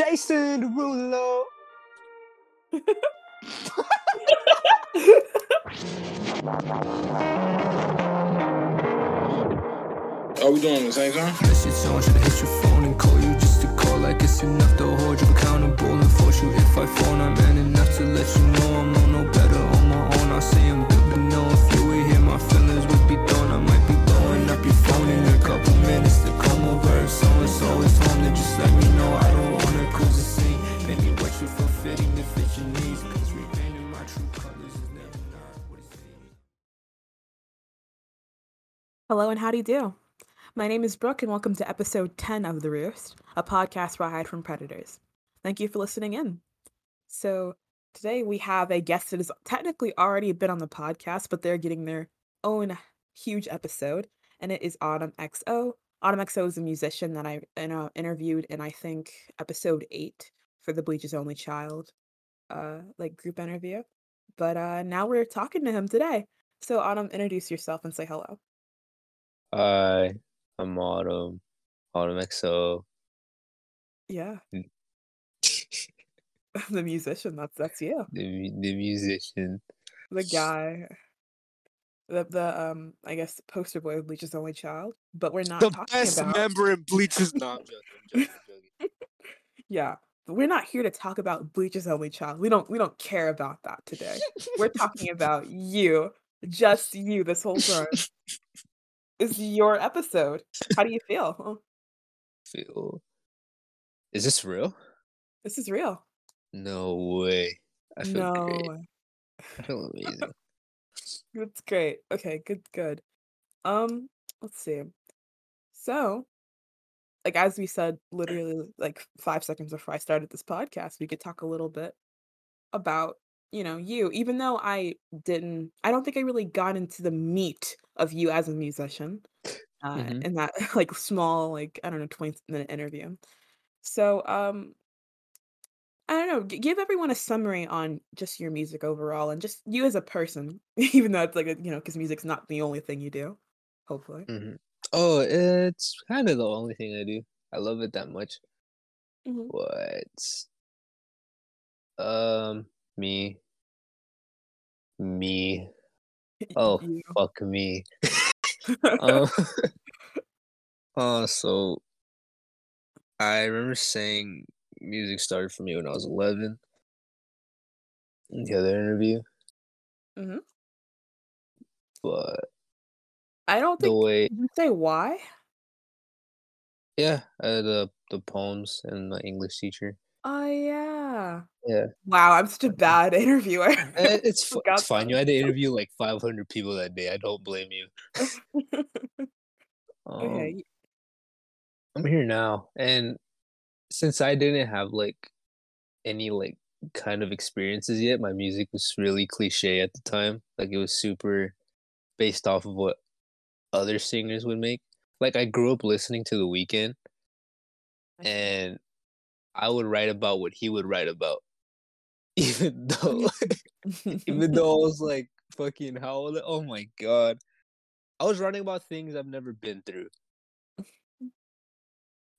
Jason Derulo. Are we doing the same time? Message on, should hit your phone and call you just to call like it's enough to hold you accountable and force you if I fall. I'm man enough to let you know I'm on no better on my own. I say I'm good, but no, if you were here, my feelings would be thrown. In a couple minutes to come over. If someone's always home, then just let me know I don't wanna cause scene. Maybe what you fitting to fit your needs. Cause my true colors is never not what it seems. Hello and how do you do? My name is Brooke and welcome to episode 10 of The Roost, a podcast where I hide from predators. Thank you for listening in. So, today we have a guest that has technically already been on the podcast, but they're getting their own huge episode, and it is Autumn XO. Autumn XO is a musician that I you know, interviewed in, I think, episode 8 for the Bleach is Only Child uh, like group interview. But uh, now we're talking to him today. So, Autumn, introduce yourself and say hello. Hi, I'm Autumn. Autumn XO. Yeah, the musician. That's that's you. the, the musician. the guy the the um I guess poster boy of Bleach's only child, but we're not The talking best about member in Bleach's. No, I'm joking. I'm joking. I'm joking. yeah. We're not here to talk about Bleach's only child. We don't we don't care about that today. We're talking about you, just you this whole time. is your episode. How do you feel? Feel. Is this real? this is real. No way. I feel no, great. I feel amazing. It's great. Okay, good, good. Um, let's see. So, like as we said, literally like five seconds before I started this podcast, we could talk a little bit about you know you. Even though I didn't, I don't think I really got into the meat of you as a musician uh, Mhm. in that like small, like I don't know, twenty minute interview. So, um, I don't know. g- Give everyone a summary on just your music overall and just you as a person, even though it's like a, you know, because music's not the only thing you do. Hopefully. Mhm. Oh, it's kind of the only thing I do. I love it that much. Mhm. What? Um, me. Me. Oh, You. fuck me. um, uh, so I remember saying music started for me when I was 11. in The other interview, Mhm. but I don't the way, you say why? yeah, uh, the the poems and my English teacher. Oh yeah. Yeah, Wow, I'm such a bad interviewer. Eh, it's it's fine. You had to interview like 500 people that day. I don't blame you. Um, okay. I'm here now, and since I didn't have like any like kind of experiences yet, my music was really cliche at the time. Like it was super based off of what other singers would make. Like I grew up listening to The Weeknd, and I would write about what he would write about, even though even though I was like fucking how old? Oh my god, I was writing about things I've never been through.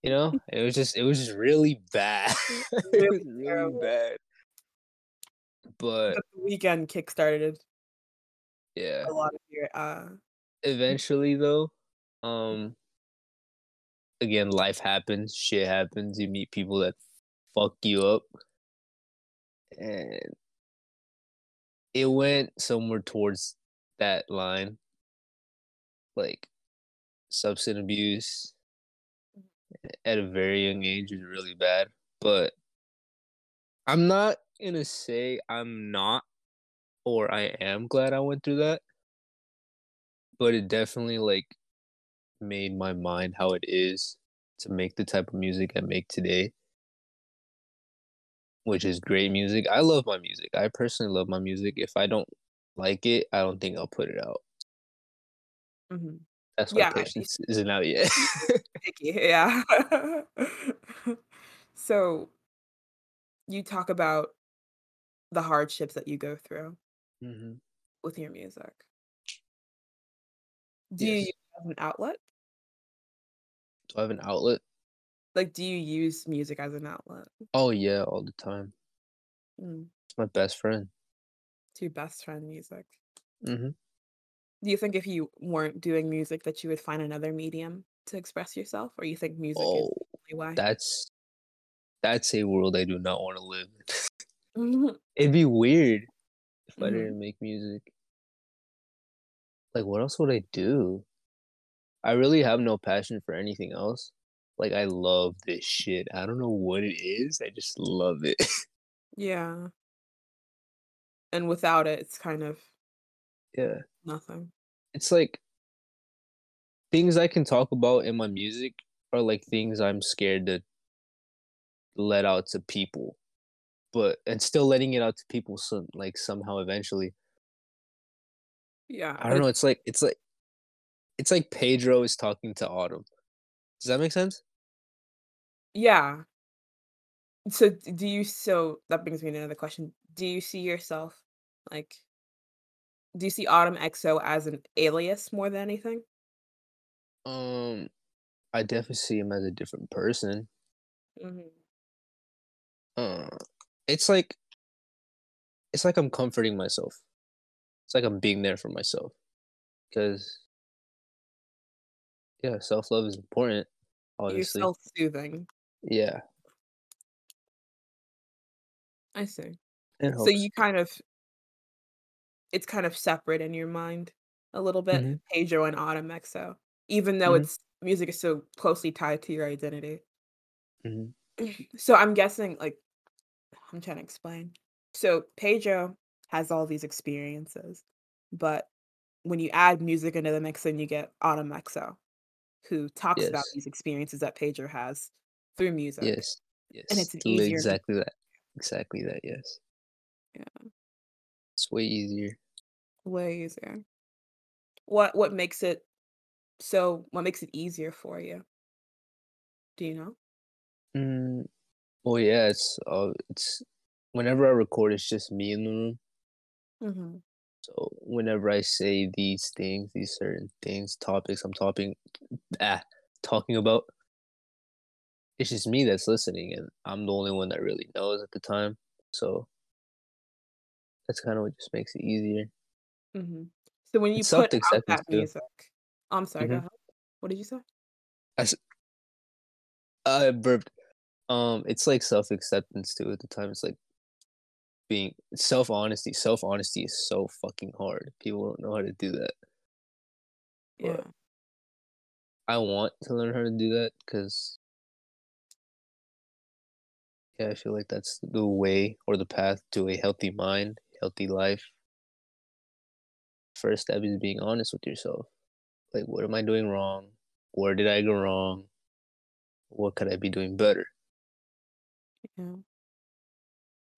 You know, it was just it was just really bad. it was really bad. But the Weeknd kickstarted yeah, a lot of your uh eventually though, um, again, life happens, shit happens. You meet people that fuck you up, and it went somewhere towards that line, like substance abuse at a very young age is really bad. But I'm not gonna say I'm not or I am glad I went through that. But it definitely like made my mind how it is to make the type of music I make today. Which is great music. I love my music. I personally love my music. If I don't like it, I don't think I'll put it out. mhm. That's why Yeah, patience isn't out yet. picky. Yeah. so you talk about the hardships that you go through hmm with your music. Do you Yes. it as an outlet? Do I have an outlet? like do you use music as an outlet? Oh yeah, all the time. Mm. It's my best friend. To your best friend music. hmm Do you think if you weren't doing music that you would find another medium to express yourself, or you think music is Oh, the only way? that's that's a world I do not want to live in. Mhm, It'd be weird if I Mhm. didn't make music. Like, what else would I do? I really have no passion for anything else. Like, I love this shit. I don't know what it is. I just love it. yeah. And without it, it's kind of yeah. Nothing. It's like things I can talk about in my music are like things I'm scared to let out to people. But and still letting it out to people some like somehow eventually. Yeah. I don't know. It's like it's like it's like Pedro is talking to Autumn. Does that make sense? Yeah. So do you so that brings me to another question. Do you see yourself like do you see Autumn XO as an alias more than anything? Um, I definitely see him as a different person. hmm Uh, it's like it's like I'm comforting myself. It's like I'm being there for myself. Because yeah, self love is important. You're Obviously, self-soothing. yeah, I see. So you kind of it's kind of separate in your mind a little bit, Mhm. Pedro and Autumn XO, even though Mhm. it's music is so closely tied to your identity. Mhm. So I'm guessing like I'm trying to explain. So Pedro has all these experiences, but when you add music into the mix, then you get Autumn XO, who talks about these experiences that Pedro has through music, yes, yes, and it's an easier Exactly that. Exactly that. Yes, yeah, it's way easier. Way easier. What what makes it so what makes it easier for you? Do you know? Mm, well, yeah, it's uh, it's whenever I record, it's just me in the room. hmm So whenever I say these things, these certain things, topics I'm talking ah, talking about, it's just me that's listening and I'm the only one that really knows at the time. So that's kind of what just makes it easier. Hmm So when you It's put out that too. music, I'm sorry, go Mhm. ahead. What did you say? I, I burped. Um, it's like self-acceptance too at the time. It's like being self-honesty. Self-honesty is so fucking hard. People don't know how to do that. Yeah. But I want to learn how to do that because yeah, I feel like that's the way or the path to a healthy mind, healthy life. First step is being honest with yourself. Like, what am I doing wrong? Where did I go wrong? What could I be doing better? Yeah.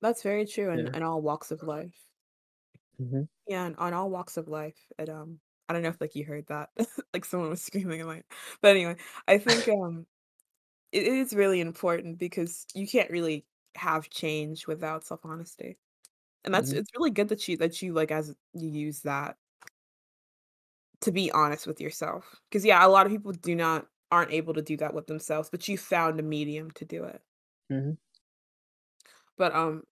That's very true in, Yeah. in all walks of life. hmm Yeah, and on all walks of life. It um I don't know if like you heard that. like someone was screaming in my but anyway, I think um it is really important because you can't really have change without self-honesty. And that's hmm it's really good that you that you like as you use that to be honest with yourself. Because yeah, a lot of people do not aren't able to do that with themselves, but you found a medium to do it. hmm But um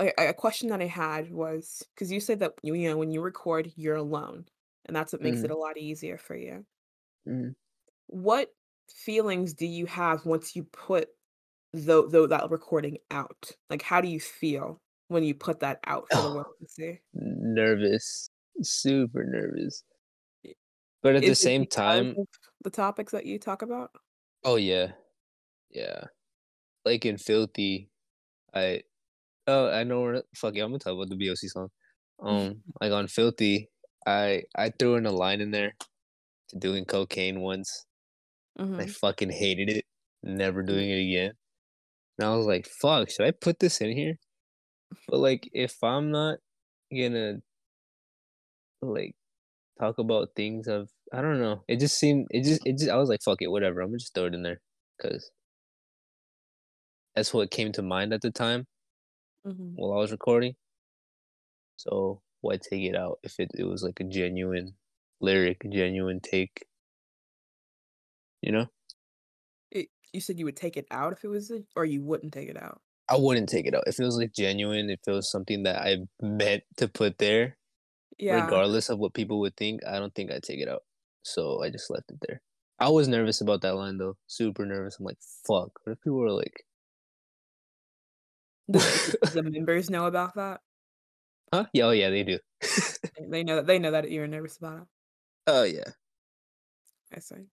a, a question that I had was because you said that you know when you record you're alone and that's what makes it hmm a lot easier for you. hmm What feelings do you have once you put though though that recording out? Like how do you feel when you put that out for the world to see? nervous, super nervous. But at the Is it same time, the topics that you talk about? oh yeah, yeah. Like in Filthy, I oh I know where fuck yeah, I'm gonna talk about the BOC song. Um, like on Filthy, I I threw in a line in there to doing cocaine once. and I fucking hated it. Never doing it again. And I was like, fuck, should I put this in here? But like if I'm not gonna like talk about things of I don't know. It just seemed it just it just I was like, fuck it, whatever. I'm gonna just throw it in there. Cause that's what came to mind at the time hmm while I was recording. So why take it out if it, it was like a genuine lyric, genuine take? You know? It, You said you would take it out if it was, a, or you wouldn't take it out. I wouldn't take it out. If it was like genuine, if it was something that I meant to put there, Yeah. regardless of what people would think, I don't think I'd take it out. So I just left it there. I was nervous about that line though. Super nervous. I'm like, fuck. What if people were like, the, the members know about that? huh? Yeah, oh yeah, they do. They- know that they know that you're nervous about it. Oh yeah. I see.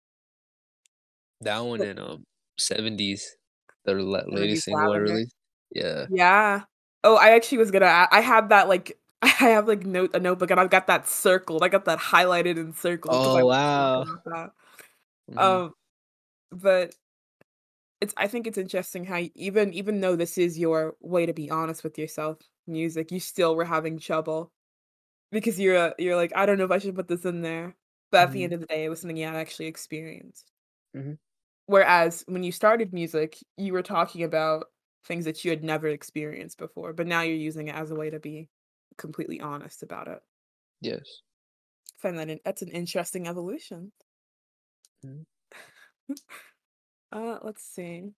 That one in um seventies. The la- 70s latest single I released. Yeah. Yeah. Oh, I actually was gonna. I had that like. I have like note a notebook and I've got that circled. I got that highlighted and circled. Oh wow. thinking about that. Mhm. Um, but it's. I think it's interesting how even even though this is your way to be honest with yourself, music, you still were having trouble because you're you're like I don't know if I should put this in there. But at the Mhm. end of the day, it was something you had actually experienced. Mhm. Whereas when you started music, you were talking about things that you had never experienced before, but now you're using it as a way to be completely honest about it. yes. I find that in, that's an interesting evolution. Mhm. uh, let's see.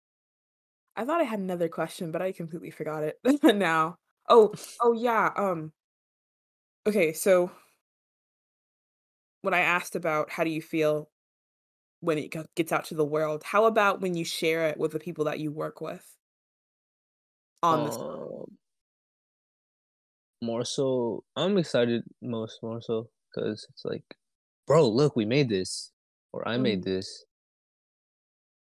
I thought I had another question, but I completely forgot it now. Oh, oh yeah. Um. Okay, so when I asked about how do you feel when it gets out to the world, how about when you share it with the people that you work with on this? More so, I'm excited most more so because it's like, bro, look, we made this, or I made Mhm. this.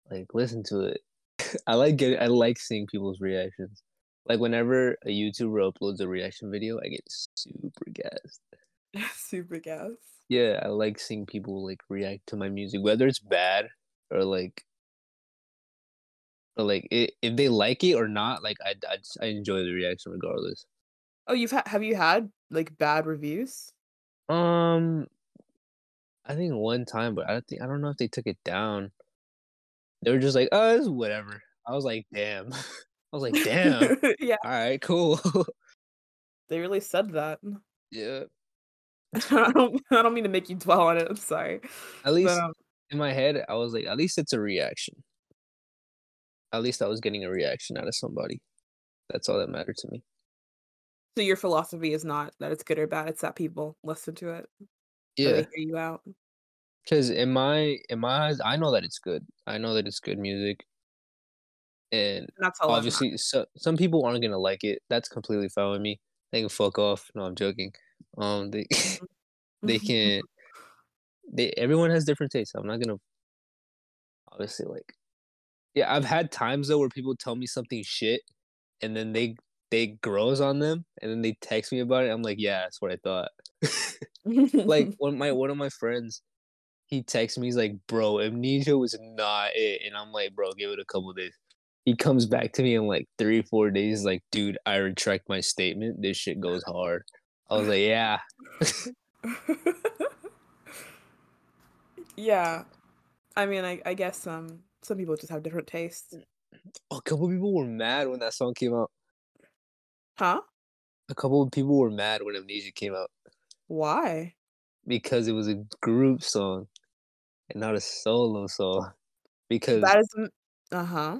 Like, listen to it. I like getting, I like seeing people's reactions. Like whenever a YouTuber uploads a reaction video, I get super gassed. Super gas. Yeah, I like seeing people like react to my music, whether it's bad or like, or like i if they like it or not. Like I, I, just- I enjoy the reaction regardless. Oh, you've had have you had like bad reviews? Um, I think one time, but I don't think I don't know if they took it down. They were just like, "Oh, it's whatever." I was like, "Damn." I was like, "Damn." yeah, All right, cool. they really said that. yeah. I don't I don't mean to make you dwell on it. I'm sorry. At least But um, in my head, I was like, "At least it's a reaction." At least I was getting a reaction out of somebody. That's all that mattered to me. So your philosophy is not that it's good or bad, it's that people listen to it. Yeah, they hear you out. because in my in my eyes, I know that it's good. I know that it's good music, and And that's all obviously so, some people aren't gonna like it. That's completely fine with me. They can fuck off. No i'm joking. Um they they can they everyone has different tastes. I'm not gonna obviously like yeah i've had times though where people tell me something shit and then they they grows on them and then they text me about it i'm like yeah that's what i thought. Like one my one of my friends he texts me he's like bro amnesia was not it and i'm like bro give it a couple days. He comes back to me in like three four days like dude i retract my statement. This shit goes hard. I was like yeah. Yeah. I mean, I, I guess um some people just have different tastes. a couple people were mad when that song came out Huh? a couple of people were mad when amnesia came out Why? because it was a group song and not a solo song because That is uh huh.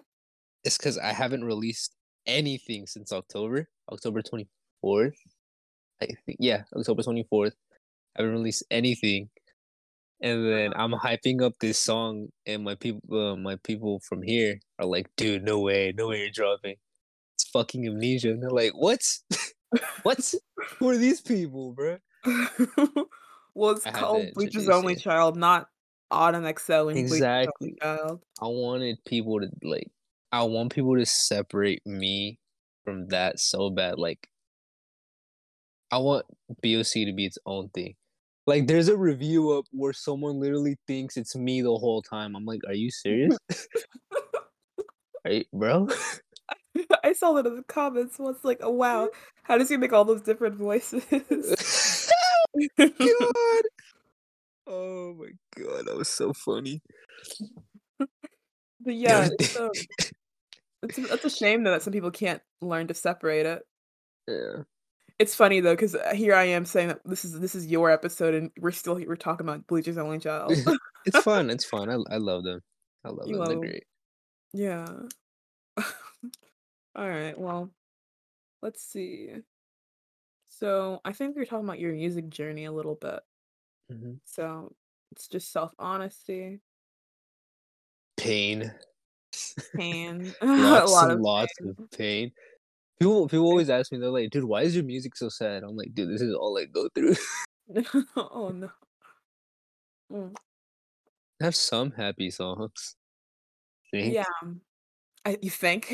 it's because I haven't released anything since October, October 24th. I think, yeah, October 24th. I haven't released anything. And then I'm hyping up this song, and my people, uh, my people from here are like, "Dude, no way, no way you're dropping! It's fucking amnesia." And they're like, "What? what? Who are these people, bro?" well, it's I called Bleachers Only it. Child, not Autumn and Bleachers Exactly. Only Child. I wanted people to like I want people to separate me from that so bad. Like I want BOC to be its own thing. Like there's a review up where someone literally thinks it's me the whole time. I'm like, are you serious? are you, bro? I saw that in the comments once, like, oh wow, how does he make all those different voices? god. Oh my god, that was so funny. But yeah, it's, um, it's it's a shame though that some people can't learn to separate it. Yeah. It's funny though because here I am saying that this is this is your episode and we're still we're talking about Bleachers Only Child. It's fun. It's fun. I I love them. I love You them. They're love 'em. great. Yeah. All right. Well, let's see. So I think we are talking about your music journey a little bit. Mhm. So it's just self honesty, Pain, pain, a lots lot and of lots of pain. People people always ask me, they're like, "Dude, why is your music so sad?" I'm like, "Dude, this is all I go through." oh no. Mm, I have some happy songs. I think. Yeah. I, you think?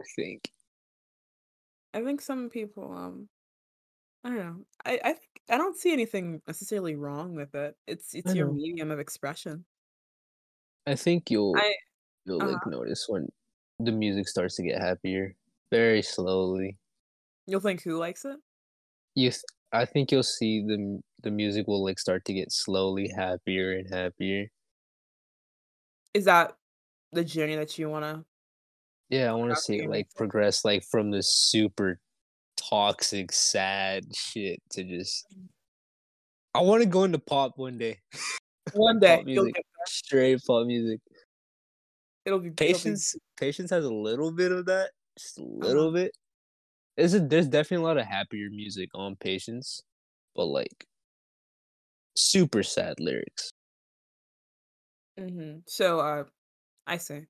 I think. I think some people, um, I don't know. I, I think I don't see anything necessarily wrong with it. It's I it's your know. medium of expression. I think you'll I you'll uh like notice when the music starts to get happier very slowly. You'll think who likes it? You, th- I think you'll see the the music will like start to get slowly happier and happier. Is that the journey that you wanna Yeah, I want to see it like progress like from the super toxic, sad shit to just. I want to go into pop one day. One day pop music, straight pop music. It'll be it'll be Patience, patience has a little bit of that, just a uh-huh. little bit. There's a, there's definitely a lot of happier music on Patience, but like super sad lyrics. Mm-hmm. So uh I see.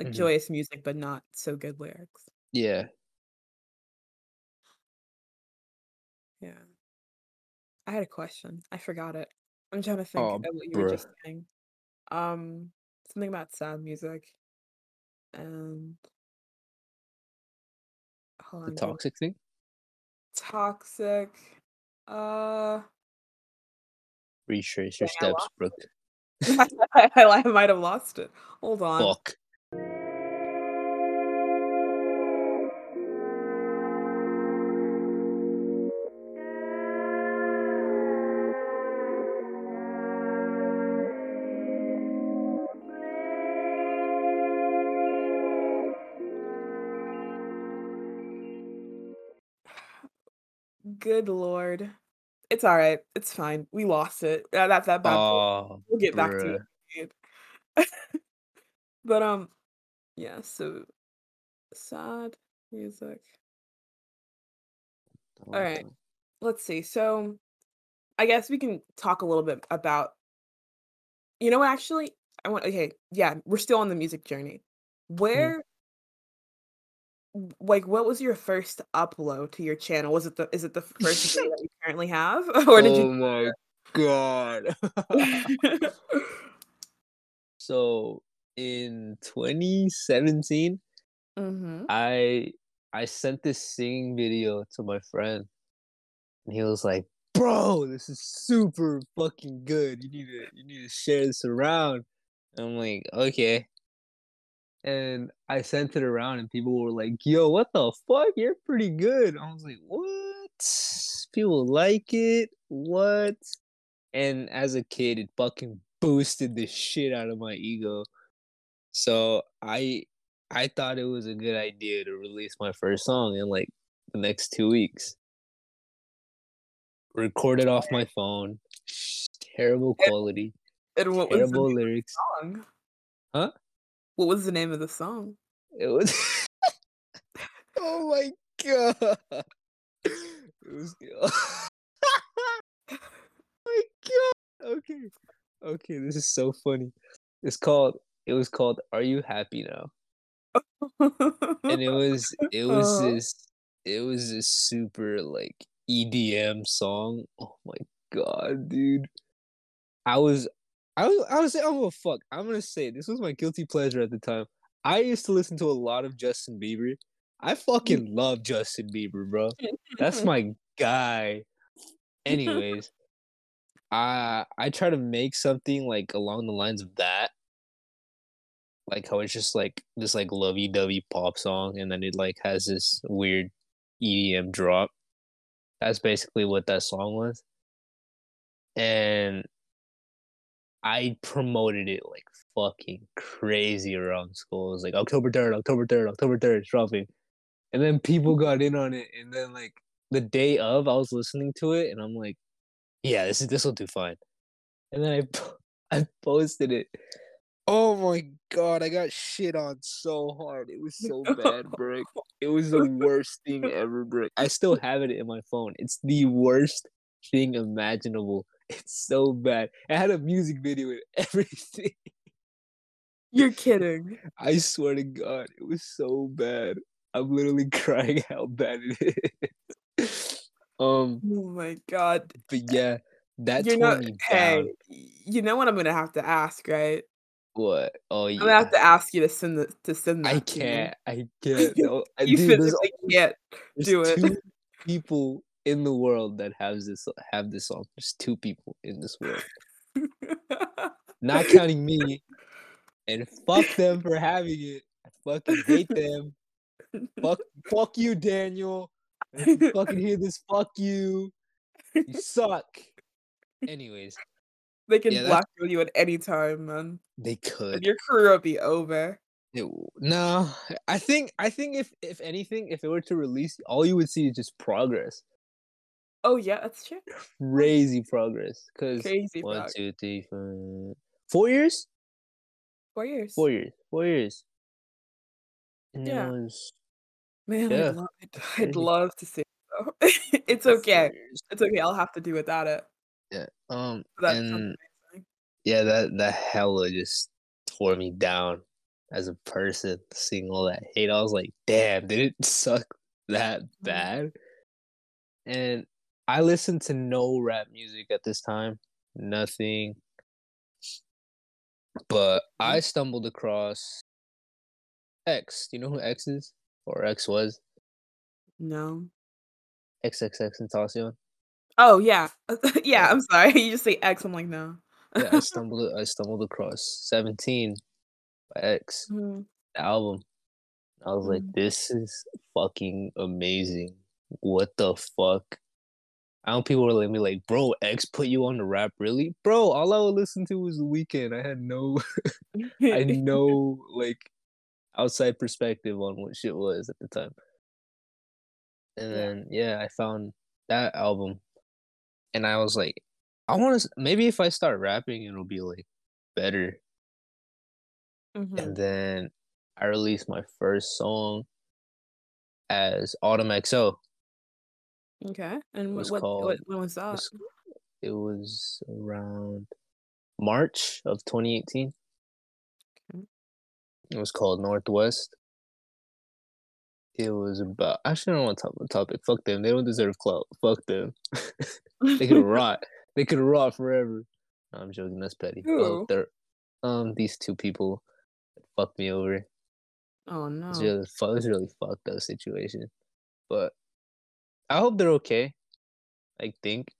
Like Mhm. joyous music, but not so good lyrics. Yeah, Yeah. I had a question. I forgot it. I'm trying to think oh, of what you were just saying. Um, something about sad music and hold The on, give me toxic thing. toxic. Uh, Retrace your steps, Brooke. lost it. I might have lost it. Hold on. Fuck. Good lord. It's all right. It's fine. We lost it. Uh, that's that bad. Oh, We'll get back to it. But um, yeah. So sad music. Oh, All right. Let's see. So I guess we can talk a little bit about. You know what? Actually, I want. Okay, yeah, we're still on the music journey. Mhm. Where, like, what was your first upload to your channel? Was it the? Is it the first video that you currently have, or did you Oh my god. so in 2017, mm-hmm. I I sent this singing video to my friend, and he was like, "Bro, this is super fucking good. You need to you need to share this around." And I'm like, "Okay." And I sent it around, and people were like, "Yo, what the fuck? You're pretty good." I was like, "What? People like it? What?" And as a kid, it fucking boosted the shit out of my ego. So I I thought it was a good idea to release my first song in like the next two weeks. Recorded off my phone. Terrible quality. And what was the Terrible lyrics. song? Huh? What was the name of the song? It was Oh my god. It was oh my god. Okay. Okay, this is so funny. It's called it was called Are You Happy Now? and it was it was Uh-huh. this it was this super like EDM song. Oh my god, dude. I was I was I was I'm gonna oh, fuck. I'm gonna say this was my guilty pleasure at the time. I used to listen to a lot of Justin Bieber. I fucking love Justin Bieber, bro. That's my guy. Anyways, I I try to make something like along the lines of that. Like how it's just like this like lovey dovey pop song and then it like has this weird EDM drop. That's basically what that song was. And I promoted it like fucking crazy around school. It was like October 3rd, October 3rd, October 3rd, it's dropping. And then people got in on it. And then like the day of, I was listening to it and I'm like, yeah, this is this will do fine. And then I I posted it. Oh my god, I got shit on so hard. It was so bad, Brick. It was the worst thing ever, Brick. I still have it in my phone. It's the worst thing imaginable. It's so bad. I had a music video and everything. You're kidding. I swear to God, it was so bad. I'm literally crying how bad it is. um, Oh my god. but yeah, that You're tore not me hey, you know what I'm gonna have to ask, right? What? Oh I'm gonna have to ask you to send the to send that. I can't. I can't. No, You dude, physically can't do it. people in the world that has this have this song. There's two people in this world, not counting me. And fuck them for having it. I fucking hate them. Fuck, fuck you, Daniel. You fucking hear this, fuck you. You suck. Anyways, they can Yeah, blackmail you at any time, man. they could. And your career would be over. It no, I think I think if if anything, if it were to release, all you would see is just progress, Oh yeah, that's true. crazy progress. Cause Crazy one, progress. two, three, four, four years. Four years. Four years. Four years. And Yeah. it was Man, Yeah. I'd, lo- I'd, love to see it it's okay. It's okay. I'll have to do without it. Yeah. Um. Sounds and yeah, that that hella just tore me down as a person. Seeing all that hate, I was like, damn, did it suck that bad? And I listened to no rap music at this time. Nothing. But I stumbled across X. Do you know who X is? Or X was? No. XXXTentacion. Oh yeah, yeah. I'm sorry. You just say X. I'm like no. Yeah, I stumbled I stumbled across 17 by X. Mhm. the album. I was like, Mm. this is fucking amazing. What the fuck? I know people were like me like, bro, X put you on the rap, really? Bro, all I would listen to was the Weeknd. I had no I no like outside perspective on what shit was at the time. And then yeah, I found that album and I was like, I want to maybe if I start rapping it'll be like better. Mhm. and then I released my first song as Autumn XO. Okay. And what, what, what when was It that? was, it was around March of 2018. Okay. It was called Northwest. It was about. Actually, I don't want to talk about the topic. Fuck them. They don't deserve clout. Fuck them. they could rot. They could rot forever. No, I'm joking. That's petty. Oh, um these two people fucked me over. oh no. It's really it's really fucked up situation. But I hope they're okay. I think.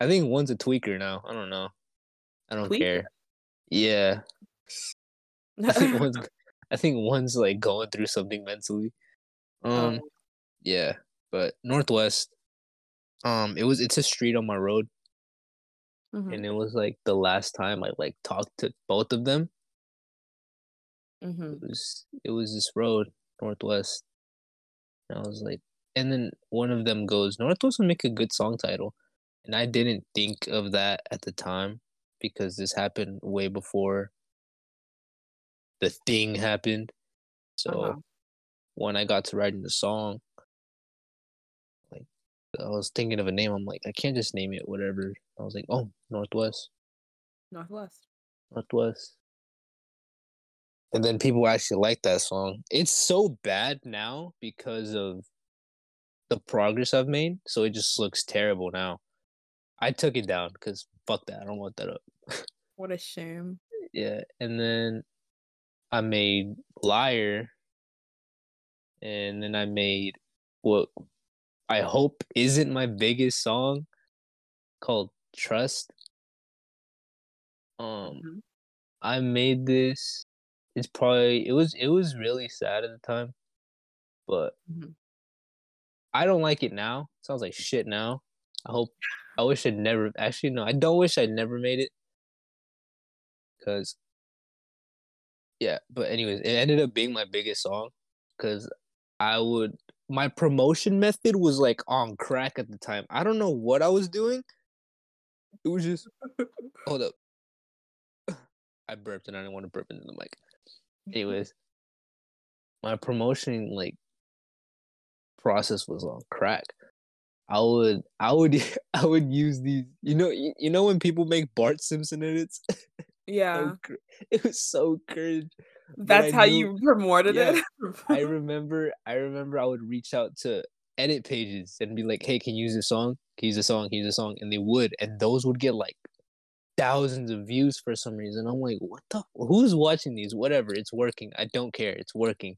I think one's a tweaker now. I don't know. I don't Tweaker? care. Yeah. I think one's I think one's like going through something mentally. Um Oh, yeah. But Northwest. Um it was it's a street on my road mhm, and it was like the last time I like talked to both of them. mhm. it was it was this road northwest and i was like and then one of them goes northwest would make a good song title and i didn't think of that at the time because this happened way before the thing happened so Uh-huh. when i got to writing the song like i was thinking of a name i'm like i can't just name it whatever i was like oh northwest Northwest. Northwest. And then people actually like that song. It's so bad now because of the progress I've made, so it just looks terrible now. I took it down because fuck that. I don't want that up. What a shame. Yeah. And then I made Liar. And then I made what I hope isn't my biggest song called Trust. Um Mhm. I made this. It's probably it was it was really sad at the time, but Mhm. I don't like it now. sounds like shit now. I hope. I wish I'd never. Actually, no. I don't wish I'd never made it. Cause. Yeah, but anyways, it ended up being my biggest song, cause I would. My promotion method was like on crack at the time. I don't know what I was doing. It was just. Hold up. I burped and I didn't want to burp into the mic. Anyways, my promotion like process was on crack. I would, I would, I would use these. You know, you, you know when people make Bart Simpson edits. Yeah, So it was so cringe. that's how knew- you promoted yeah, it. I remember, I remember, I would reach out to edit pages and be like, "Hey, can you use this song? Can you use a song? Can you use a song?" And they would, and those would get like thousands of views for some reason. I'm like, "What the? Who's watching these? Whatever, it's working. I don't care. It's working."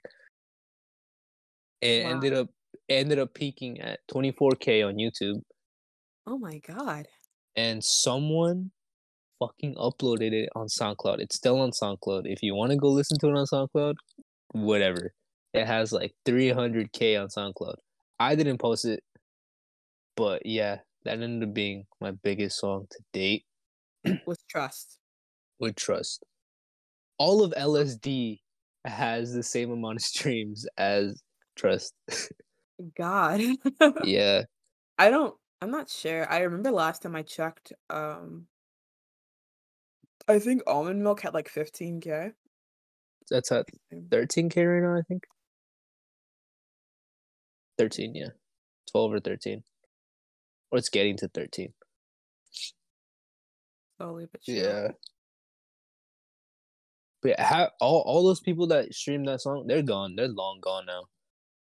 It Wow. ended up ended up peaking at 24k on YouTube, oh my god. and someone fucking uploaded it on SoundCloud. It's still on SoundCloud. If you want to go listen to it on SoundCloud, whatever. It has like 300k on SoundCloud. I didn't post it, but yeah, that ended up being my biggest song to date With trust. with Trust. All of LSD has the same amount of streams as Trust. God. yeah. I don't I'm not sure. I remember last time I checked, um I think almond milk had like 15k. That's at 13k right now, I think. 13, yeah. 12 or 13. Or it's getting to 13. Slowly but surely. Yeah. But yeah, how, all all those people that streamed that song, they're gone. They're long gone now,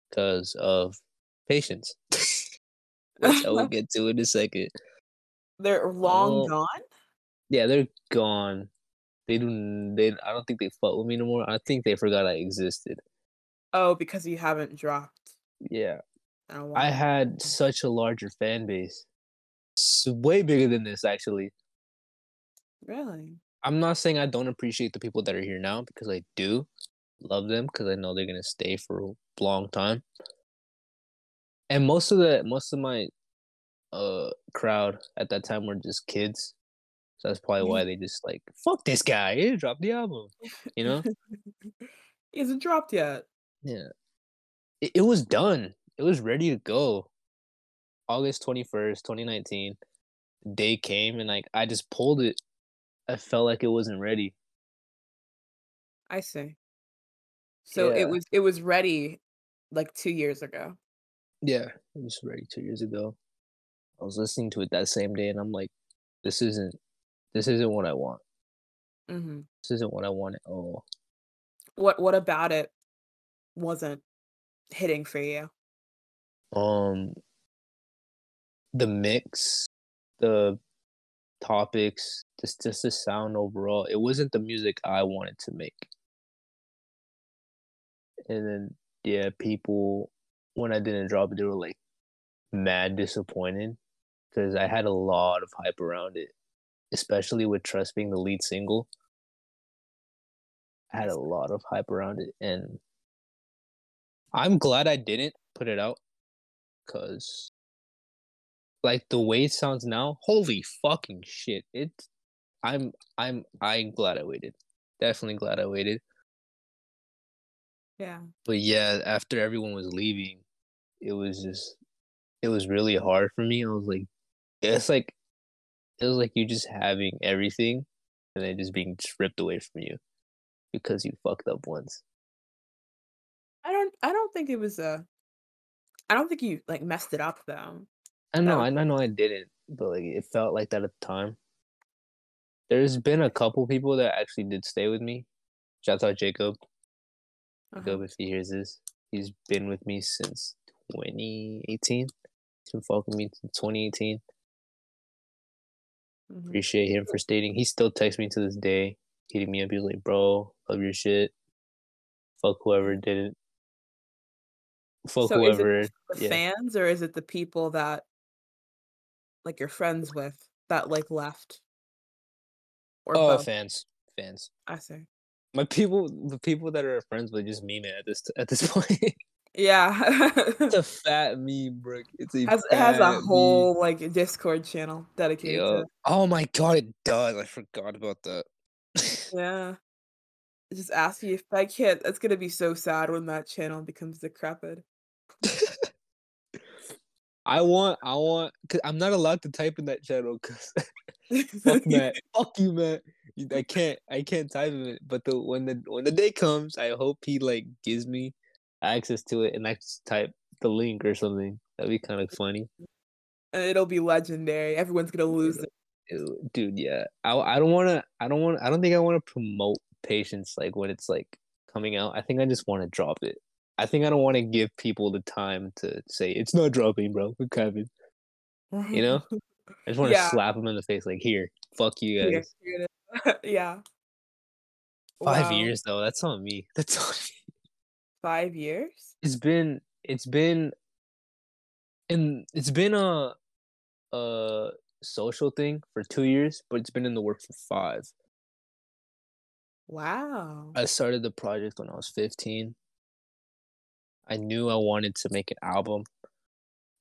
because of patience, which I will get to in a second. They're long Oh. gone? Yeah, they're gone. They do. They. I don't think they fuck with me no more. I think they forgot I existed. Oh, because you haven't dropped Yeah, oh, a I had such a larger fan base, S way bigger than this actually. Really? I'm not saying I don't appreciate the people that are here now because I do love them because I know they're gonna stay for a long time. And most of the most of my uh crowd at that time were just kids. So that's probably why they just like fuck this guy, he dropped the album. You know? he hasn't dropped yet. yeah. It, it was done. It was ready to go. August 21st, 2019. Day came and like I just pulled it. I felt like it wasn't ready. I see. So Yeah. it was it was ready like two years ago. Yeah, it was ready two years ago. I was listening to it that same day, and I'm like, "This isn't, this isn't what I want. Mm-hmm. This isn't what I want at all." What what about it wasn't hitting for you? Um, the mix, the topics, just just the sound overall. It wasn't the music I wanted to make. And then yeah, people when I didn't drop it, they were like mad disappointed because I had a lot of hype around it, especially with Trust being the lead single. I had a lot of hype around it, and I'm glad I didn't put it out because, like, the way it sounds now, holy fucking shit! It's, I'm, I'm, I'm glad I waited. Definitely glad I waited. Yeah. But yeah, after everyone was leaving, it was just it was really hard for me. I was like it's like it was like you just having everything and then just being stripped away from you because you fucked up once. I don't I don't think it was a I don't think you like messed it up though. I know, No. I, I know I didn't, but like it felt like that at the time. There's been a couple people that actually did stay with me. Shout out Jacob. Uh-huh. Jacob, if he hears this, he's been with me since 2018. He's been fucking me since 2018. Mhm. Appreciate him for stating. He still texts me to this day, hitting me up. He's like, "Bro, love your shit. Fuck whoever did it. Fuck So is it whoever." The yeah. fans or is it the people that like you're friends with that like left? Or Oh, both? fans, fans. I see. My people, the people that are friends with, just meme it at this at this point. Yeah. it's a fat meme, bro. It's a has, it has a meme. whole like Discord channel dedicated Yo. to it. Oh my god, it does. I forgot about that. Yeah. Just ask you if I can't it's gonna be so sad when that channel becomes decrepit. I want, I want, cause I'm not allowed to type in that channel. Cause fuck Matt, fuck you, Matt. I can't I can't type it. But the when the when the day comes, I hope he like gives me access to it and I just type the link or something. That'd be kind of funny. It'll be legendary. Everyone's gonna lose it. Dude, yeah. I I don't want to. I don't want. I don't think I want to promote patience like when it's like coming out. I think I just want to drop it. I think I don't want to give people the time to say it's not dropping, bro. What Kevin? You know? I just want to slap them in the face, like here, fuck you guys. Here, here yeah. Five Wow. years though. That's on me. That's on me. Five years? It's been. It's been. And it's been a, a social thing for two years, but it's been in the work for five. Wow. I started the project when I was 15. I knew I wanted to make an album.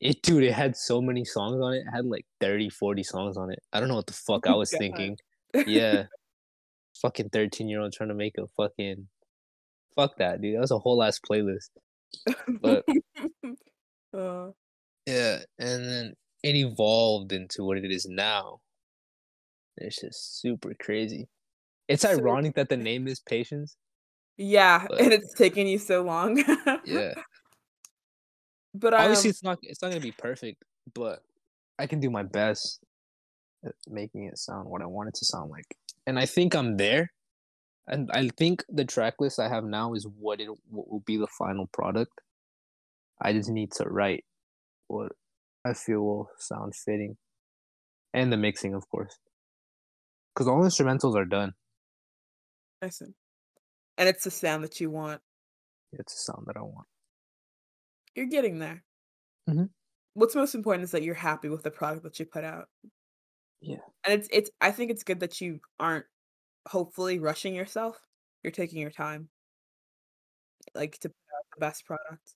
It dude, it had so many songs on it. It had like 30, 40 songs on it. I don't know what the fuck I was God. thinking. Yeah. fucking 13 year old trying to make a fucking fuck that, dude. That was a whole ass playlist. But Uh, yeah, and then it evolved into what it is now. It's just super crazy. It's So- ironic that the name is Patience. yeah, But- and it's taken you so long. Yeah. But um, obviously it's not it's not gonna be perfect but i can do my best at making it sound what i want it to sound like. And i think i'm there. And i think the track list i have now is what it what will be the final product. I just need to write what i feel will sound fitting. And the mixing of course. Because all instrumentals are done. I see. And it's the sound that you want. it's the sound that i want You're getting there. Mhm. What's most important is that you're happy with the product that you put out. Yeah. And it's it's I think it's good that you aren't hopefully rushing yourself. You're taking your time. Like to put out the best product.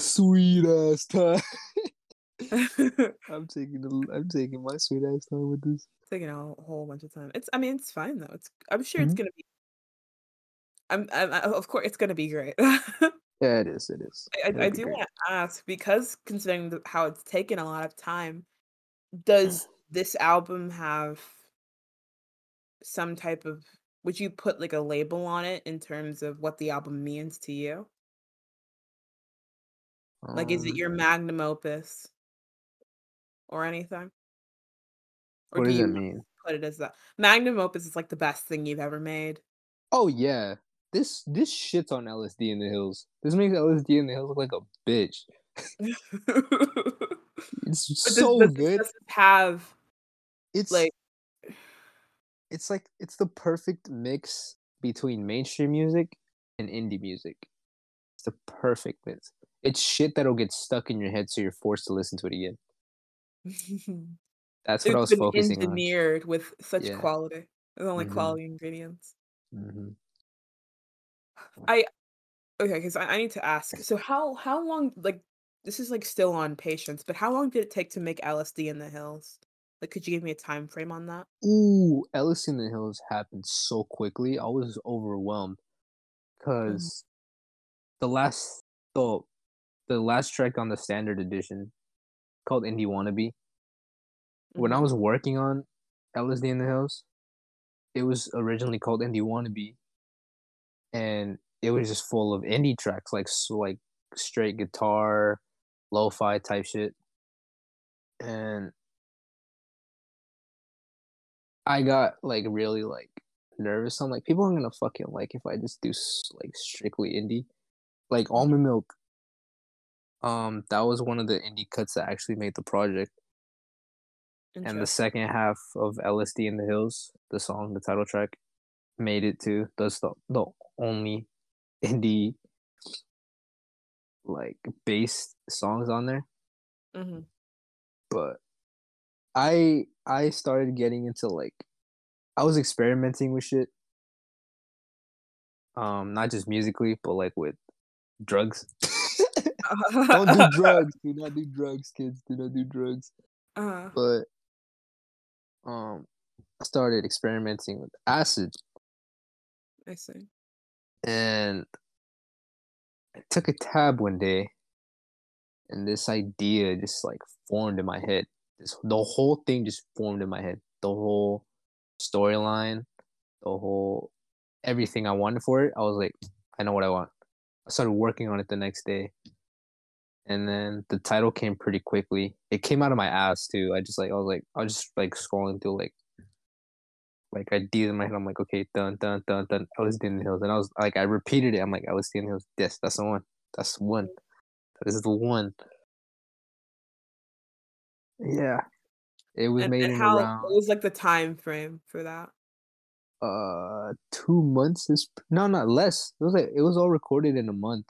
sweet ass time i'm taking the, i'm taking my sweet ass time with this taking a whole- bunch of time. It's I mean it's fine though. It's I'm sure it's Mhm. gonna be I'm, I'm of course it's gonna be great. Yeah, it is. It is. I, I do want to ask because considering the, how it's taken a lot of time, does this album have some type of? Would you put like a label on it in terms of what the album means to you? Like, is it Um, your magnum opus or anything? Or What do does you that mean? put it as that magnum opus is like the best thing you've ever made? Oh yeah, this this shits on LSD in the hills. This makes LSD in the hills look like a bitch. It's does- so does, good. Does it have It's like it's like it's the perfect mix between mainstream music and indie music. It's the perfect mix. It's shit that'll get stuck in your head, so you're forced to listen to it again. That's what I was been focusing on. engineered with such Yeah. quality. With only Mhm. quality ingredients. Hmm Okay, because I, I need to ask. So how how long like this is like still on patience, but how long did it take to make LSD in the hills? Like, could you give me a time frame on that? Ooh, LSD in the Hills happened so quickly. I was overwhelmed because the last the the last track on the standard edition called Indie Wannabe. When I Mhm. was working on LSD in the Hills, it was originally called Indie Wannabe, and it was just full of indie tracks, like like straight guitar, lo-fi type shit, and I got like really like nervous. I'm like, people aren't gonna fucking like if I just do like strictly indie, like almond milk. Um, that was one of the indie cuts that actually made the project. And the second half of LSD in the Hills, the song, the title track, made it too. That's the the only indie like bass songs on there. Mhm. But I I started getting into like I was experimenting with shit. Um, not just musically, but like with drugs. Don't do drugs. Do not do drugs, kids. Do not do drugs. Uh, But um, I started experimenting with acid, I see. And I took a tab one day, and this idea just like formed in my head. This the whole thing just formed in my head. the whole storyline, the whole everything I wanted for it, I was like, I know what I want. I started working on it the next day. And then the title came pretty quickly. It came out of my ass too. I just like I was like I was just like scrolling through like like ideas in my head. I'm like, okay, dun dun dun dun. LSD in the hills, and I was like, I repeated it. I'm like, LSD in the hills. Yes, that's the one. That's the one. That is the one. Yeah, it was And, made and in how around what was like the time frame for that? uh two months. Is no, not less. It was like it was all recorded in a month.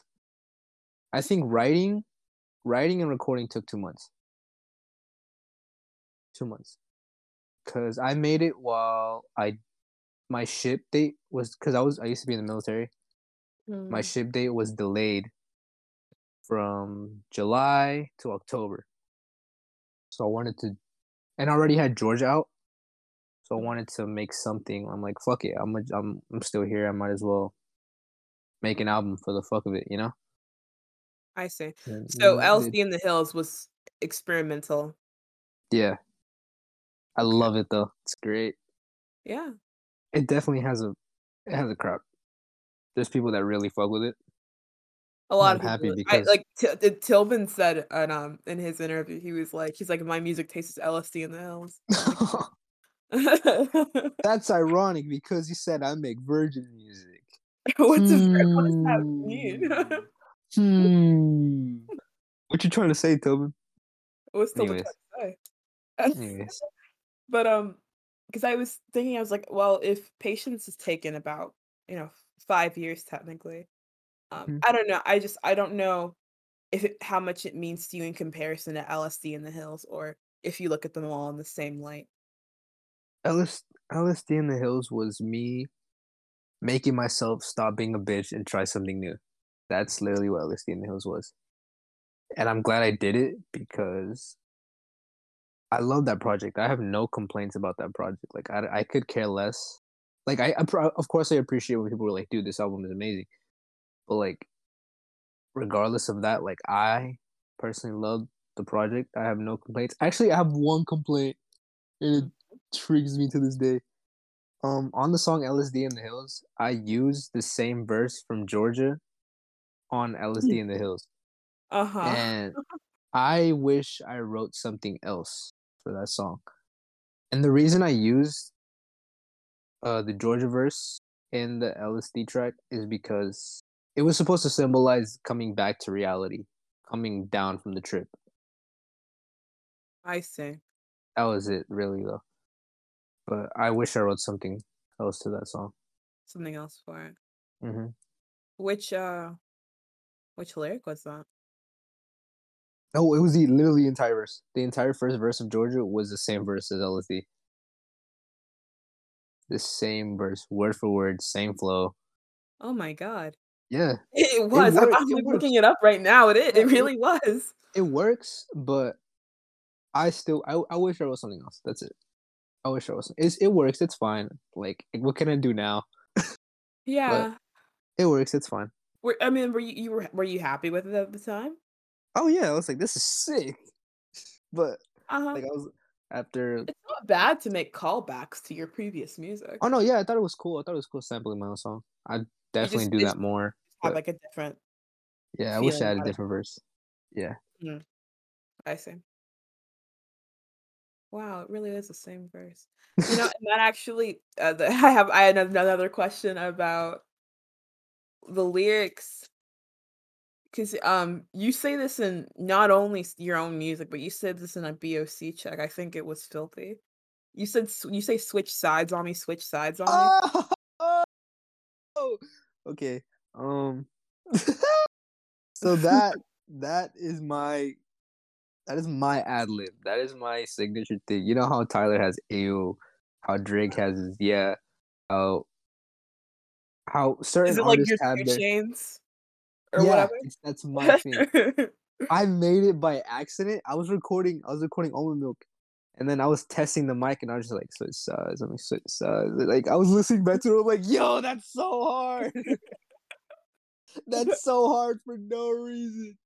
I think writing, writing and recording took two months. Two months, cause I made it while I, my ship date was cause I was I used to be in the military. My Mm. ship date was delayed from July to October. So I wanted to, and I already had Georgia out. So I wanted to make something. I'm like, fuck it. I'm a, I'm I'm still here. I might as well make an album for the fuck of it, you know. I see. And, So mm, LSD it- in the Hills was experimental. yeah, I love it though. It's great. Yeah. It definitely has a it has a crowd. There's people that really fuck with it. A lot I'm of happy people. I, like T- T- Tilman said in um in his interview, he was like, he's like, my music tastes LSD in the hills. That's ironic because he said I make virgin music. What's a, what does that mean? Hmm. What you trying to say, Tobin? What's Tilman trying to say? Anyways. But um, because I was thinking, I was like, well, if patience is taken about you know five years technically, um, Mhm. I don't know. I just I don't know if it, how much it means to you in comparison to LSD in the hills, or if you look at them all in the same light. LS, LSD in the Hills was me making myself stop being a bitch and try something new. That's literally what LSD in the Hills was. And I'm glad I did it because I love that project. I have no complaints about that project. Like I, I could care less. Like I, I of course I appreciate when people are like, dude, this album is amazing. But like regardless of that, like I personally love the project. I have no complaints. Actually, I have one complaint. And it triggers me to this day. Um, on the song "LSD in the Hills," I used the same verse from Georgia on "LSD in the Hills," Uh huh. and I wish I wrote something else for that song. And the reason I used uh the Georgia verse in the LSD track is because it was supposed to symbolize coming back to reality, coming down from the trip. I see. That was it, really though. But I wish I wrote something else to that song. Something else for it. hmm Which uh, which lyric was that? Oh, it was the literally entire verse. The entire first verse of Georgia was the same verse as LSD. The same verse, word for word, same flow. Oh my god. Yeah, It was. I'm, I'm it looking it up right now. It is. It it- really was. it works, but I still I, I wish I wrote something else. That's it. I wish I was. It's, it works. It's fine. Like, what can I do now? Yeah. It works. It's fine. Were, I mean, were you, you were were you happy with it at the time? Oh yeah, I was like, this is sick. But Uh huh. like, I was after. It's not bad to make callbacks to your previous music. Oh no, yeah, I thought it was cool. I thought it was cool sampling my own song. I definitely just do that more. Have but- like a different. Yeah, I wish I had a about it. different verse. Yeah. I see. Wow, it really is the same verse. You know, and that actually, uh, the, I have I had another question about the lyrics because um you say this in not only s- your own music, but you said this in a BOC check. I think it was filthy. You said s- you say switch sides on me, switch sides on me. Oh, okay. Um. so that that is my that is my ad lib. That is my signature thing. You know how Tyler has AO, how Drake has his yeah, how how certain Is it like artists your have two their chains or yeah. whatever? That's my thing. I made it by accident. I was recording. I was recording almond milk, and then I was testing the mic, and I was just like, "Switch sides, let me switch sides." Like I was listening back to it, I'm like, "Yo, that's so hard. that's so hard for no reason."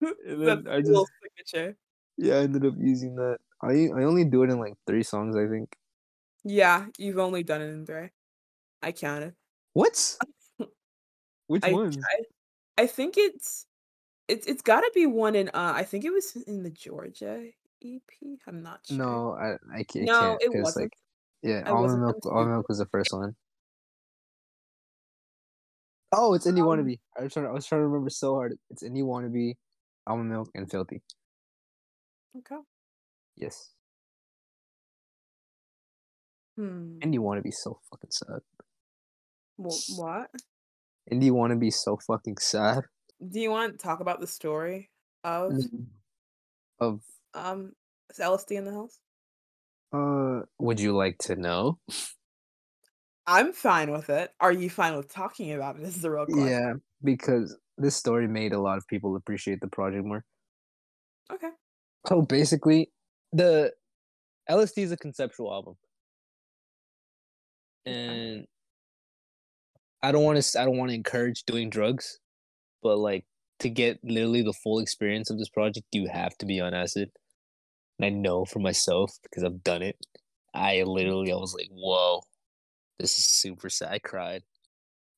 And then That's I just little signature. yeah, I ended up using that. I I only do it in like three songs, I think. Yeah, you've only done it in three. I counted. What? Which I, one? I I think it's it's it's got to be one in uh I think it was in the Georgia EP. I'm not sure. No, I I can't. no, it wasn't. Like, yeah, I almond milk. Almond milk was the first one. Oh, it's indie Um, wannabe. I was trying. I was trying to remember so hard. It's indie wannabe, almond milk, and filthy. Okay. Yes, Hmm. indie wannabe so fucking sad. Well, what? Indie be so fucking sad. Do you want to talk about the story of Of um is LSD in the Hills? uh, would you like to know? I'm fine with it. Are you fine with talking about it? This is the real question. Yeah, because this story made a lot of people appreciate the project more. Okay. So basically, the LSD is a conceptual album, and I don't want to. I don't want to encourage doing drugs, but like to get literally the full experience of this project, you have to be on acid. And I know for myself because I've done it. I literally, I was like, "Whoa, this is super sad." I cried.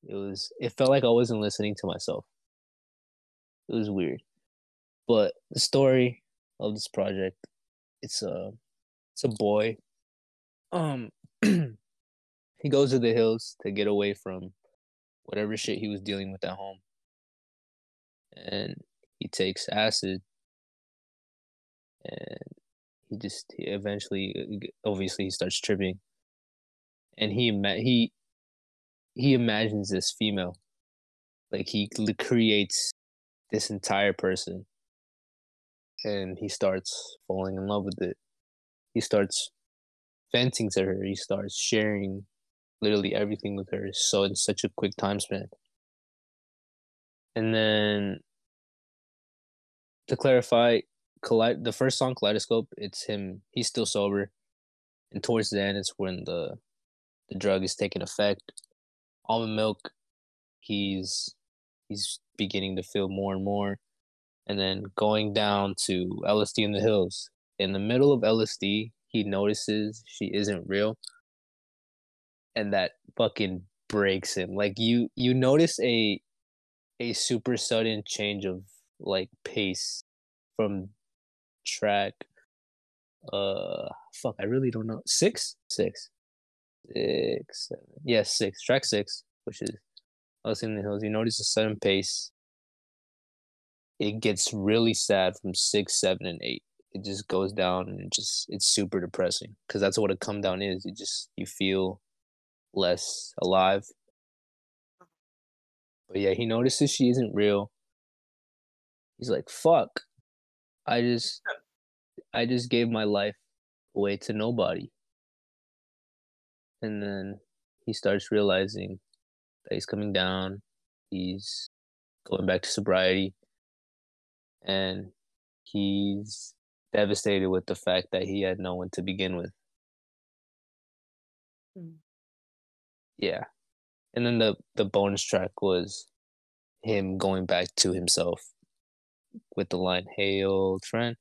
It was. It felt like I wasn't listening to myself. It was weird, but the story of this project, it's a, it's a boy. Um, he goes to the hills to get away from whatever shit he was dealing with at home, and he takes acid, and he just he eventually, obviously, he starts tripping, and he he he imagines this female, like he creates this entire person, and he starts falling in love with it. He starts venting to her. He starts sharing literally everything with her. So in such a quick time span. And then to clarify, the first song Kaleidoscope, it's him. He's still sober, and towards the end, it's when the the drug is taking effect. Almond milk, he's he's beginning to feel more and more, and then going down to LSD in the hills. In the middle of LSD, he notices she isn't real, and that fucking breaks him. Like you, you notice a a super sudden change of like pace from track uh fuck i really don't know six? Six. Six seven. Yes six. Track six which is us in the hills you notice a sudden pace. It gets really sad from six seven and eight. It just goes down and it just it's super depressing because that's what a come down is. You just you feel less alive. But yeah he notices she isn't real. He's like fuck. I just i just gave my life away to nobody. And then he starts realizing that he's coming down. He's going back to sobriety. And he's devastated with the fact that he had no one to begin with. Hmm. Yeah and then the the bonus track was him going back to himself with the line hey old friend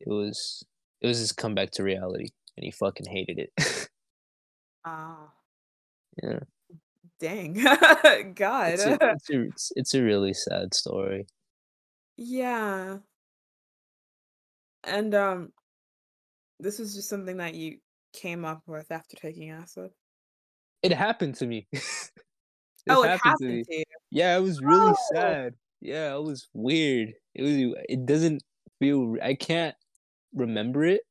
it was it was his comeback to reality and he fucking hated it Ah, yeah dang. God. it's a, it's, a, it's, it's a really sad story yeah. And um this is just something that you came up with after taking acid. It happened to me oh, it happened to me. to you. yeah it was really Oh. sad yeah it was weird it was it doesn't feel i can't remember it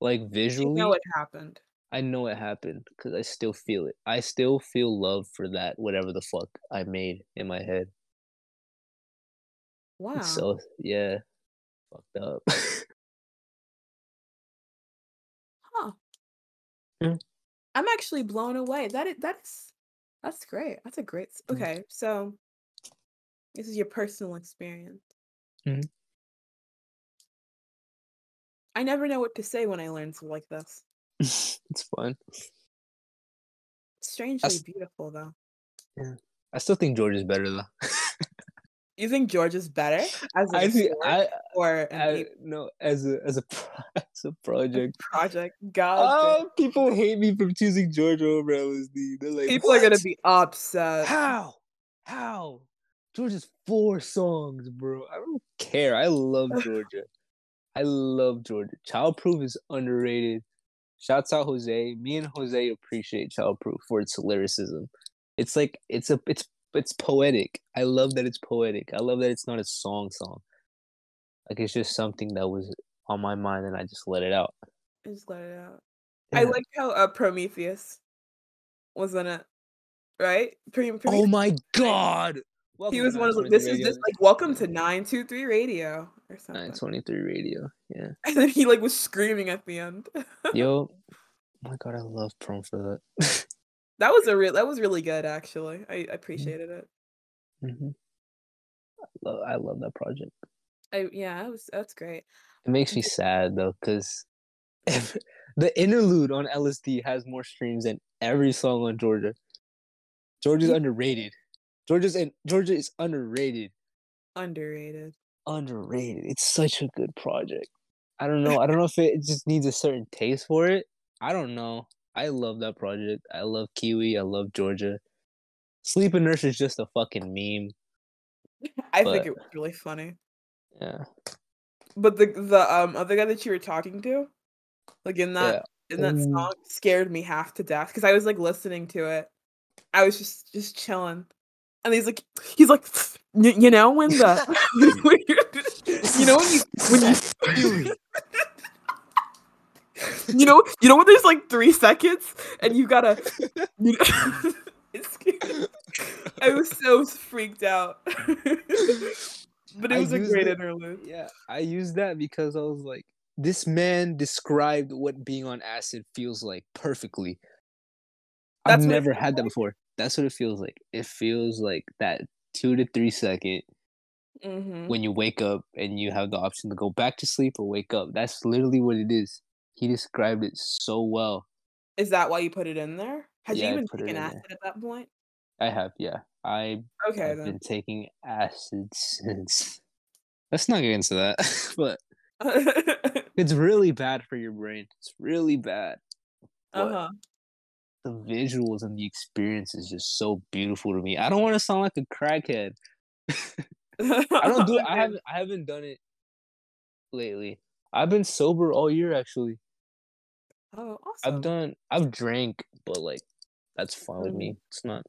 like You visually know it happened. I know it happened because I still feel it. I still feel love for that whatever the fuck I made in my head. Wow. It's So yeah, fucked up. huh. Yeah. I'm actually blown away. That is that's that's great. That's a great Mm. okay. So this is your personal experience. Mhm. I never know what to say when I learn something like this. it's fun. Strangely That's- beautiful though. Yeah, I still think George is better though. You think George is better as a I think I, or no as a as a as a project. project? God. Oh, people hate me for choosing Georgia over LSD. They're like, people are gonna be upset. How? How? Georgia's four songs, bro. I don't care. I love Georgia. I love Georgia. Childproof is underrated. Shouts out Jose. Me and Jose appreciate Childproof for its lyricism. It's like it's a it's it's poetic. I love that it's poetic. I love that it's not a song song. Like it's just something that was on my mind and I just let it out. I just let it out. I like how uh, Prometheus was in it, right? Pre- Oh my god. he was one of the. 923 This is just like welcome to nine two three radio or something. 923 radio. Yeah. And then he like was screaming at the end. Yo. Oh my god, I love prom for that. That was a real. That was really good actually. I, Mm-hmm. I appreciated it. hmm I, love, I love that project. I yeah, it was that's great. It makes me sad though, because the interlude on LSD has more streams than every song on Georgia. Georgia's underrated. Georgia's and Georgia is underrated. Underrated. Underrated. It's such a good project. I don't know. I don't know if it, it just needs a certain taste for it. I don't know. I love that project. I love Kiwi. I love Georgia. Sleep and Nurse is just a fucking meme. I But- think it was really funny. Yeah. But the the um other guy that you were talking to, like in that in that Ooh. song, scared me half to death because I was like listening to it. I was just just chilling, and he's like he's like you know when the you know when you when you you know you know when there's like three seconds and you gotta you know. I was so freaked out. but it was a great it- interlude. Yeah, I used that because I was like, this man described what being on acid feels like perfectly. I've That's it never had that before. That's what it feels like. It feels like that two to three second Mm-hmm. when you wake up and you have the option to go back to sleep or wake up. That's literally what it is. He described it so well. Is that why you put it in there? Had Yeah, you even taken acid there. at that point? I have, yeah. I Okay I've then. been taking acid since. Let's not get into that, but it's really bad for your brain. It's really bad. uh huh. the visuals and the experience is just so beautiful to me. I don't want to sound like a crackhead. I don't do. it. I haven't. I haven't done it lately. I've been sober all year. Actually, Oh, awesome. I've done. I've drank, but like, that's fine with me. It's not.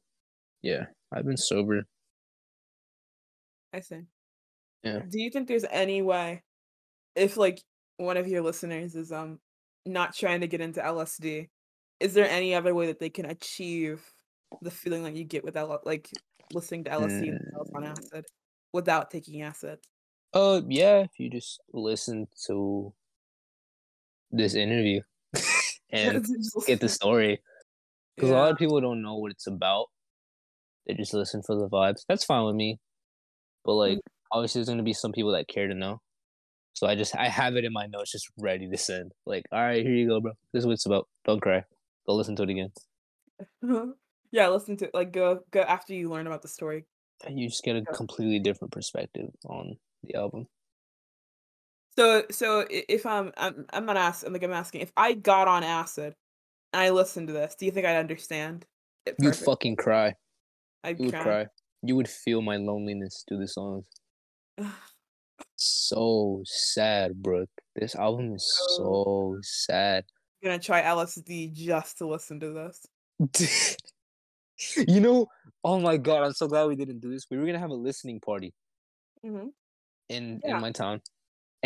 Yeah, I've been sober. I see. Yeah. Do you think there's any way, if like one of your listeners is um not trying to get into LSD, is there any other way that they can achieve the feeling that you get with L- like listening to LSD themselves on Mm. acid without taking acid? Uh, yeah. If you just listen to this interview and get the story, because a lot of people don't know what it's about. They just listen for the vibes. That's fine with me. But mm-hmm. like, obviously, there's gonna be some people that care to know. So I just I have it in my notes, just ready to send. Like, all right, here you go, bro. This is what it's about. Don't cry. Go listen to it again. yeah, listen to it. like go go after you learn about the story. And you just get a completely different perspective on the album. So so if I'm I'm I'm not asking like I'm asking if I got on acid and I listened to this, do you think I'd understand? You'd fucking cry. I'd You would cry. You would feel my loneliness through the songs. So sad, Brooke. This album is so sad. I'm gonna try LSD just to listen to this. you know, oh my god, I'm so glad we didn't do this. We were gonna have a listening party hmm in Yeah. in my town,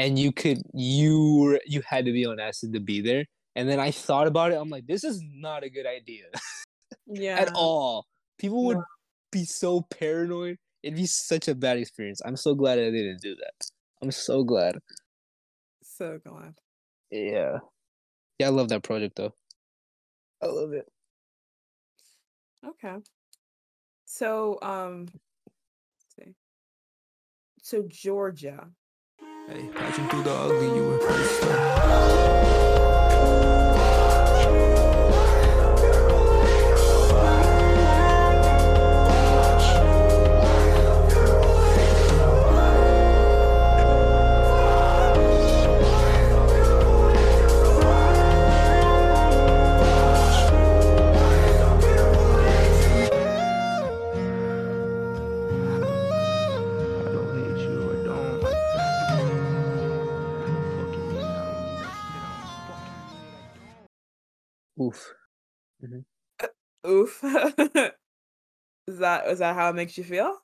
and you could you were you had to be on acid to be there. And then I thought about it. I'm like, this is not a good idea Yeah. at all. People would No. be so paranoid. It'd be such a bad experience. I'm so glad I didn't do that. I'm so glad. So glad. Yeah, yeah, I love that project though. I love it. Okay. So um let's see. So Georgia. Hey, patching through the ugly, you were first. Oof. is that is that how it makes you feel?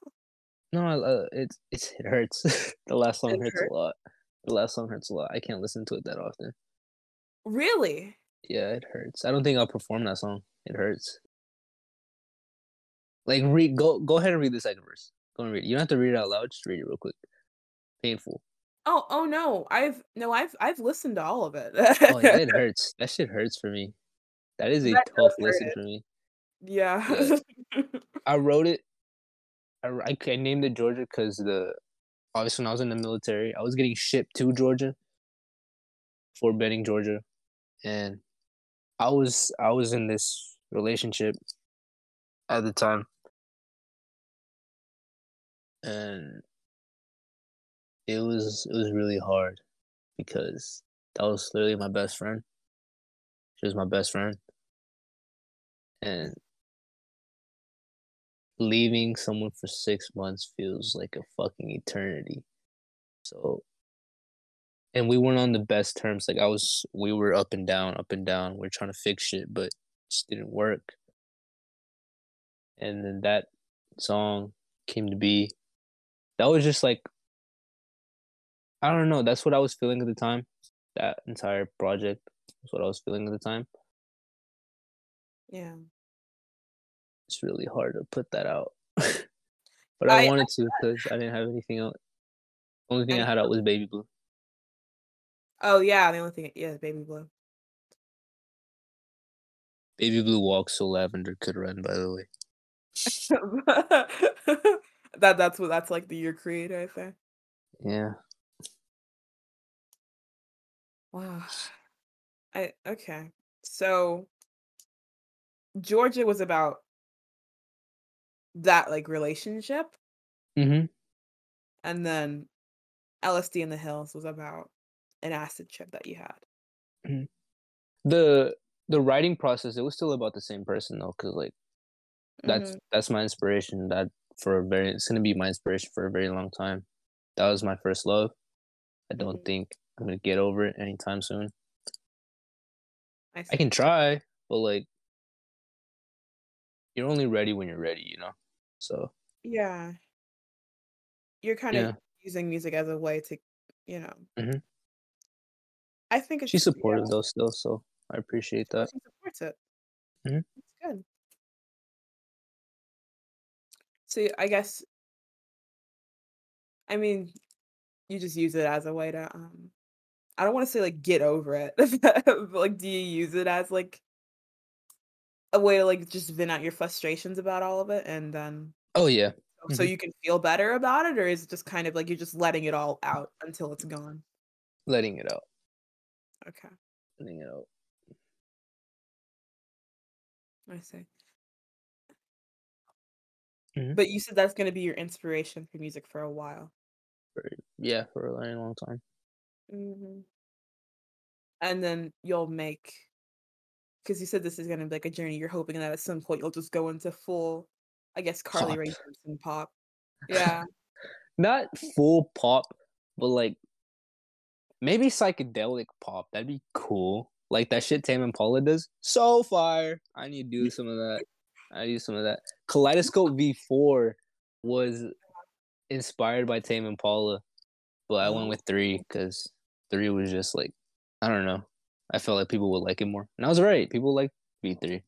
No, uh, it's it's it hurts. the last song It hurts hurts? a lot. The last song hurts a lot. I can't listen to it that often. Really? Yeah, it hurts. I don't think I'll perform that song. It hurts. Like read go go ahead and read the second verse. Go and read it. You don't have to read it out loud, just read it real quick. Painful. Oh, oh no. I've no, I've I've listened to all of it. Oh yeah, it hurts. That shit hurts for me. That is a That tough listen for me. yeah. I wrote it. I, I named it Georgia because the obviously when I was in the military, I was getting shipped to Georgia, Fort Benning, Georgia, and I was I was in this relationship at the time, and it was it was really hard because that was literally my best friend. She was my best friend, and leaving someone for six months feels like a fucking eternity. So, and we weren't on the best terms. Like I was, we were up and down, up and down. We are trying to fix shit, but it just didn't work. And then that song came to be. That was just like, I don't know. That's what I was feeling at the time. That entire project was what I was feeling at the time. Yeah. it's really hard to put that out. but I, I- wanted to because I didn't have anything else. Only thing I, I had out was Baby Blue. Oh yeah, the only thing yeah, baby blue. Baby Blue walks so lavender could run. By the way, that that's what that's like the year creator, I think. yeah. Wow. I okay. So Georgia was about that like relationship Mm-hmm. and then LSD in the Hills was about an acid trip that you had. The the writing process it was still about the same person though, because like that's Mhm. that's my inspiration. That for a very it's gonna be my inspiration for a very long time. That was my first love. I don't Mhm. think I'm gonna get over it anytime soon. I, I can try, but like you're only ready when you're ready, you know. So Yeah. You're kind Yeah. of using music as a way to, you know. Mhm. I think it's she's yeah, supportive though, still. So I appreciate that. she supports it. Mhm. It's good. So I guess I mean you just use it as a way to um I don't want to say like get over it. but like do you use it as like a way to like just vent out your frustrations about all of it and then Oh yeah, so Mhm. you can feel better about it or is it just kind of like you're just letting it all out until it's gone? letting it out, Okay. letting it out. I see. Mhm. But you said that's going to be your inspiration for music for a while. For, yeah, for a very long time. hmm And then you'll make, because you said this is going to be like a journey. You're hoping that at some point you'll just go into full, I guess, Carly Pop. Rae Jepsen pop. Yeah. Not full pop, but like maybe psychedelic pop. That'd be cool. Like that shit Tame Impala does. So fire. I need to do some of that. I need some of that. Kaleidoscope V4 was inspired by Tame Impala, but I went mm. with three because three was just like I don't know. I felt like people would like it more, and I was right. People like V3.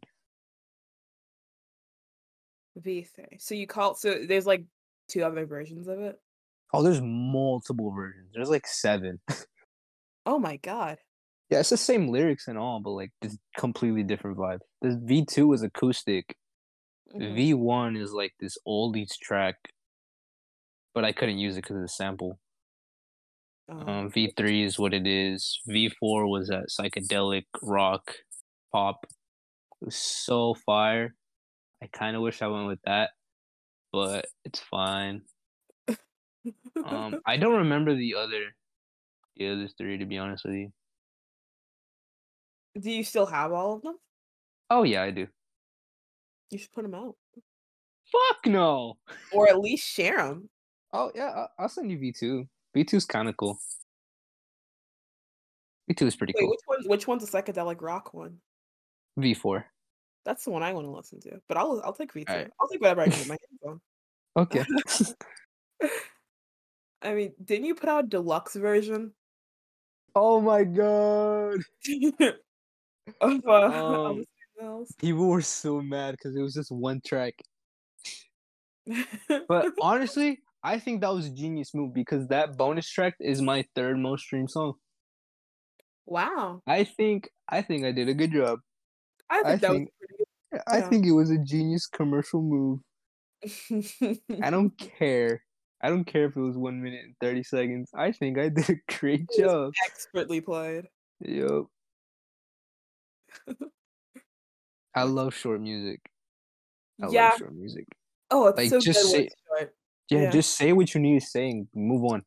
V3. So you call, so there's like two other versions of it. Oh, there's multiple versions. There's like seven. Oh my God. Yeah, it's the same lyrics and all, but like just completely different vibe. This V two is acoustic. Mhm. V one is like this oldies track, but I couldn't use it because of the sample. Oh. Um, V three is what it is. V four was that psychedelic rock pop. It was so fire. I kind of wish I went with that, but it's fine. Um, I don't remember the other, the other three to be honest with you. Do you still have all of them? Oh yeah, I do. You should put them out. Fuck no. Or at least share them. Oh yeah, I'll, I'll send you V two. V two is kind of cool. V two is pretty Wait, cool. which one's which one's a psychedelic rock one? V4. That's the one I want to listen to. But I'll I'll take V2. Alright. I'll take whatever I can get my hands on. Okay. I mean, didn't you put out a deluxe version oh my god. of uh, Um, People were so mad because it was just one track. But honestly, I think that was a genius move because that bonus track is my third most streamed song. wow, I think I think I did a good job. I think I that think- was I Yeah. think it was a genius commercial move. I don't care. I don't care if it was one minute and thirty seconds. I think I did a great It job. expertly played. Yep. I love short music. I yeah. love short music. Oh, it's like, so just good say- short. Yeah, Yeah. just say what you need to say and move on.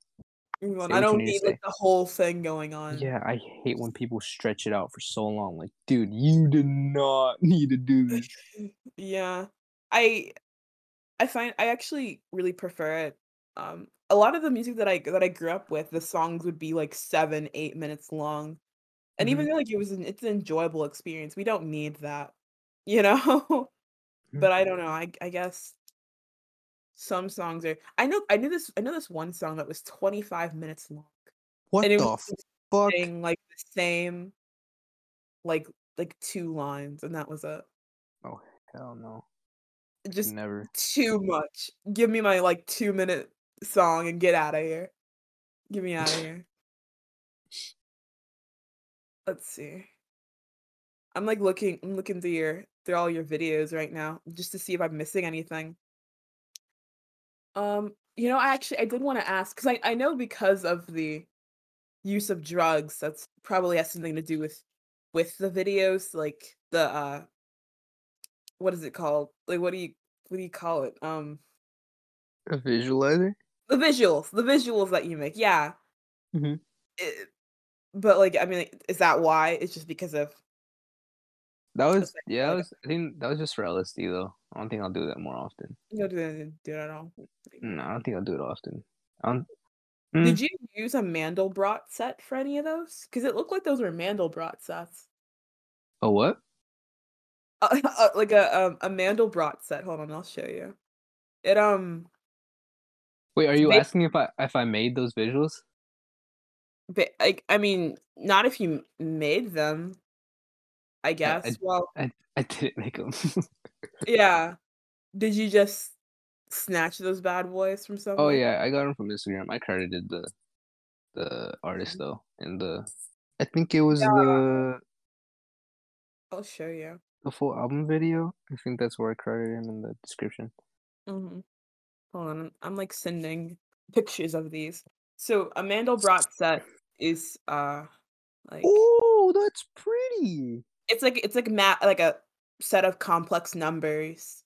Move on. I don't need need like the whole thing going on. Yeah, I hate when people stretch it out for so long. Like, dude, you did not need to do this. Yeah. I I find I actually really prefer it. Um a lot of the music that I that I grew up with, the songs would be like 7, 8 minutes long. And even though like it was an it's an enjoyable experience, we don't need that. You know? but I don't know. I I guess some songs are I know I knew this I know this one song that was 25 minutes long. What and it the was fuck? saying like the same like like two lines and that was it. Oh hell no. Just Never. too much. Give me my like two minute song and get out of here. Get me out of here. Let's see. I'm like looking I'm looking through your through all your videos right now just to see if I'm missing anything. Um, you know, I actually I did want to ask because I, I know because of the use of drugs, that's probably has something to do with with the videos, like the uh what is it called? Like what do you what do you call it? Um A visualizer? the visuals, the visuals that you make. Yeah. Mhm. It- but like I mean is that why? It's just because of That was yeah, that was I think that was just for LSD though. I don't think I'll do that more often. you know do that do that at all. No, I don't think I'll do it often. Don't, Did Mm, you use a Mandelbrot set for any of those? Because it looked like those were Mandelbrot sets. a what? Uh, uh, like a um, a Mandelbrot set. Hold on, I'll show you. It um, Wait, are you asking if I if I made those visuals? ba- like I mean, not if you made them. I guess. well, I I didn't make them. yeah. Did you just snatch those bad boys from somewhere? oh yeah, I got them from Instagram. I credited the the artist though, and the I think it was Yeah. the I'll show you. the full album video. I think that's where I credited him in the description. Mm-hmm. Hold on, I'm, I'm like sending pictures of these. So a Mandelbrot set is uh like Oh, that's pretty. It's like it's like math, like a set of complex numbers.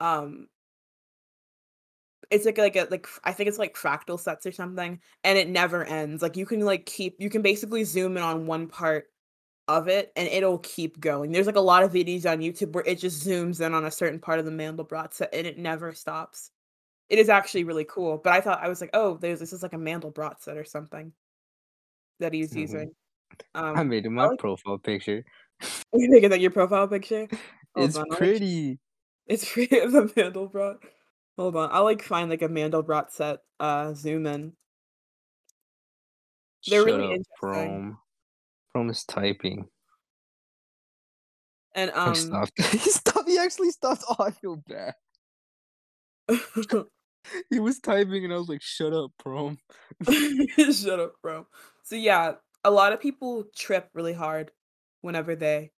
Um it's like like a like I think it's like fractal sets or something and it never ends. Like you can like keep you can basically zoom in on one part of it and it'll keep going. There's like a lot of videos on YouTube where it just zooms in on a certain part of the Mandelbrot set and it never stops. It is actually really cool, but I thought I was like, "Oh, there's this is like a Mandelbrot set or something that he's Mhm. using." I Um made it my like- profile picture. you making that your profile picture? Hold it's on, pretty. It's pretty of a Mandelbrot. Hold on, I'll like find like a Mandelbrot set uh zoom in. They're Shut really up, interesting. Prom. Prom is typing. And um stopped. he stopped. He actually stopped. Oh, I feel bad. He was typing, and I was like, "Shut up, Prom." shut up, bro. So yeah, a lot of people trip really hard whenever they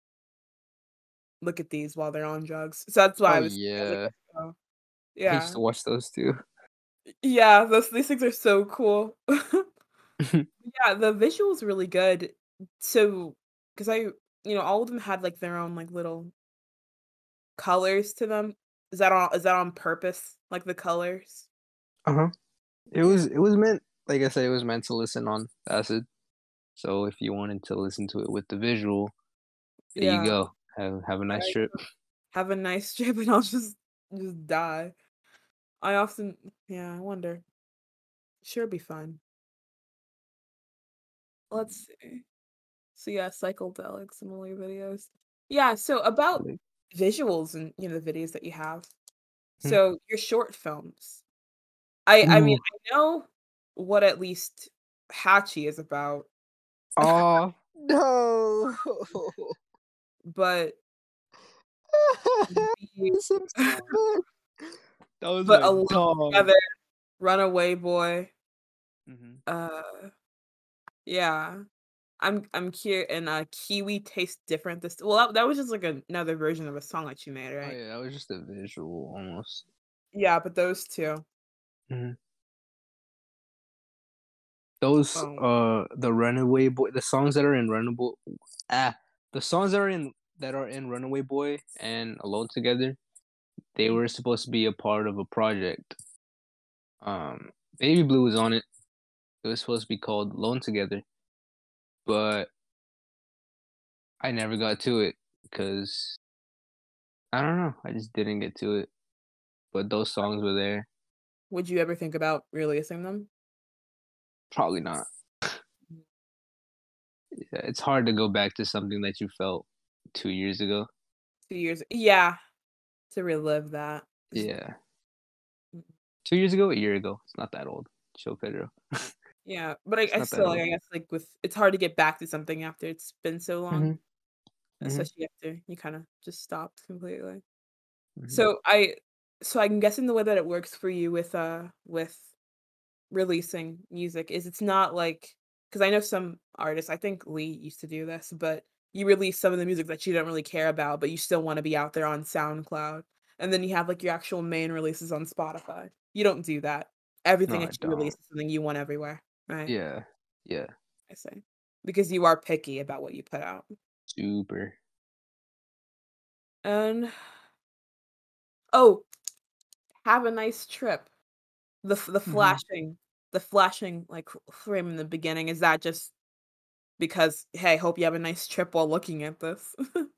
look at these while they're on drugs. So that's why I oh was I was yeah, like, oh. I used to watch those too. Yeah, those these things are so cool. yeah, the visuals really good. So, because I, you know, all of them had like their own like little colors to them. Is that on? Is that on purpose? Like the colors? Uh huh. It was it was meant like I said, it was meant to listen on acid. So if you wanted to listen to it with the visual, there Yeah. you go. Have have a nice Right. trip. Have a nice trip, and I'll just just die. I often, yeah, I wonder. Sure, be fun. Let's see. So yeah, psychedelics and all videos. Yeah, so about visuals and you know the videos that you have. Hmm. So your short films. I I mean, I know what at least Hachi is about, Oh no! but the Miss him so much. That was but my Alone dog. Together, Runaway Boy, Mm-hmm. uh yeah. I'm I'm cute, and uh Kiwi tastes different this well that, that was just like another version of a song that you made, Oh right? yeah, that was just a visual almost. Yeah, but those two. Those uh the Runaway Boy the songs that are in Runaway ah the songs that are in that are in Runaway Boy and Alone Together, they were supposed to be a part of a project. Um Baby Blue was on it. It was supposed to be called Alone Together. But I never got to it because I don't know. I just didn't get to it. But those songs were there. would you ever think about releasing them? Probably not. Yeah, it's hard to go back to something that you felt two years ago. Two years yeah. To relive that. Yeah. Two years ago, a year ago. It's not that old. Show Pedro. Yeah, but I, I still like. I guess like with it's hard to get back to something after it's been so long, Mhm. Mhm. especially after you kind of just stopped completely. Mhm. So I so I'm guessing the way that it works for you with uh with releasing music is it's not like because I know some artists, I think Lee used to do this, but you release some of the music that you don't really care about, but you still want to be out there on SoundCloud. And then you have like your actual main releases on Spotify. You don't do that. Everything No, that you release is something you want everywhere, right? Yeah. Yeah. I say. Because you are picky about what you put out. Super. And oh, have a nice trip. The the Mhm. flashing, the flashing like frame in the beginning is that just because hey, hope you have a nice trip while looking at this.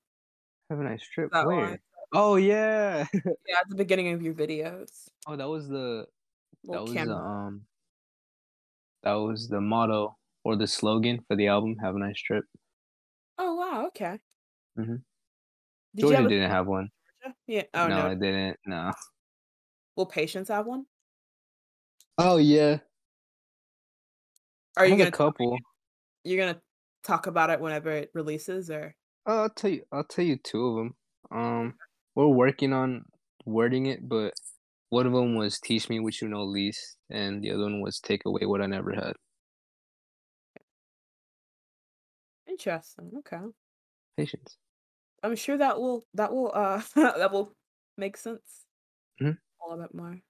Have a nice trip. that? Oh yeah. Yeah, at the beginning of your videos. oh, that was the that was the, camera. um that was the motto or the slogan for the album. Have a nice trip. Oh wow, okay. mm-hmm. Did georgia have a- didn't have one. Yeah. Oh no, no. I didn't. No. Will Patience have one? Oh yeah. Are I you gonna a couple. you're gonna talk about it whenever it releases or Oh, I'll tell you. I'll tell you two of them. Um, we're working on wording it, but one of them was "Teach me what you know least," and the other one was "Take away what I never had." interesting. Okay. Patience. I'm sure that will that will uh that will make sense Mhm. a little bit more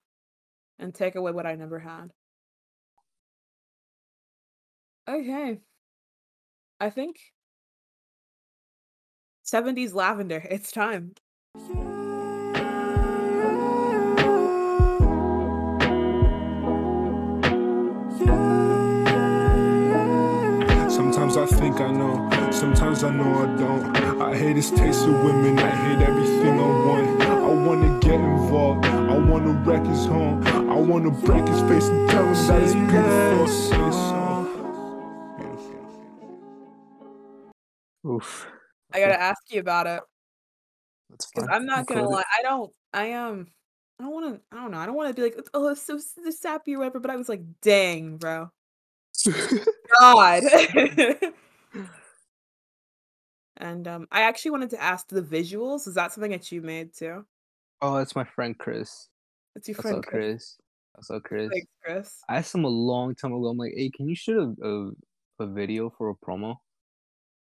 and take away what I never had. Okay. I think 70s lavender. It's time. I think I know, sometimes I know I don't. I hate this taste of women, I hate everything I want. I wanna get involved, I wanna wreck his home. I wanna break his face and tell him that it's beautiful. It's so beautiful. Oof. I gotta ask you about it That's because fine. I'm not gonna lie. I don't. I am. I don't want to. I don't know. I don't want to be like, oh, it's so, so sappy or whatever. But I was like, dang, bro. It. God. and um, I actually wanted to ask the visuals. Is that something that you made too? oh, that's my friend Chris. It's your friend up, Chris. Chris? What's Chris? Thanks, Chris. I asked him a long time ago. I'm like, "Hey, can you shoot a a, a video for a promo?"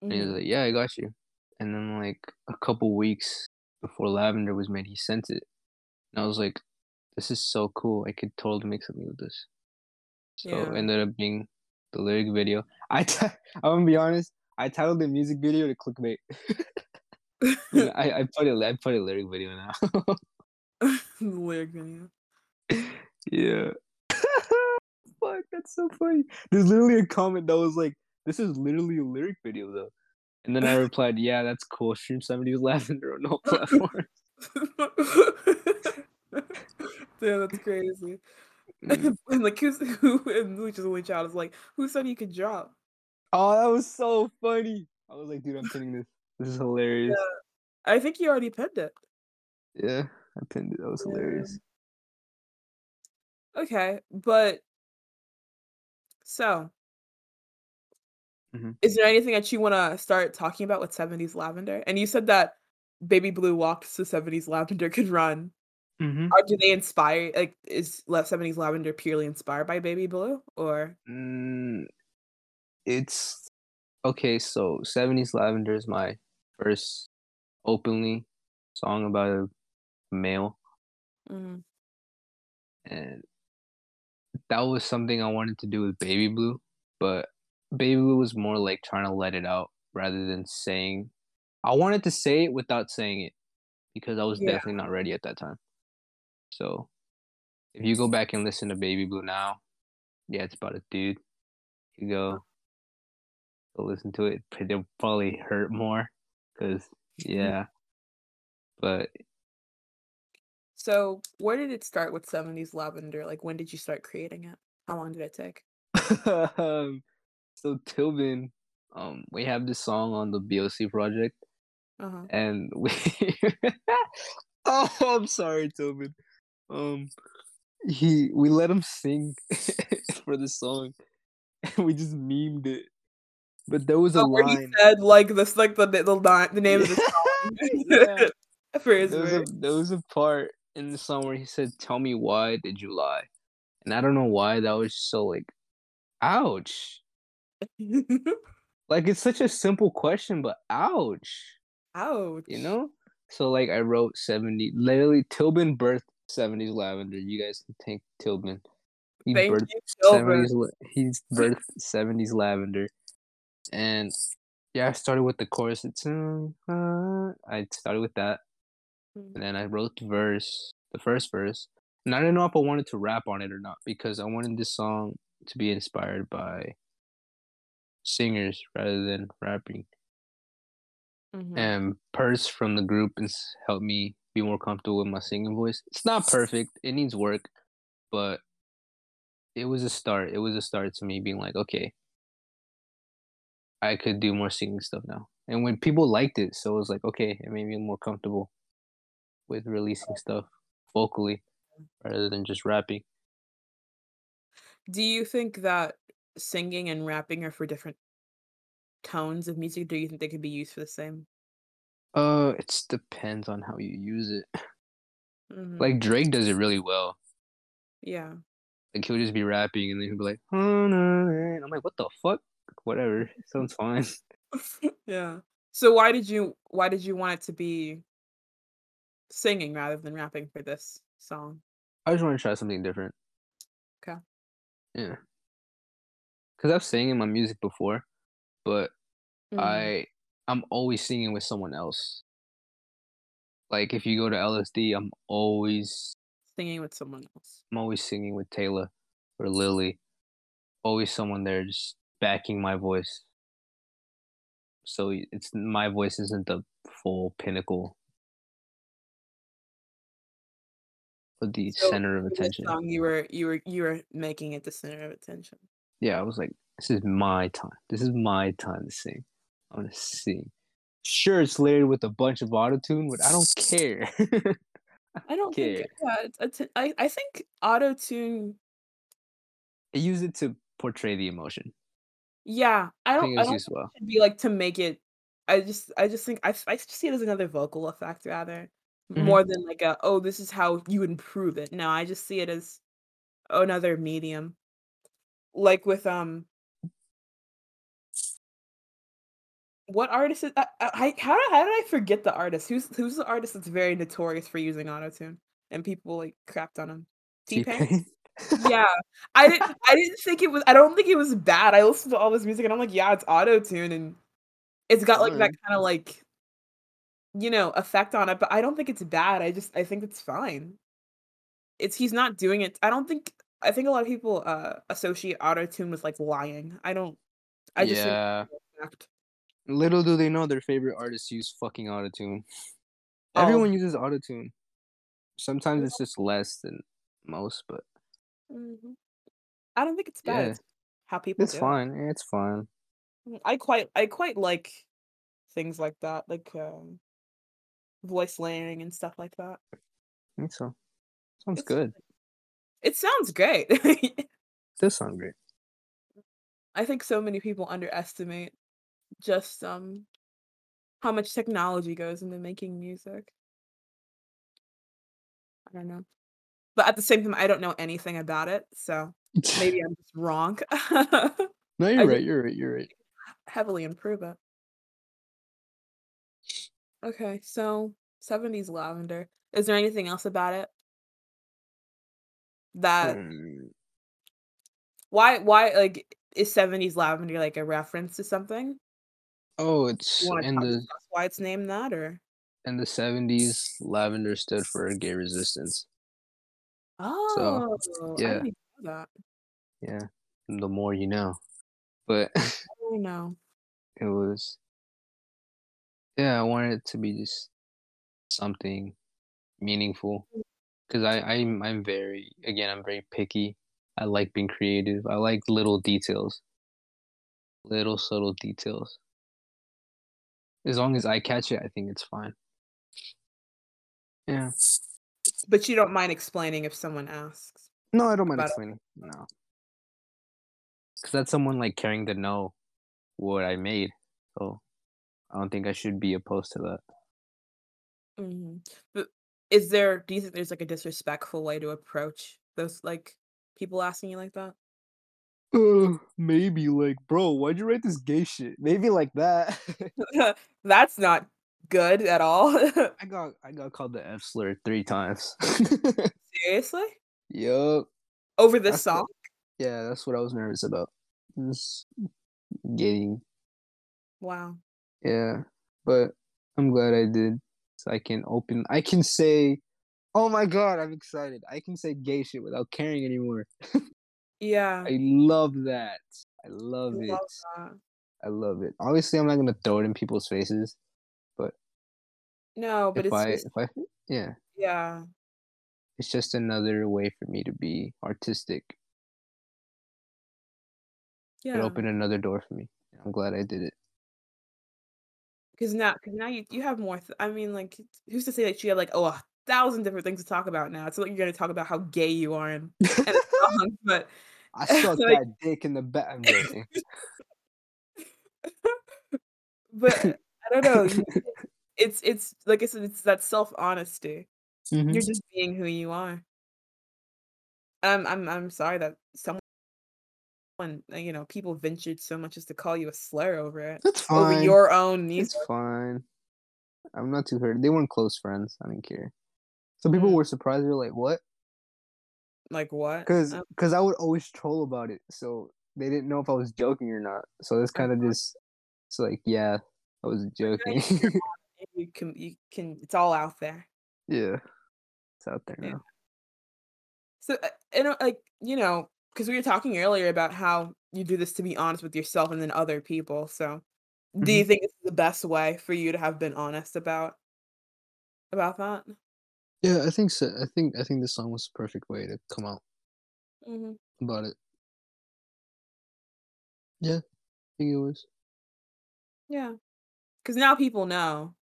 And he was Mhm. like, "Yeah, I got you." And then like a couple weeks before Lavender was made, he sent it, and I was like, "This is so cool! I could totally make something with this." So Yeah. it ended up being the lyric video. I t- I'm gonna be honest. I titled the music video to clickbait. I, I put it. I put a lyric video now. the lyric video. yeah. Fuck, that's so funny. There's literally a comment that was like, "This is literally a lyric video, though." And then I replied, "Yeah, that's cool. Stream 70s Lavender on all platforms." Damn, that's crazy. Mm. and like who's who and Lucha's only child is like, who said you could drop? Oh, that was so funny. I was like, dude, I'm pinning this. This is hilarious. I think you already pinned it. Yeah, I pinned it. That was Yeah. hilarious. Okay, but so Mhm. is there anything that you want to start talking about with 70s Lavender? And you said that Baby Blue walked so 70s Lavender could run. Mm-hmm. Or do they inspire like is Le- 70s Lavender purely inspired by Baby Blue or Mm, it's okay. So, 70s Lavender is my first openly song about a male, Mm, and that was something I wanted to do with Baby Blue, but Baby Blue was more like trying to let it out rather than saying. I wanted to say it without saying it because I was Yeah. definitely not ready at that time. So, if you go back and listen to Baby Blue now, yeah, it's about a dude. You go, go listen to it. It'll probably hurt more because yeah, but So, where did it start with 70s Lavender? Like, when did you start creating it? How long did it take? um, so Tilbin, um, we have this song on the BOC project, Uh-huh. and we. oh, I'm sorry, Tilbin. Um, he we let him sing for the song, and we just memed it. But there was a Oh, where he line. said like this, like the the, the, the name of the song Yeah. for his There was, a, there was a part in the song where he said, "Tell me why did you lie?" And I don't know why that was so like, ouch. Like it's such a simple question, but ouch. Ouch. You know? So like I wrote 70 literally Tilbin birthed 70s lavender. You guys can thank Tilbin. He Thank birthed you, Silver. 70s he's birthed 70s lavender. And yeah, I started with the chorus. It's uh, I started with that. Mm. And then I wrote the verse, the first verse. And I didn't know if I wanted to rap on it or not because I wanted this song to be inspired by singers rather than rapping. Mhm. And Purse from the group has helped me be more comfortable with my singing voice. It's not perfect, it needs work, but it was a start. It was a start to me being like, okay, I could do more singing stuff now. And when people liked it, so it was like, okay, it made me more comfortable with releasing stuff vocally rather than just rapping. Do you think that singing and rapping are for different tones of music? Do you think they could be used for the same? Uh, it depends on how you use it. Mhm. Like Drake does it really well. yeah. Like he'll just be rapping and then he'll be like, oh, no, and I'm like, what the fuck? Whatever, sounds fine. yeah. So why did you why did you want it to be singing rather than rapping for this song? I just want to try something different. Okay. Yeah. Cause I've sang in my music before, but Mhm. I I'm always singing with someone else. Like if you go to LSD, I'm always singing with someone else. I'm always singing with Taylor or Lily. Always someone there just backing my voice. So it's my voice isn't the full pinnacle or the So center of attention. song, you were you were you were making it the center of attention. Yeah, I was like, this is my time. This is my time to sing. I'm gonna sing. Sure, it's layered with a bunch of autotune, but I don't care. I don't think care. yeah, it's, it's I I think auto tune. I use it to portray the emotion. Yeah, I I don't think I it's don't used well. should be like to make it. I just I just think I I see it as another vocal effect rather Mhm. more than like a oh this is how you improve it. No, I just see it as another medium. Like with um what artist is I, I, how did how did I forget the artist? Who's who's the artist that's very notorious for using autotune and people like crapped on him? T-Pain? T-Pain. Yeah. I didn't I didn't think it was I don't think it was bad. I listened to all this music and I'm like, yeah, it's auto tune and it's got like that mm. kind of like you know, effect on it, but I don't think it's bad. I just I think it's fine. It's he's not doing it. I don't think I think a lot of people uh associate auto tune with like lying. I don't I just think yeah. it's a fact. Little do they know their favorite artists use fucking autotune. Oh. Everyone uses autotune. Sometimes it's just less than most, but Mhm. I don't think it's bad. Yeah. How people it's it. fine. It's fine. I quite I quite like things like that, like um, voice layering and stuff like that. I think so. Sounds It's good. It sounds great. Does sound great. I think so many people underestimate just um how much technology goes into making music. I don't know. But at the same time, I don't know anything about it, so maybe I'm just wrong. no, you're right. You're right. You're right. heavily improve it. Okay, so 70s lavender. Is there anything else about it that Hmm. why why like is 70s lavender like a reference to something? Oh, it's in the discuss why it's named that or? in the seventies. Lavender stood for gay resistance. So Oh, I yeah, didn't know that. yeah. The more you know. But Oh know it was yeah. I wanted it to be just something meaningful mm. because I I'm I'm very again I'm very picky. I like being creative. I like little details, little subtle details. As long as I catch it, I think it's fine. Yeah. But you don't mind explaining if someone asks No, I don't mind about it. explaining. No, because that's someone like caring to know what I made. So I don't think I should be opposed to that. hmm But is there, do you think there's like a disrespectful way to approach those like people asking you like that? Uh, maybe like, bro, why'd you write this gay shit? Maybe like that. That's not good at all. I got I got called the F slur three times. Seriously? yup. Over this That's song? yeah, that's what I was nervous about. Just getting Wow. yeah, but I'm glad I did. So I can open. I can say, "Oh my god, I'm excited." I can say gay shit without caring anymore. Yeah. I love that. I love I it. love that. I love it. Obviously, I'm not gonna throw it in people's faces, but No, but if it's I just, I yeah, yeah. it's just another way for me to be artistic. Yeah, It opened another door for me. I'm glad I did it. Because now, because now you, you have more. Th- I mean, like, who's to say that you have like oh a thousand different things to talk about now? It's not like you're gonna talk about how gay you are in, in a song, but I sucked like, that dick in the back. I'm but I don't know. It's it's like I said, it's that self honesty. Mhm. You're just being who you are. I'm I'm I'm sorry that someone you know people ventured so much as to call you a slur over it That's over fine. your own It's fine. I'm not too hurt. They weren't close friends. I didn't care. Some people Mm, were surprised. They were like, "What?" Like what? Because Um, because I would always troll about it, so they didn't know if I was joking or not. So it's kind of just it's like, yeah, I was joking. you- you're on it, you can you can it's all out there. yeah, it's out there Yeah. now. So uh, and uh, like you know because we were talking earlier about how you do this to be honest with yourself and then other people. So do you hmm think it's the best way for you to have been honest about about that? Yeah, I think so. I think I think this song was the perfect way to come out hmm about it. Yeah, I think it was. Yeah, because now people know.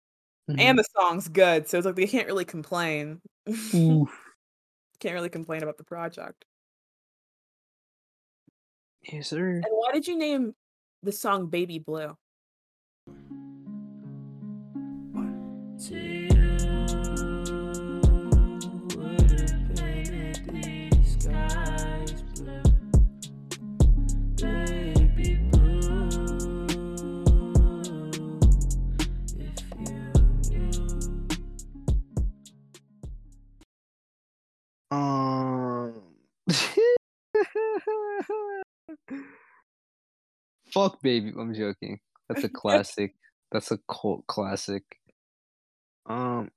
hmm And the song's good, so it's like they can't really complain. Can't really complain about the project. yes, sir. And why did you name the song Baby Blue? Um. Fuck baby, I'm joking. That's a classic. That's a cult classic. Um,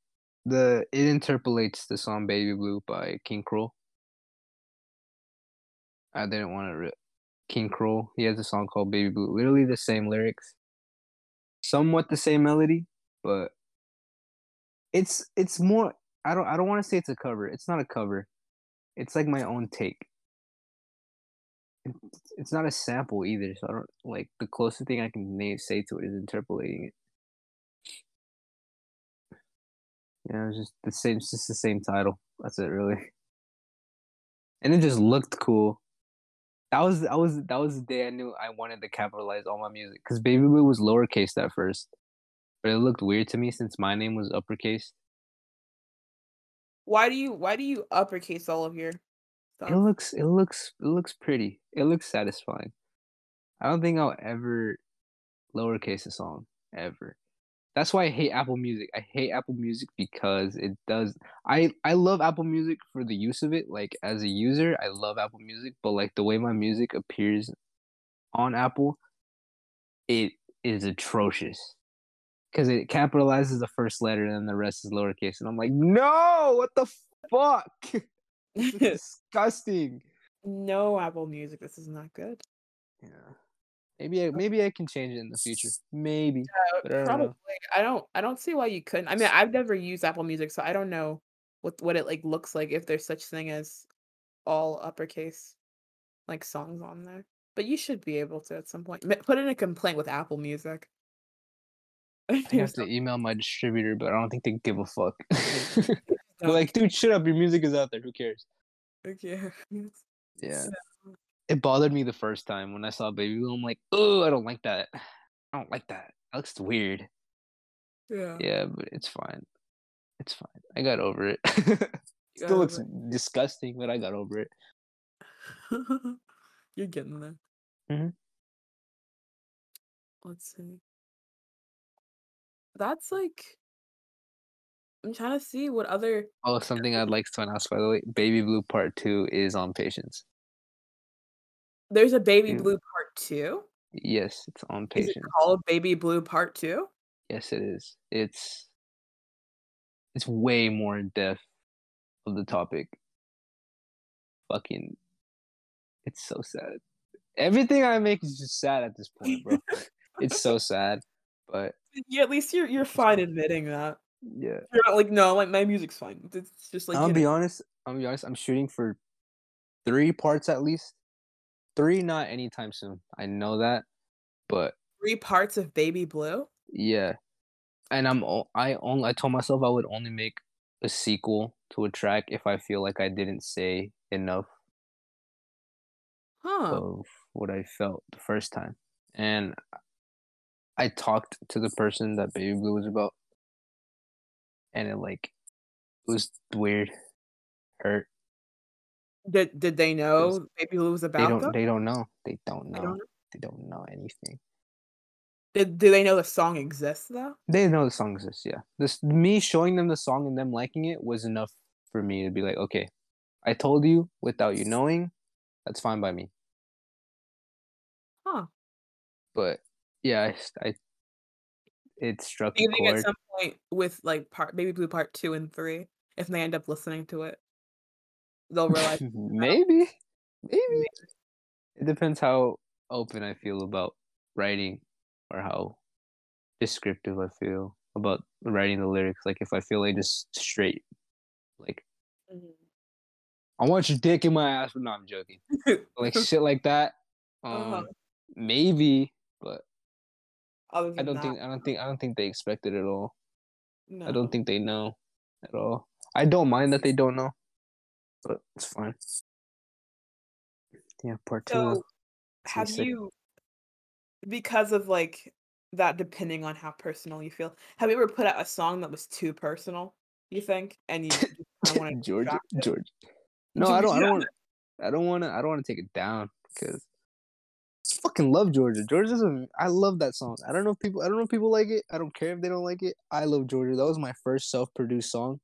the it interpolates the song "Baby Blue" by King Krule. I didn't want to. Re- King Krule. He has a song called "Baby Blue." Literally the same lyrics, somewhat the same melody, but it's it's more. I don't I don't want to say it's a cover. It's not a cover. It's like my own take. It's, it's not a sample either. So I don't like the closest thing I can name say to it is interpolating it. Yeah, it was just the same. It's just the same title. That's it, really. And it just looked cool. That was that was that was the day I knew I wanted to capitalize all my music because Baby Blue was lowercase at first, but it looked weird to me since my name was uppercase. Why do you why do you uppercase all of your stuff? It looks it looks it looks pretty. It looks satisfying. I don't think I'll ever lowercase a song ever. That's why I hate Apple Music. I hate Apple Music because it does I I love Apple Music for the use of it. Like as a user, I love Apple Music, but like the way my music appears on Apple, it is atrocious. Cuz it capitalizes the first letter and then the rest is lowercase and I'm like, "No! What the fuck?" Disgusting. no Apple Music. This is not good. Yeah. Maybe I, maybe I can change it in the future. Maybe. I Probably. know. I don't I don't see why you couldn't. I mean, I've never used Apple Music, so I don't know what what it like looks like if there's such thing as all uppercase like songs on there. But you should be able to at some point. Put in a complaint with Apple Music. I have to email my distributor, but I don't think they give a fuck. Like, dude, shut up. Your music is out there. Who cares? care. Yeah. It bothered me the first time when I saw Baby Blue. I'm like, oh, I don't like that. I don't like that. That looks weird. Yeah. Yeah, but it's fine. It's fine. I got over it. got Still looks over disgusting, but I got over it. You're getting there. Mhm. Let's see. That's like I'm trying to see what other Oh, something I'd like to announce, by the way. Baby Blue Part 2 is on Patience. there's a Baby. Blue part two. Yes, it's on Is it Patience. called Baby Blue Part Two? Yes, it is. It's it's way more in depth of the topic. Fucking, it's so sad. Everything I make is just sad at this point, bro. it's so sad, but Yeah, at least you're you're fine admitting that. yeah. You're not like, no, like my music's fine. It's just like I'll be know, honest. I'll be honest. I'm shooting for three parts at least. Three, not anytime soon. I know that, but three parts of Baby Blue. Yeah, and I'm I only I told myself I would only make a sequel to a track if I feel like I didn't say enough Huh. of what I felt the first time, and I talked to the person that Baby Blue was about, and it like it was weird, hurt. Did did they know Baby Blue was They about don't them? they don't know they don't know. They don't know? they don't know anything. Did do they know the song exists though? They know the song exists, yeah. This me showing them the song and them liking it was enough for me to be like, okay, I told you without you knowing, that's fine by me. Huh. But yeah, I. it struck a think at some point with like part maybe Blue Part Two and Three, if they end up listening to it, they'll realize maybe, maybe. It depends how open I feel about writing, or how descriptive I feel about writing the lyrics. Like if I feel like just straight, like Mhm. I want your dick in my ass, but no, I'm joking. like shit like that. Um, Uh-huh. maybe, but Other I don't that, think I don't think I don't think they expect it at all. no. I don't think they know at all. I don't mind that they don't know, but it's fine. Yeah, part two. So, It's have you, because of like that, depending on how personal you feel, have you ever put out a song that was too personal? You think, and you of want to George? George. No, I don't. I don't. want. I don't want to. I don't want to take it down because I fucking love Georgia. Georgia's a. I love that song. I don't know if people. I don't know if people like it. I don't care if they don't like it. I love Georgia. That was my first self-produced song.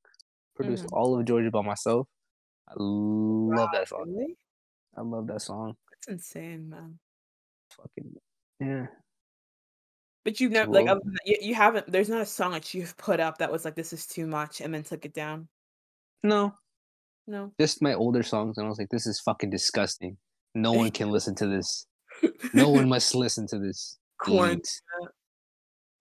Produced Mhm. all of Georgia by myself. I love that song. Really? I love that song. That's insane, man. Fucking yeah. But you've never like Well- other than that, you, you haven't. There's not a song that you've put up that was like this is too much and then took it down. No, No. just my older songs, and I was like, this is fucking disgusting. No one can listen to this. No one must listen to this. Quarantine.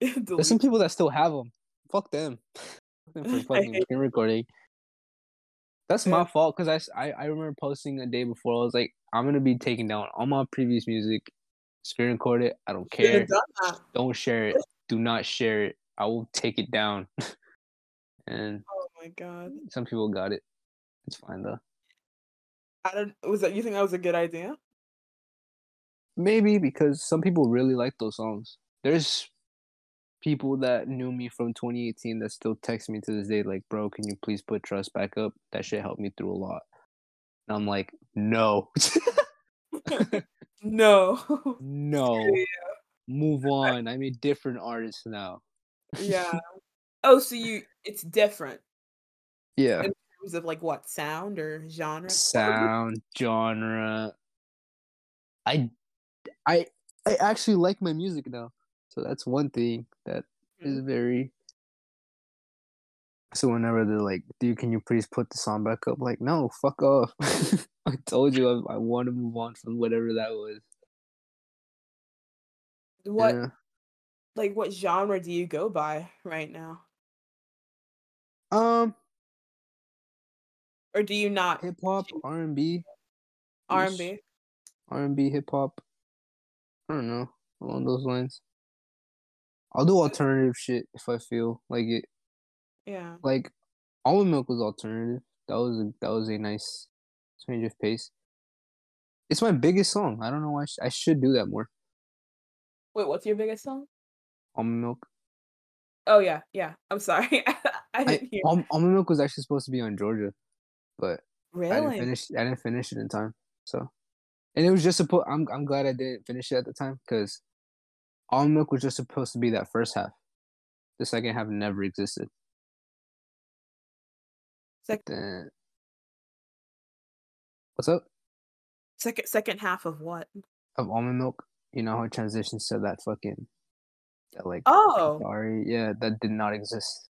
There's some people that still have them. Fuck them. Fuck them for fucking screen recording. That's my fault because I I remember posting a day before. I was like, I'm gonna be taking down all my previous music, screen record it. I don't care. Don't share it. Do not share it. I will take it down. and Oh my god. Some people got it. It's fine though. I don't was that you think that was a good idea? Maybe because some people really like those songs. There's people that knew me from 2018 that still text me to this day, like, bro, can you please put trust back up? That shit helped me through a lot. And I'm like, no. No. no. Move on. I'm a different artist now. yeah. Oh, so you it's different Yeah. in terms of like what sound or genre? Sound, genre. I I I actually like my music now. So that's one thing that is very so whenever they're like, dude, can you please put the song back up? Like, no, fuck off. I told you I, I want to move on from whatever that was. What Yeah. like what genre do you go by right now? Um, Or do you not hip hop, R and B, R&B? R and B, hip hop. I don't know along those lines. I'll do alternative shit if I feel like it. Yeah. Like, almond milk was alternative. That was a, that was a nice change of pace. It's my biggest song. I don't know why I, sh- I should do that more. Wait, what's your biggest song? Almond milk. Oh yeah, yeah. I'm sorry. I I, didn't hear. Al- almond milk was actually supposed to be on Georgia, but I didn't really? finish. I didn't finish it in time. So, and it was just supposed. I'm I'm glad I didn't finish it at the time because almond milk was just supposed to be that first half. The second half never existed. Second. What's up second second half of what? of almond milk? You know how it transitions to that fucking that like Oh. sorry, yeah, that did not exist.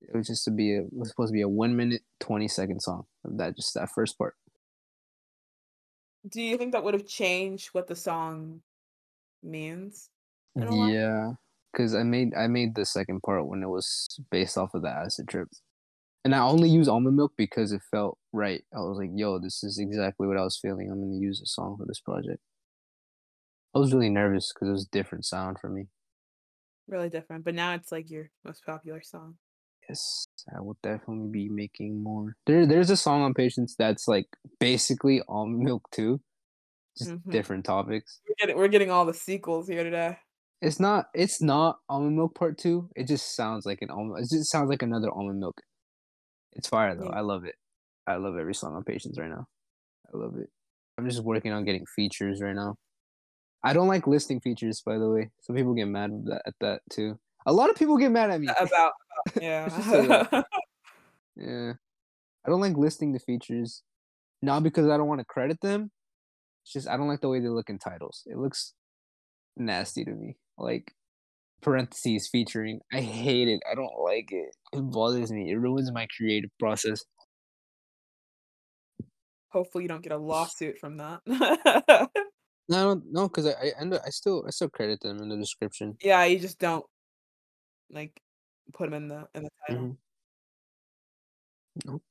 It was just to be a. It was supposed to be a one minute twenty second song of that just that first part. Do you think that would have changed what the song means? a? Yeah, because I made I made the second part when it was based off of the acid trip, and I only use almond milk because it felt right. I was like, "Yo, this is exactly what I was feeling. I'm gonna use this song for this project." I was really nervous because it was a different sound for me. Really different. But now it's like your most popular song. Yes, I will definitely be making more. There, there's a song on Patience that's like basically almond milk too, just Mhm. different topics. We're getting we're getting all the sequels here today. It's not. It's not almond milk part two. It just sounds like an almond. It just sounds like another almond milk. It's fire though. Yeah. I love it. I love every song on Patience right now. I love it. I'm just working on getting features right now. I don't like listing features, by the way. Some people get mad at that, at that too. A lot of people get mad at me. About, about Let's just say that. yeah. Yeah. I don't like listing the features. Not because I don't want to credit them. It's just I don't like the way they look in titles. It looks nasty to me. Like parentheses featuring. I hate it. I don't like it. It bothers me. It ruins my creative process. Hopefully you don't get a lawsuit from that. No, I don't no, because I, I end up I still I still credit them in the description. yeah, you just don't like put them in the in the title. Mhm. Nope.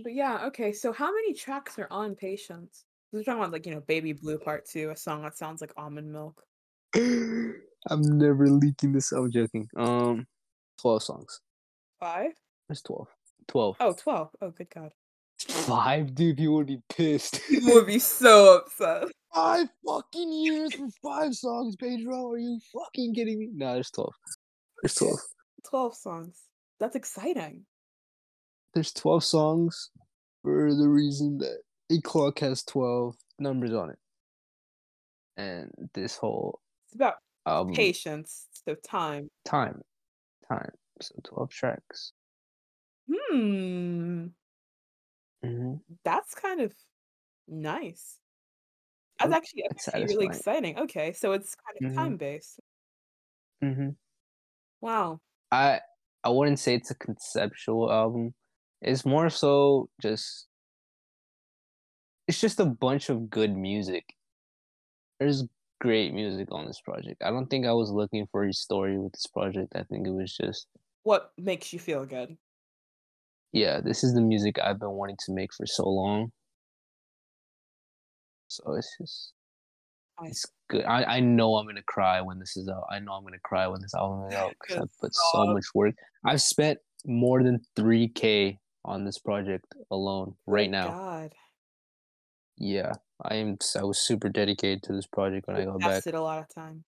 But yeah, okay. So how many tracks are on Patience? We're talking about like you know Baby Blue Part Two, a song that sounds like almond milk. I'm never leaking this. I'm joking. Um, twelve songs. Five? There's twelve. Twelve. Oh, 12. Oh, good God. Five, dude. You would be pissed. you would be so upset. Five fucking years for five songs, Pedro. Are you fucking kidding me? No, there's twelve. There's twelve. 12 songs. That's exciting. There's twelve songs for the reason that a clock has twelve numbers on it, and this whole It's about album patience, so time. time, time. So twelve tracks. Hmm. hmm That's kind of nice. That's Oh, actually, that's it's actually really exciting. Okay, so it's kind of Mhm. time based. hmm Wow. I I wouldn't say it's a conceptual album. It's more so just it's just a bunch of good music. There's great music on this project. I don't think I was looking for a story with this project. I think it was just What makes you feel good? yeah, this is the music I've been wanting to make for so long. So it's just It's good. I, I know I'm gonna cry when this is out. I know I'm gonna cry when this album is out because I put so much work. I've spent more than three k on this project alone right now. God. Yeah, I am. I was super dedicated to this project when I got back. Invested a lot of time.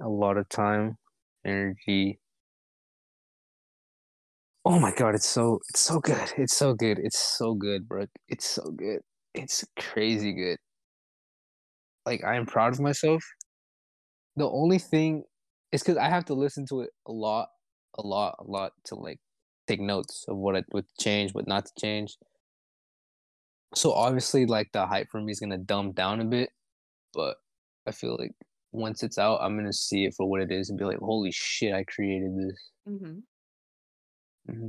A lot of time, energy. Oh my god, it's so it's so good. It's so good. It's so good, bro. It's so good. It's crazy good. Like I am proud of myself. The only thing is because I have to listen to it a lot, a lot, a lot to like take notes of what I would change, what not to change. So obviously, like the hype for me is gonna dumb down a bit, but I feel like once it's out, I'm gonna see it for what it is and be like, "Holy shit, I created this." Mm-hmm. Mm-hmm.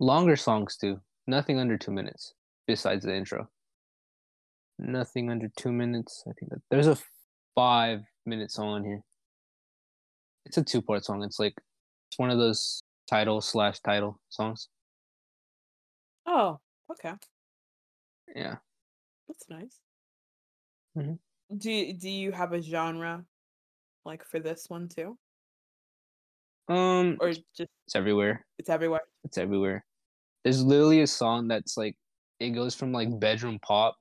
Longer songs too. Nothing under two minutes. Besides the intro. Nothing under two minutes. I think that there's a five minute song on here. It's a two part song. It's like it's one of those title slash title songs. Oh, okay. Yeah. That's nice. Mhm. Do you, do you have a genre like for this one too, Um. or just It's everywhere. it's everywhere? It's everywhere. There's literally a song that's like it goes from like bedroom pop,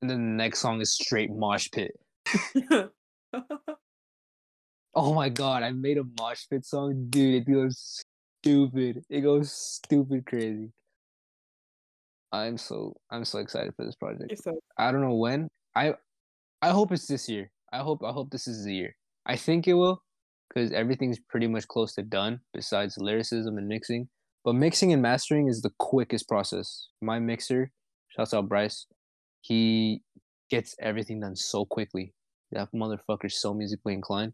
and then the next song is straight mosh pit. Oh my god, I made a mosh pit song, dude. It goes stupid. It goes stupid crazy. I'm so I'm so excited for this project. So I don't know when. I I hope it's this year. I hope I hope this is the year. I think it will, because everything's pretty much close to done besides lyricism and mixing. But mixing and mastering is the quickest process. My mixer, shouts out Bryce, he gets everything done so quickly. That motherfucker's so musically inclined.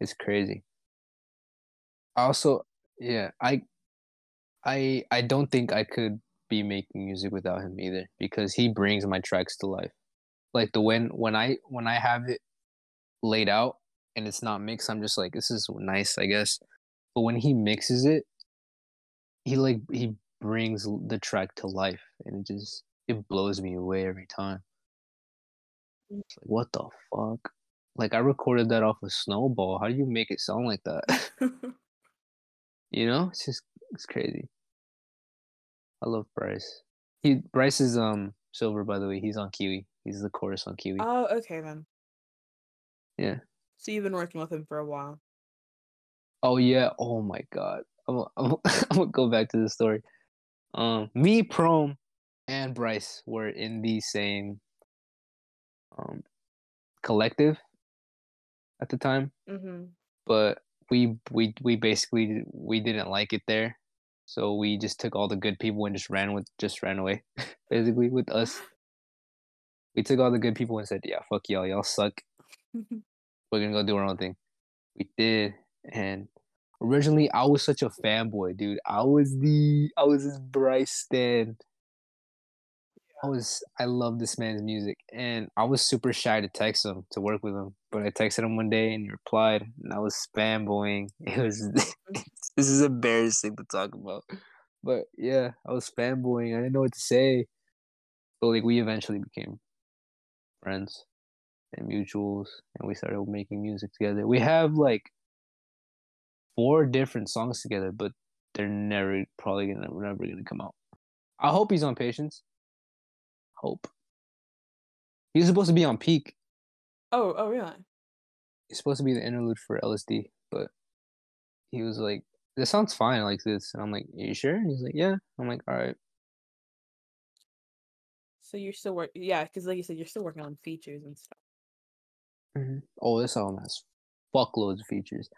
It's crazy. Also, yeah, I, I, I don't think I could be making music without him either because he brings my tracks to life. Like the when when I when I have it laid out and it's not mixed, I'm just like this is nice, I guess. But when he mixes it, he like he brings the track to life, and it just it blows me away every time. It's like what the fuck? Like I recorded that off a snowball. How do you make it sound like that? you know, it's just it's crazy. I love Bryce. He Bryce is um silver by the way. He's on Kiwi. He's the chorus on Kiwi. oh, okay then. Yeah. So you've been working with him for a while. Oh yeah. Oh my god. I'm I'm, I'm gonna go back to the story. Um, me, Prom, and Bryce were in the same um collective at the time, Mm-hmm. but we we we basically we didn't like it there, so we just took all the good people and just ran with just ran away, basically with us. We took all the good people and said, "Yeah, fuck y'all, y'all suck. We're gonna go do our own thing." We did, and originally I was such a fanboy, dude. I was the I was this Bryce stan. I was I love this man's music, and I was super shy to text him to work with him. But I texted him one day, and he replied, and I was fanboying. It was this is embarrassing to talk about, but yeah, I was fanboying. I didn't know what to say, but like we eventually became friends and mutuals, and we started making music together. We have like four different songs together, but they're never probably gonna never gonna come out. I hope he's on patience. Hope. He's supposed to be on peak. Oh, oh really? He's supposed to be the interlude for LSD, but he was like, "This sounds fine like this," and I'm like, "Are you sure?" And he's like, "Yeah." I'm like, "All right." So you're still work yeah, because like you said, you're still working on features and stuff. Mhm. Oh, this album has fuckloads of features.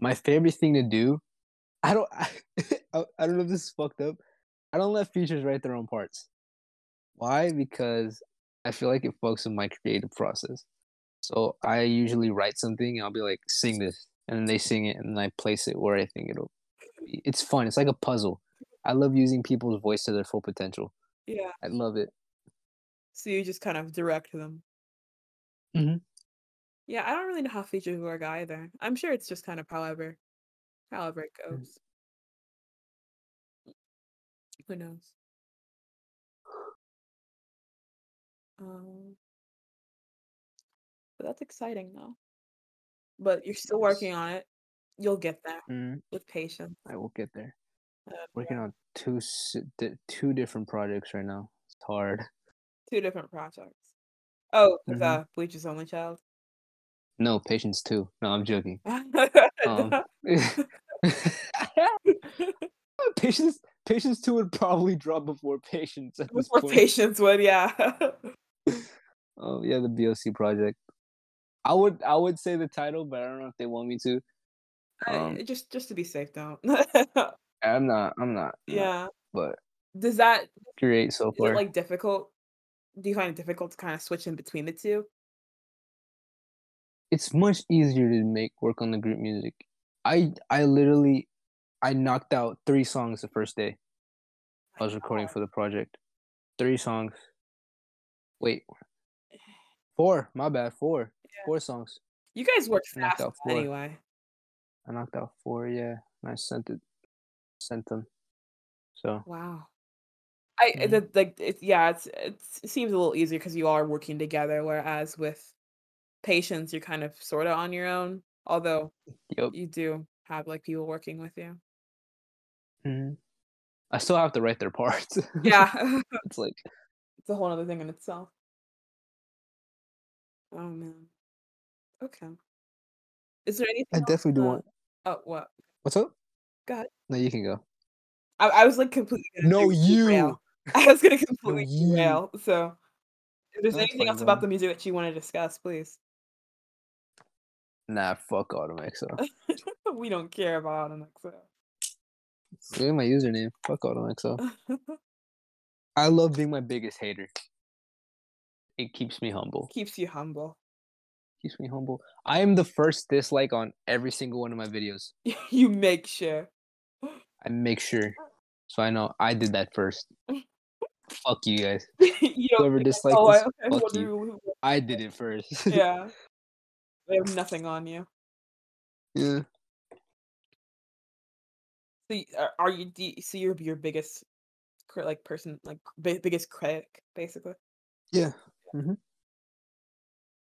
My favorite thing to do, I don't, I, I don't know if this is fucked up. I don't let features write their own parts. Why? Because I feel like it fucks with my creative process. So I usually write something and I'll be like, sing this. And then they sing it and then I place it where I think it'll be. It's fun. It's like a puzzle. I love using people's voice to their full potential. Yeah. I love it. So you just kind of direct them. Mhm. Yeah, I don't really know how features work either. I'm sure it's just kind of however, however it Mm. goes. Who knows? Um, but that's exciting though. But you're still working on it. You'll get there Mm, with patience. I will get there. Uh, Working on two two different projects right now. It's hard. two different projects. Oh, with Mhm. uh, Bleach Only Child. No, patience too. No, I'm joking. Um, patience patience two would probably drop before patience Before point. patience would, yeah. Oh yeah, the BOC project. I would I would say the title, but I don't know if they want me to. I- Um, just just to be safe, don't. I'm not. I'm not. I'm not, yeah. But Does that create so is far. it like difficult? Do you find it difficult to kind of switch in between the two? it's much easier to make work on the group music. I I literally I knocked out three songs the first day. I was recording for the project. Three songs. Wait. Four. My bad. Four. Four songs. You guys work fast anyway. I knocked out four. Yeah, and I sent it. Sent them. So Wow. I Mhm. the, like it's yeah, it's, it's it seems a little easier because you are working together, whereas with patience you're kind of sort of on your own. Although yep. you do have like people working with you. Mhm. I still have to write their parts. Yeah, it's like it's a whole other thing in itself. Oh man. Okay. Is there anything? I else, definitely do uh, want. Oh, what? What's up? Go ahead. No, you can go. I, I was like completely. gonna No, de- you. derail. I was gonna completely you. derail. So, if there's That's anything fine, else about bro. the music that you want to discuss, please. Nah, fuck Autumn we don't care about an Look at my username. Fuck Autumn I love being my biggest hater. It keeps me humble. Keeps you humble. Keeps me humble. I am the first dislike on every single one of my videos. you make sure. I make sure. So I know I did that first. Fuck you guys. you Whoever think, disliked oh, I, this, I fuck you. I did it first. Yeah. They have nothing on you. yeah. So, are, uh, are you? Do you, so you're your biggest, like person, like biggest critic, basically. Yeah.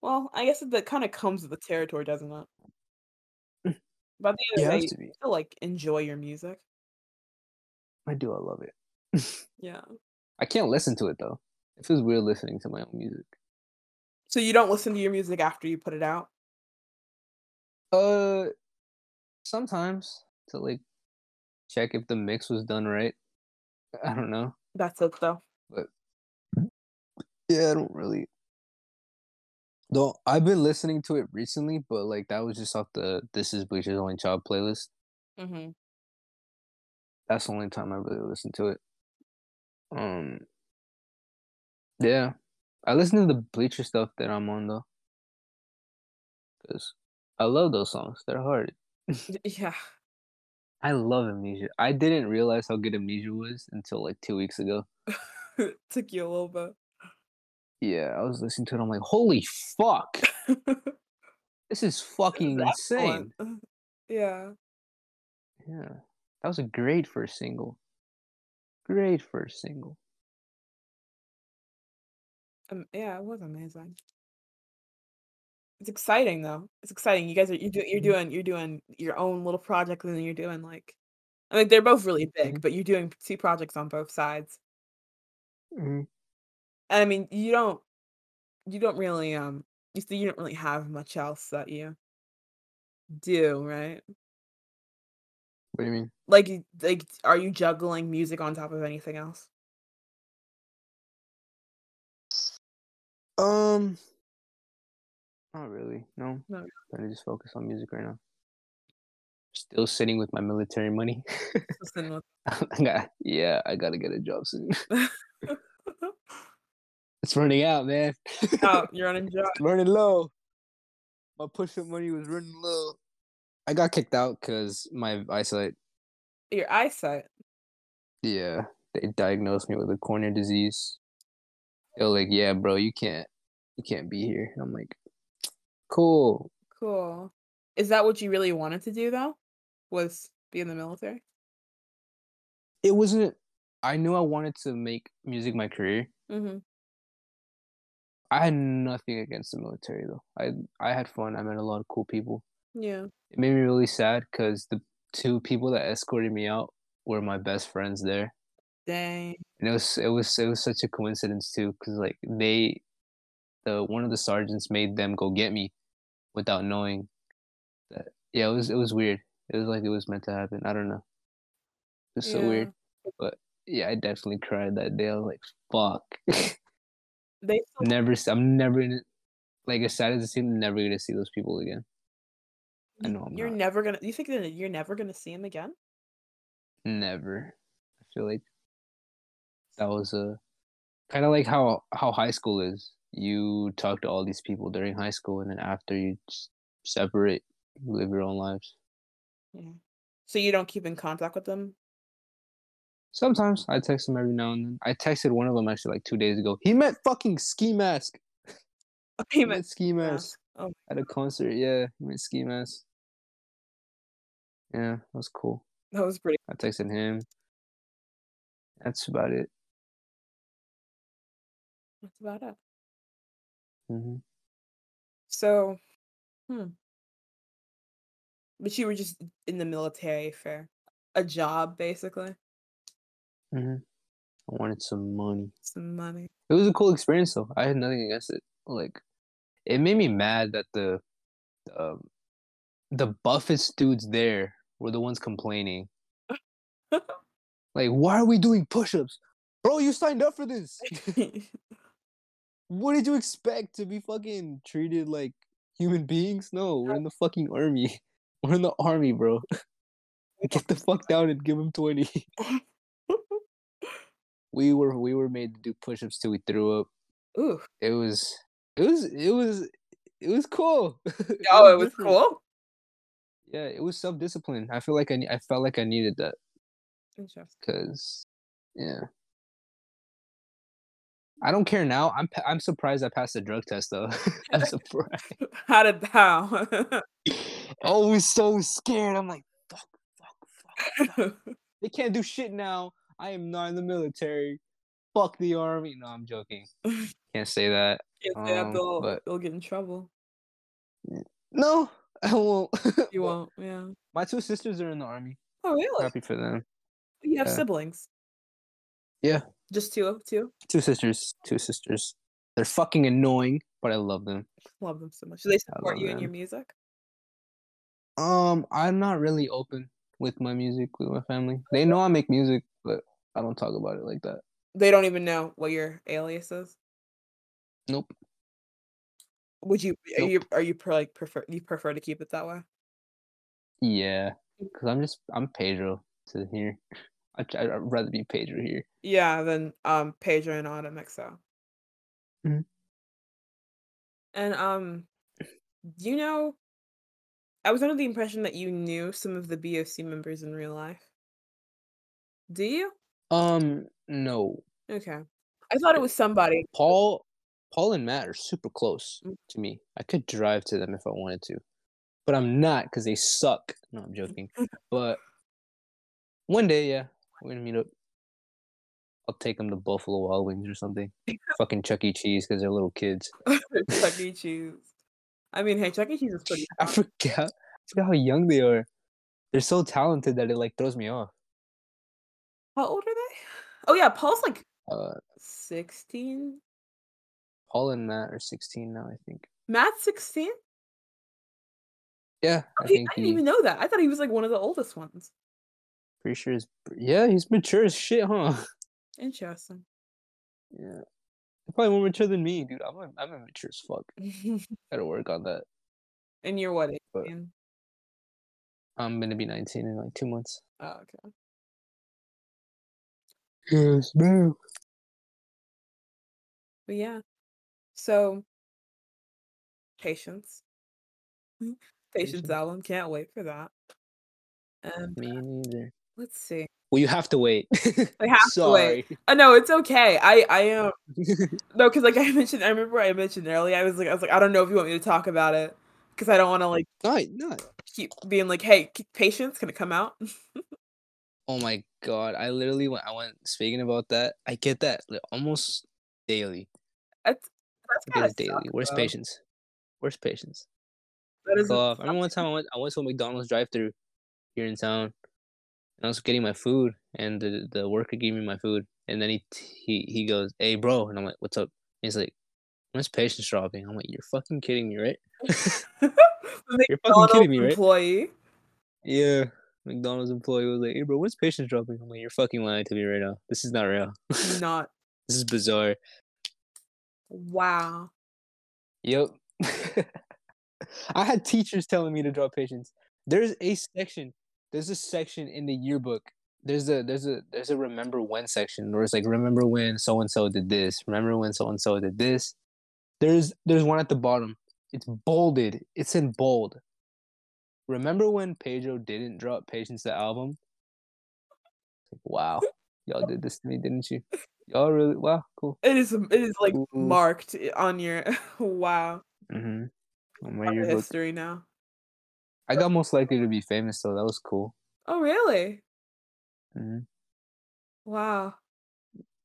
Well, I guess that kind of comes with the territory, doesn't it? Mm. But the You end of have the day, to you still like enjoy your music. I do. I love it. Yeah. I can't listen to it though. It feels weird listening to my own music. So you don't listen to your music after you put it out. Uh, sometimes to like check if the mix was done right. I don't know. That's it, though. Yeah, I don't really. Though I've been listening to it recently, but like that was just off the "This Is Bleacher's Only Child" playlist. Mm-hmm. That's the only time I really listened to it. Um. Yeah, I listen to the Bleacher stuff that I'm on though, because I love those songs. They're hard. Yeah. I love Amnesia. I didn't realize how good Amnesia was until like two weeks ago. Took you a little bit. Yeah, I was listening to it. I'm like, holy fuck, this is fucking insane. Yeah. Yeah, that was a great first single. Great first single. Um, yeah, it was amazing. It's exciting though. It's exciting. You guys are you do you're Mhm. doing you're doing your own little project and then you're doing like I mean they're both really big, Mhm. but you're doing two projects on both sides. Mhm. I mean you don't you don't really um you see you don't really have much else that you do, right? What do you mean? Like like are you juggling music on top of anything else? Um, not really. No, No. trying to just focus on music right now. Still sitting with my military money. I got, yeah, I gotta get a job soon. it's running out, man. oh, you're unenjoyed. running low. My push-up money was running low. I got kicked out because my eyesight. Your eyesight. Yeah, they diagnosed me with a cornea disease. They were like, "Yeah, bro, you can't, you can't be here." And I'm like, "Cool." Cool. Is that what you really wanted to do though? Was be in the military? It wasn't. I knew I wanted to make music my career. Mm-hmm. I had nothing against the military though. I I had fun. I met a lot of cool people. Yeah. It made me really sad because the two people that escorted me out were my best friends there, Dang. and it was it was it was such a coincidence too because like they, the one of the sergeants made them go get me, without knowing. That yeah, it was it was weird. It was like it was meant to happen. I don't know. It was so weird. But yeah, I definitely cried that day. I was like, fuck. They never I'm never gonna like as sad as it seems, never gonna see those people again. I know I'm you're not. never gonna you think that you're never gonna see him again? Never. I feel like that was a kind of like how how high school is. You talk to all these people during high school, and then after you separate, you live your own lives. Yeah. So you don't keep in contact with them? Sometimes I text him every now and then. I texted one of them actually like two days ago. He met fucking Ski Mask. He He met met Ski Mask Mask. Oh, at a concert. Yeah, he met Ski Mask. Yeah, that was cool. that was pretty I texted him. That's about it. that's about it. hmm So hmm. But you were just in the military for a job basically. Hmm I wanted some money. Some money. It was a cool experience though. I had nothing against it. Like, it made me mad that the, um, the buffest dudes there were the ones complaining. Like, why are we doing push-ups, bro? You signed up for this. what did you expect to be fucking treated like human beings? No, we're in the fucking army. We're in the army, bro. Get the fuck down and give him twenty. We were we were made to do push-ups till we threw up. Ooh. It was it was it was it was cool. Oh, it was cool. Yeah, it was self-discipline. I feel like I I felt like I needed that because yeah. I don't care now. I'm I'm surprised I passed the drug test though. I'm surprised. How did how? Oh, I was so scared. I'm like, fuck, fuck, fuck, fuck. They can't do shit now. I am not in the military. Fuck the army. No, I'm joking. Can't say that. Yes, yeah, Um, they'll, but- they'll get in trouble. No, I won't. You won't, yeah. My two sisters are in the army. Oh, really? Happy for them. You have yeah. siblings? Yeah. Just two, of two. Two sisters. Two sisters. They're fucking annoying, but I love them. Love them so much. Do they support you in your music? Um, I'm not really open with my music with my family. They know I make music, but I don't talk about it like that. They don't even know what your alias is. Nope. Would you? Are Nope. you? Are you per, like prefer? You prefer to keep it that way? Yeah, because I'm just I'm Pedro to here. I I'd rather be Pedro here. Yeah. than um, Pedro and Autumn XO. Mhm. And um, you know, I was under the impression that you knew some of the BOC members in real life. Do you? Um, no. Okay. I thought it was somebody. Paul, Paul and Matt are super close Mm. to me. I could drive to them if I wanted to, but I'm not because they suck. No, I'm joking. but one day, yeah, we're gonna meet up. I'll take them to Buffalo Wild Wings or something. Fucking Chuck E. Cheese because they're little kids. Chuck E. Cheese. I mean, hey, Chuck E. Cheese is pretty. I fun. forgot. I forgot how young they are. They're so talented that it like throws me off. How old are they? Oh yeah, Paul's like Uh, sixteen. Paul and Matt are 16 now, I think. Matt's sixteen. Yeah, I I, think didn't he. even know that. I thought he was like one of the oldest ones. Pretty sure he's. Yeah, he's mature as shit, huh? Interesting. Yeah. Probably more mature than me, dude. I'm a, I'm immature as fuck. Gotta work on that. and you're what? But- 18? I'm gonna be 19 in like two months. Oh, okay. Yes, no. But yeah. So patience. Mm-hmm. Patience Patience. album. Can't wait for that. Me neither. let's see. Well, you have to wait. I have to Sorry. wait. Oh no, it's okay. I I am no, because like I mentioned, I remember I mentioned earlier. I was like, I was like, I don't know if you want me to talk about it because I don't want to like no, no. keep being like, hey, k- patience, can it come out? Oh my god! I literally went. I went speaking about that. I get that like, almost daily. That's that's I kind guess of daily. Where's though. patience? Where's patience? That is off. I remember one time I went I went to a McDonald's drive through here in town. And I was getting my food and the the worker gave me my food and then he he he goes, Hey bro and I'm like, What's up? And he's like, When's patience dropping? I'm like, You're fucking kidding me, right? You're fucking kidding me, right? employee. Yeah. McDonald's employee was like, Hey bro, when's patience dropping? I'm like, You're fucking lying to me right now. This is not real. Not this is bizarre. wow. Yep. I had teachers telling me to draw patience. There's a section. There's a section in the yearbook. There's a there's a there's a remember when section where it's like remember when so and so did this. Remember when so and so did this. There's there's one at the bottom. It's bolded. It's in bold. Remember when Pedro didn't drop Patience the album? Wow, y'all did this to me, didn't you? Y'all really wow, cool. It is it is like Ooh. marked on your wow. Mm-hmm. On history now. I got most likely to be famous so That was cool. Oh really? hmm Wow.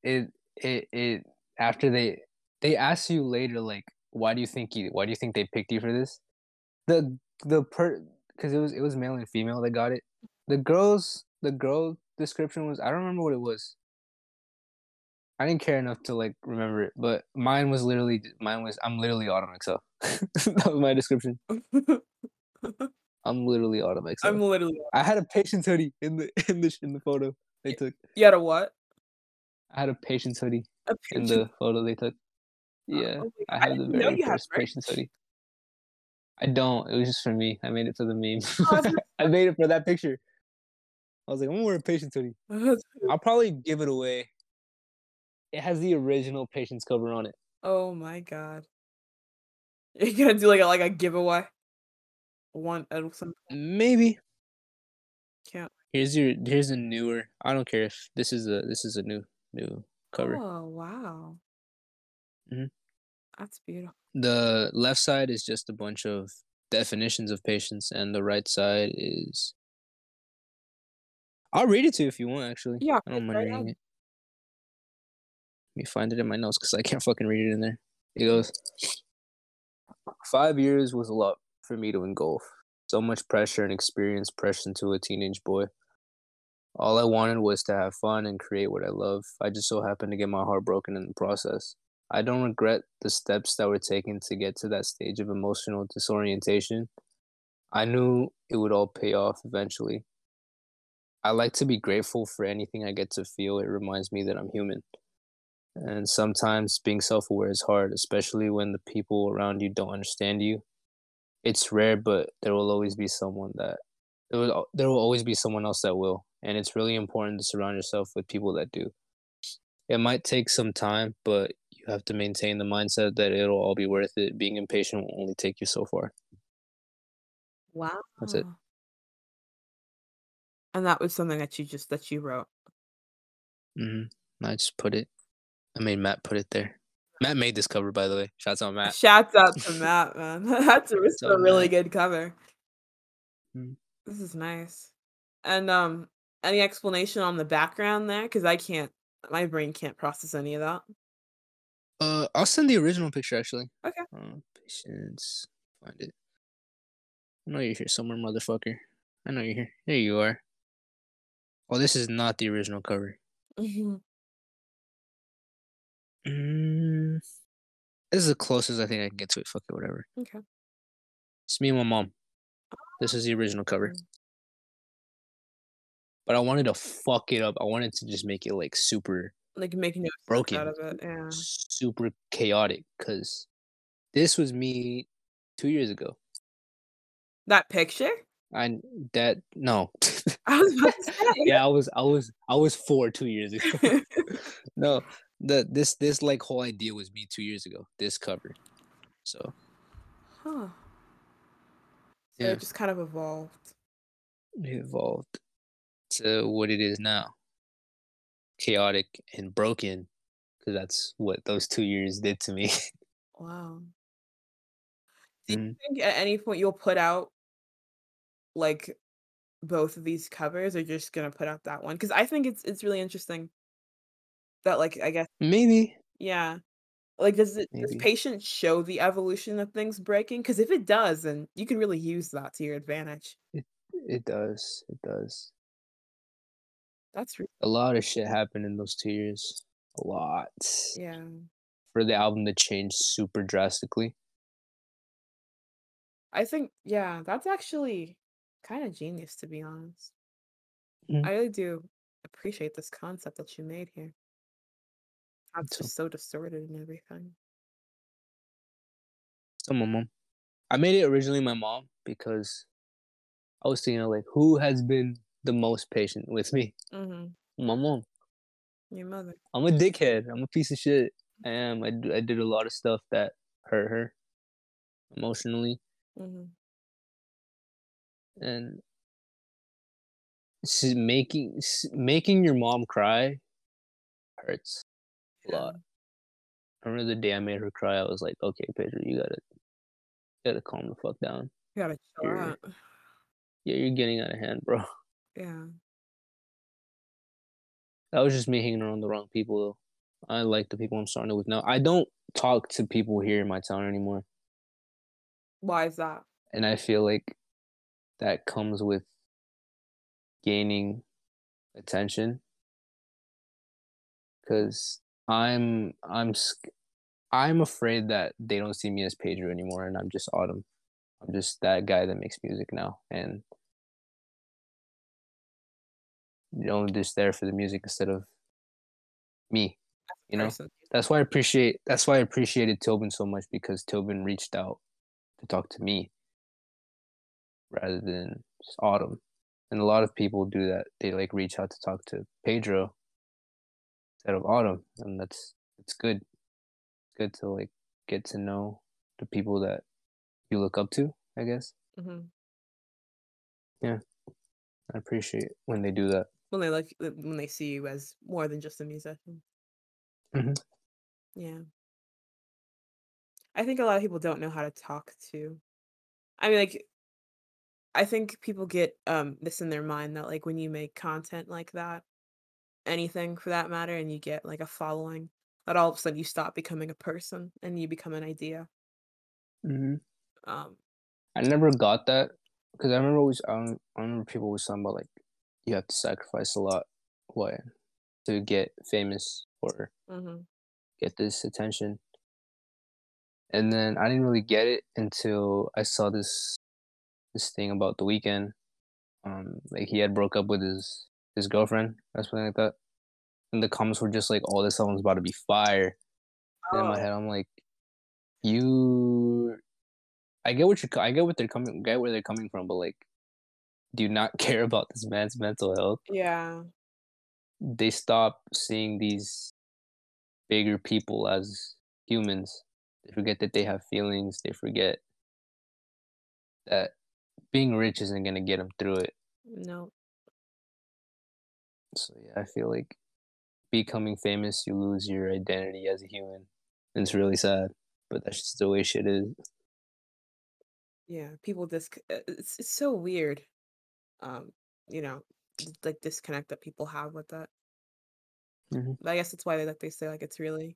It it it after they they ask you later like why do you think you why do you think they picked you for this? The the per because it was it was male and female that got it. The girls the girl description was I don't remember what it was. I didn't care enough to like remember it, but mine was literally mine was I'm literally Autumn XL. that was my description. I'm literally Autumn XL. I'm literally I had a patience hoodie in the in the in the photo they took. you had a what? I had a patience hoodie A in the photo they took. Oh, yeah, Oh I had the very first patience hoodie. I don't. It was just for me. I made it for the meme. Oh, I made it for that picture. I was like, I'm a patience hoodie. I'll probably give it away. It has the original patience cover on it. oh my god. You're gonna do like a like a giveaway. One some Maybe. can't Here's your. Here's a newer. I don't care if this is a. This is a new new cover. Oh wow. Mhm. That's beautiful. The left side is just a bunch of definitions of patience, and the right side is. I'll read it to you if you want. Actually, Yeah, I don't mind reading it. Let me find it in my notes because I can't fucking read it in there. It goes. Five years was a lot for me to engulf. So much pressure and experience pressed into a teenage boy. All I wanted was to have fun and create what I love. I just so happened to get my heart broken in the process. I don't regret the steps that were taken to get to that stage of emotional disorientation. I knew it would all pay off eventually. I like to be grateful for anything I get to feel. It reminds me that I'm human. And sometimes being self aware is hard, especially when the people around you don't understand you. It's rare, but there will always be someone that there will, there will always be someone else that will. And it's really important to surround yourself with people that do. It might take some time, but you have to maintain the mindset that it'll all be worth it. Being impatient will only take you so far. Wow. That's it. And that was something that you just that you wrote. hmm I just put it. I made Matt put it there. Matt made this cover, by the way. Shouts out Matt. Shouts out to Matt, man. That's a, it's a really Matt. good cover. Mm. This is nice. And um, any explanation on the background there? Because I can't, my brain can't process any of that. Uh, I'll send the original picture actually. Okay. Uh, patience. Find it. I know you're here somewhere, motherfucker. I know you're here. There you are. Oh, this is not the original cover. Mhm. Mm, this is the closest I think I can get to it. Fuck it, whatever. Okay. It's me and my mom. This is the original cover. But I wanted to fuck it up. I wanted to just make it like super Like making no Broken. out of it. Yeah. super chaotic because this was me two years ago. That picture? I that no, I was about to say. yeah, I was I was I was four two years ago. no, the this this like whole idea was me two years ago. This cover, so huh. So Yeah. it just kind of evolved. it evolved to what it is now. Chaotic and broken, because that's what those two years did to me. Wow. Do you Mhm. think at any point you'll put out like both of these covers or you're just gonna put out that one? Because I think it's it's really interesting that like I guess Maybe yeah. Like, does it does Maybe. patience show the evolution of things breaking? Because if it does, then you can really use that to your advantage. It It does. It does. That's re- A lot of shit happened in those two years. A lot. yeah. For the album to change super drastically. I think yeah, that's actually kind of genius to be honest. Mm. I really do appreciate this concept that you made here. It's So- just so distorted and everything. So my mom. I made it originally my mom because I was thinking like who has been the most patient with me? Mm-hmm. My mom. Your mother. I'm a dickhead. I'm a piece of shit. I am. I I did a lot of stuff that hurt her emotionally Mm-hmm. and making making your mom cry hurts a lot. I remember the day I made her cry. I was like, "Okay, Pedro, you gotta, you gotta calm the fuck down. You gotta chill out. Yeah, you're getting out of hand, bro." Yeah. That was just me hanging around the wrong people. Though. I like the people I'm starting with now. I don't talk to people here in my town anymore, Why is that? and I feel like that comes with gaining attention. Cause I'm I'm I'm afraid that they don't see me as Pedro anymore, and I'm just Autumn. I'm just that guy that makes music now, and you know, just there for the music instead of me. You know, that's why I appreciate that's why I appreciated Tobin so much because Tobin reached out to talk to me rather than just Autumn. And a lot of people do that. They like reach out to talk to Pedro instead of Autumn, and that's it's good. It's good to like get to know the people that you look up to. I guess hmm I appreciate when they do that. When they like uh, when they see you as more than just a musician. Mhm. Yeah. I think a lot of people don't know how to talk to. I mean, like, I think people get um this in their mind that like when you make content like that, anything for that matter, and you get like a following, that all of a sudden you stop becoming a person and you become an idea. Mm-hmm. Um, I never got that because I remember always I, I remember people always talking about like you have to sacrifice a lot, what, to get famous or mhm. get this attention. And then I didn't really get it until I saw this this thing about the Weeknd. Um, like he had broke up with his his girlfriend or something like that. And the comments were just like, "Oh, this album's about to be fire." And in my Oh. head, I'm like, "You, I get what you, I get what they're coming, get where they're coming from, but like, do not care about this man's mental health?" Yeah. they stop seeing these bigger people as humans. They forget that they have feelings. They forget that being rich isn't gonna get them through it. No. So yeah, I feel like becoming famous, you lose your identity as a human. And it's really sad, but that's just the way shit is. Yeah. People disc. uh, It's it's so weird. Um, you know, like disconnect that people have with that. Mhm. But I guess that's why they like they say like it's really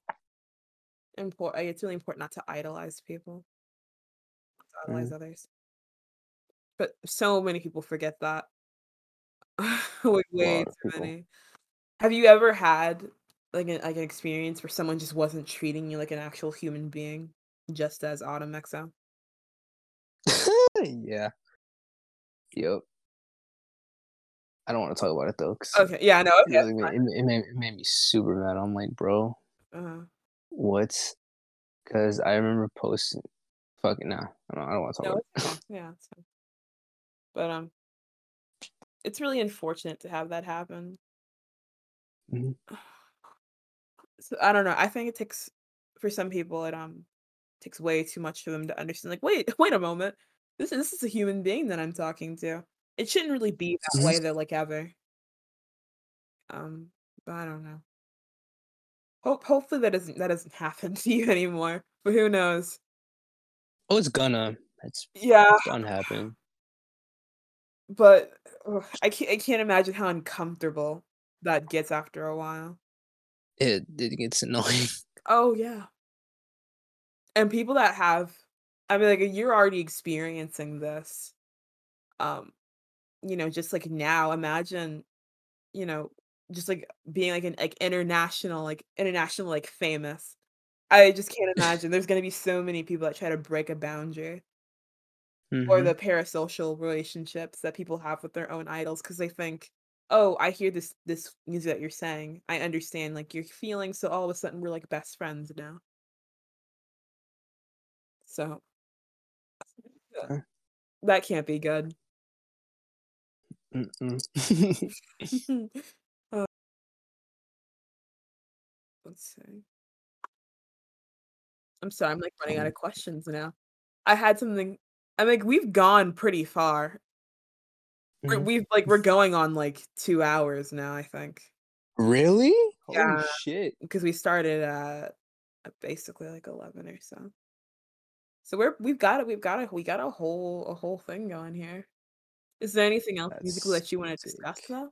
important. It's really important not to idolize people, not to idolize others. But so many people forget that. way, way too people. many. Have you ever had like an like an experience where someone just wasn't treating you like an actual human being, just as Autumn XO? yeah. Yep. I don't want to talk about it though. Okay, yeah, I know. okay, really made, it, it, made, it made me super mad. I'm like, bro, uh-huh. what? Because I remember posting. Fucking nah, I don't, I don't want to talk no, about fine. yeah, it's fine. But um, it's really unfortunate to have that happen. Mhm. So I don't know. I think it takes for some people it um takes way too much for them to understand. Like, wait, wait a moment. This is this is a human being that I'm talking to. It shouldn't really be that Mhm. way though, like ever. Um, but I don't know. Hope hopefully that doesn't that doesn't happen to you anymore. But who knows? Oh, it's gonna. It's, Yeah, it's gonna happen. but ugh, I can't I can't imagine how uncomfortable that gets after a while. It it gets annoying. Oh yeah. and people that have I mean like you're already experiencing this um you know just like now imagine you know just like being like an like international like international like famous. I just can't imagine there's going to be so many people that try to break a boundary or Mhm. the parasocial relationships that people have with their own idols because they think oh I hear this this music that you're saying. I understand like your feelings so all of a sudden we're like best friends now. So that can't be good Mm-mm. Uh, let's see I'm sorry I'm like running out Um, of questions now I had something I'm like we've gone pretty far we're, Mhm. we've like we're going on like two hours now I think Really? Yeah. Holy shit. because we started at at basically like 11 or so. So we're we've got it. We've got a we got a whole a whole thing going here. Is there anything else That's that you want to discuss though,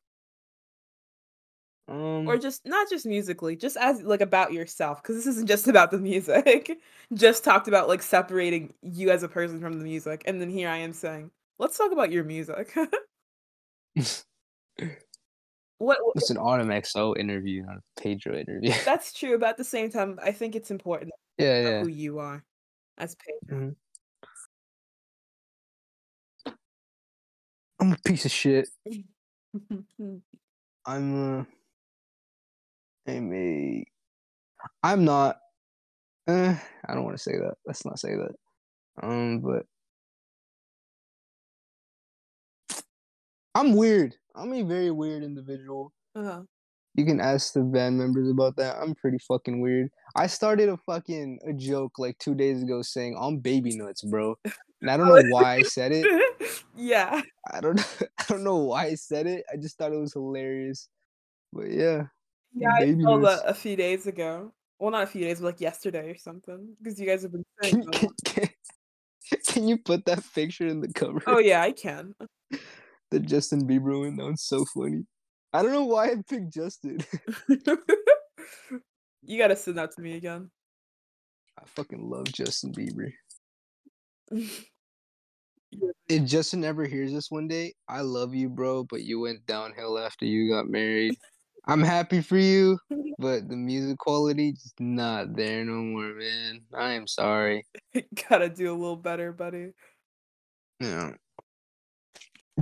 Um, or just not just musically, just as like about yourself? Because this isn't just about the music. just talked about like separating you as a person from the music, and then here I am saying, let's talk about your music. what, what it's an Autumn XO interview, not a Pedro interview. that's true, but at the same time, I think it's important yeah, yeah. who you are as Pedro. I'm a piece of shit. I'm uh I'm a I'm not uh, I don't want to say that. Let's not say that. Um but I'm weird. I'm a very weird individual. uh-huh. You can ask the band members about that. I'm pretty fucking weird. I started a fucking a joke like 2 days ago saying I'm baby nuts, bro. And I don't know why I said it. yeah. I don't I don't know why I said it. I just thought it was hilarious. But yeah. Yeah, I saw that a few days ago. Well, not a few days, but like yesterday or something. Because you guys have been saying. Can, can, can, can you put that picture in the cover? Oh yeah, I can. The Justin Bieber one. That one's so funny. I don't know why I picked Justin. you gotta send that to me again. I fucking love Justin Bieber. If Justin ever hears this one day, I love you, bro, but you went downhill after you got married. I'm happy for you, but the music quality just not there no more, man. I am sorry. gotta do a little better, buddy. Yeah.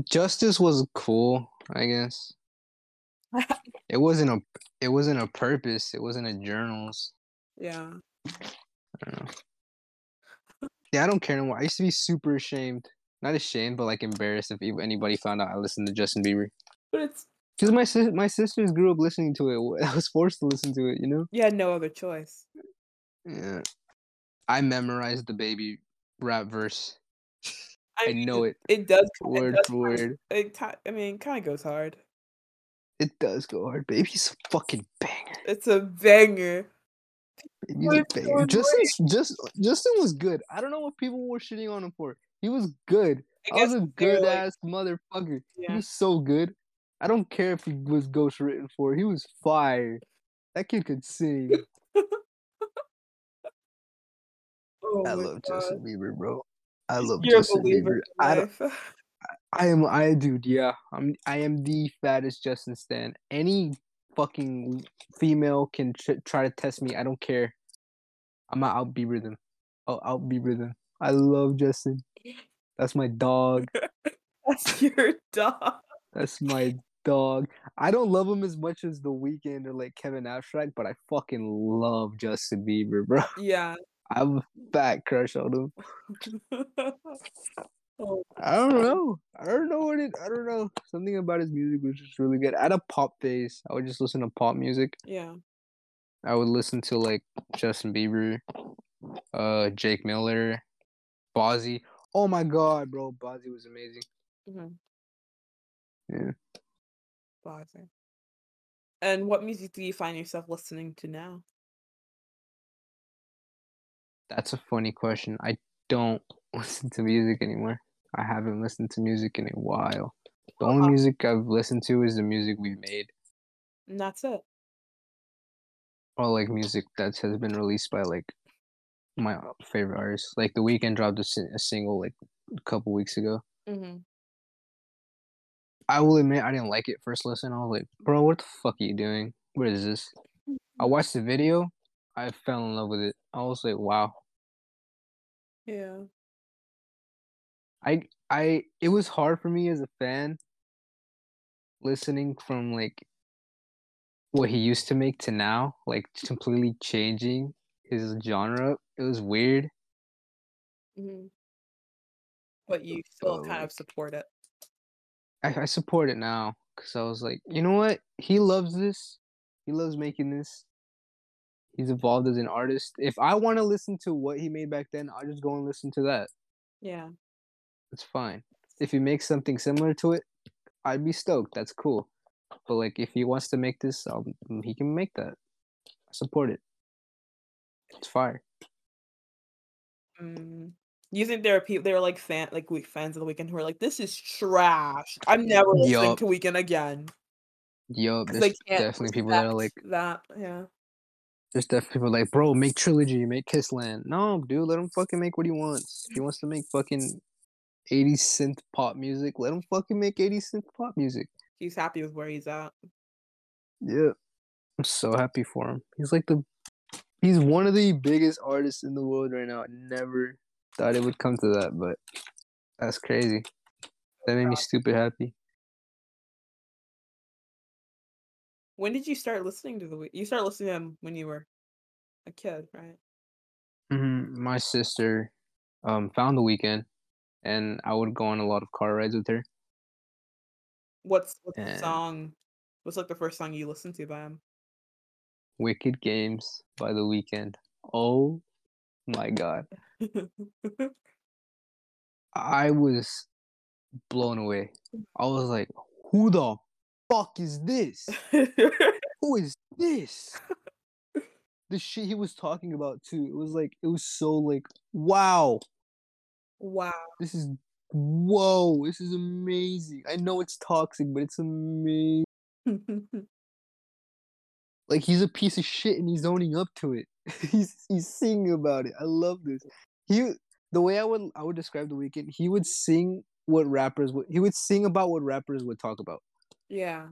Justice was cool, I guess. It wasn't a it wasn't a purpose. It wasn't a journals. yeah. I. Yeah, I don't care anymore. I used to be super ashamed. Not ashamed, but like embarrassed if anybody found out I listened to Justin Bieber. But it's Because my sis- my sisters grew up listening to it. I was forced to listen to it, you know? you had no other choice. Yeah. I memorized the baby rap verse. I mean, know it It does. it word does for word. It, I mean, kind of goes hard. It does go hard. Baby's a fucking banger. It's a banger. Baby's But a it's so just Justin was good. I don't know what people were shitting on him for. He was good. I I was a good like- ass motherfucker. He was so good. I don't care if he was ghost written for. He was fire. That kid could sing. Oh I love God. Justin Bieber, bro. I love You're Justin believer Bieber. I, don't, life. I am I dude, yeah. I'm I am the fattest Justin Stan. Any fucking female can tr- try to test me. I don't care. I'm out oh, out Bieber them. I'll out Bieber them. I love Justin. That's my dog. That's your dog. That's my dog. I don't love him as much as The Weeknd or like Kevin Abstract, but I fucking love Justin Bieber, bro. Yeah. I have a fat crush on him. oh, I don't know. I don't know what it. I don't know. Something about his music was just really good. At a pop phase, I would just listen to pop music. yeah. I would listen to like Justin Bieber, uh, Jake Miller, Bazzi. Oh my god, bro, Bazzi was amazing. hmm Yeah. Bazzi. And what music do you find yourself listening to now? That's a funny question. I don't listen to music anymore. I haven't listened to music in a while. The only Uh-huh. music I've listened to is the music we've made, And that's it. or like music that has been released by like my favorite artists. Like the Weeknd dropped a, a single like a couple weeks ago. Mm-hmm. I will admit I didn't like it first listen. I was like, bro, what the fuck are you doing? What is this? I watched the video. I fell in love with it. I was like, wow. Yeah. I I it was hard for me as a fan listening from like what he used to make to now, like completely changing his genre. It was weird. Mm-hmm. But you still So, kind of support it. I, I support it now because I was like, you know what? He loves this. He loves making this. He's evolved as an artist. If I want to listen to what he made back then, I'll just go and listen to that. Yeah. It's fine. If he makes something similar to it, I'd be stoked. That's cool. But like, if he wants to make this, um, he can make that. I support it. It's fire. Mm. You think there are people there are like fan like weak fans of the Weeknd who are like, this is trash. I'm never listening Yup. to Weeknd again. Yo, there's definitely people that are like, that. Yeah. there's definitely people like, bro, make trilogy, make Kissland. No, dude, let him fucking make what he wants. If he wants to make fucking 80 synth pop music, let him fucking make 80 synth pop music. He's happy with where he's at. Yeah. I'm so happy for him. He's like the he's one of the biggest artists in the world right now. I never thought it would come to that, but that's crazy. That made me stupid happy. When did you start listening to the week? You started listening to him when you were a kid, right? Mm-hmm. My sister um found the Weeknd and I would go on a lot of car rides with her. What's what's the song? What's like the first song you listened to by him? Wicked Games by the Weeknd. Oh my god. I was blown away. I was like, who the fuck is this? Who is this? the shit he was talking about too. It was like it was so like wow. Wow. This is whoa. This is amazing. I know it's toxic, but it's amazing. Like he's a piece of shit and he's owning up to it. he's he's singing about it. I love this. He the way I would I would describe the Weeknd. He would sing what rappers would. He would sing about what rappers would talk about. yeah.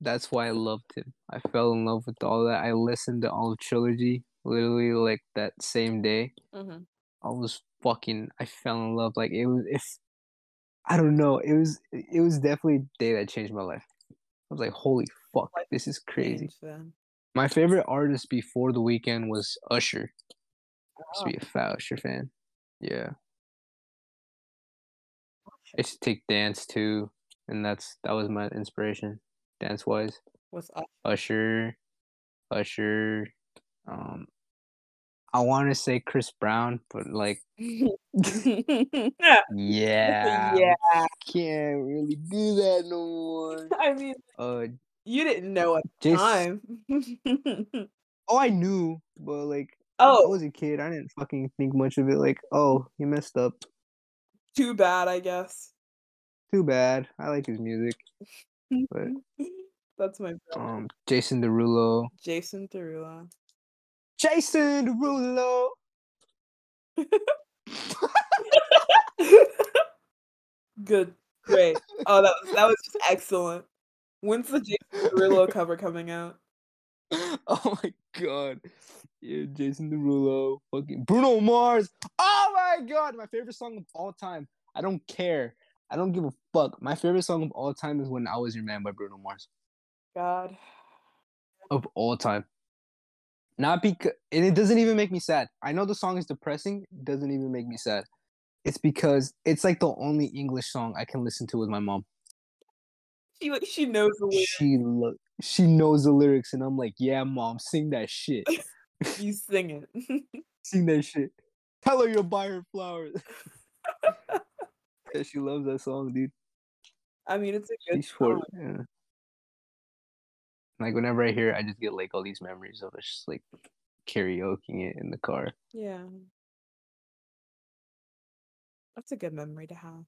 That's why I loved him. I fell in love with all that. I listened to all of trilogy literally like that same day. hmm I was fucking. I fell in love. Like it was. If I don't know, it was. It was definitely a day that changed my life. I was like, holy fuck, this is crazy. My favorite artist before the Weeknd was Usher. I used to be a fat Usher fan. Yeah. I used to take dance too, and that's that was my inspiration, dance wise. What's up? Usher, Usher. Um, I want to say Chris Brown, but like, yeah. yeah, yeah. can't really do that no more. I mean, Uh, you didn't know at the time. oh, I knew, but like, oh, I was a kid. I didn't fucking think much of it. Like, oh, he messed up. too bad, I guess. Too bad. I like his music. But That's my brother. um, Jason Derulo. Jason Derulo. Jason Derulo. Good. Great. Oh, that was that was just excellent. When's the Jason Derulo cover coming out? oh my god. Yeah, Jason Derulo. Fucking Bruno Mars. Oh my god, my favorite song of all time. I don't care. I don't give a fuck. My favorite song of all time is When I Was Your Man by Bruno Mars. God. Of all time. Not because and it doesn't even make me sad. I know the song is depressing, it doesn't even make me sad. It's because it's like the only English song I can listen to with my mom. She like she knows the lyrics. She lo- she knows the lyrics and I'm like, "Yeah, mom, sing that shit." You sing it. sing that shit. Tell her you'll buy her flowers. yeah, she loves that song, dude. I mean, it's a good She's for song. it. Yeah. Like whenever I hear it, I just get like all these memories of us just like karaokeing it in the car. Yeah. That's a good memory to have.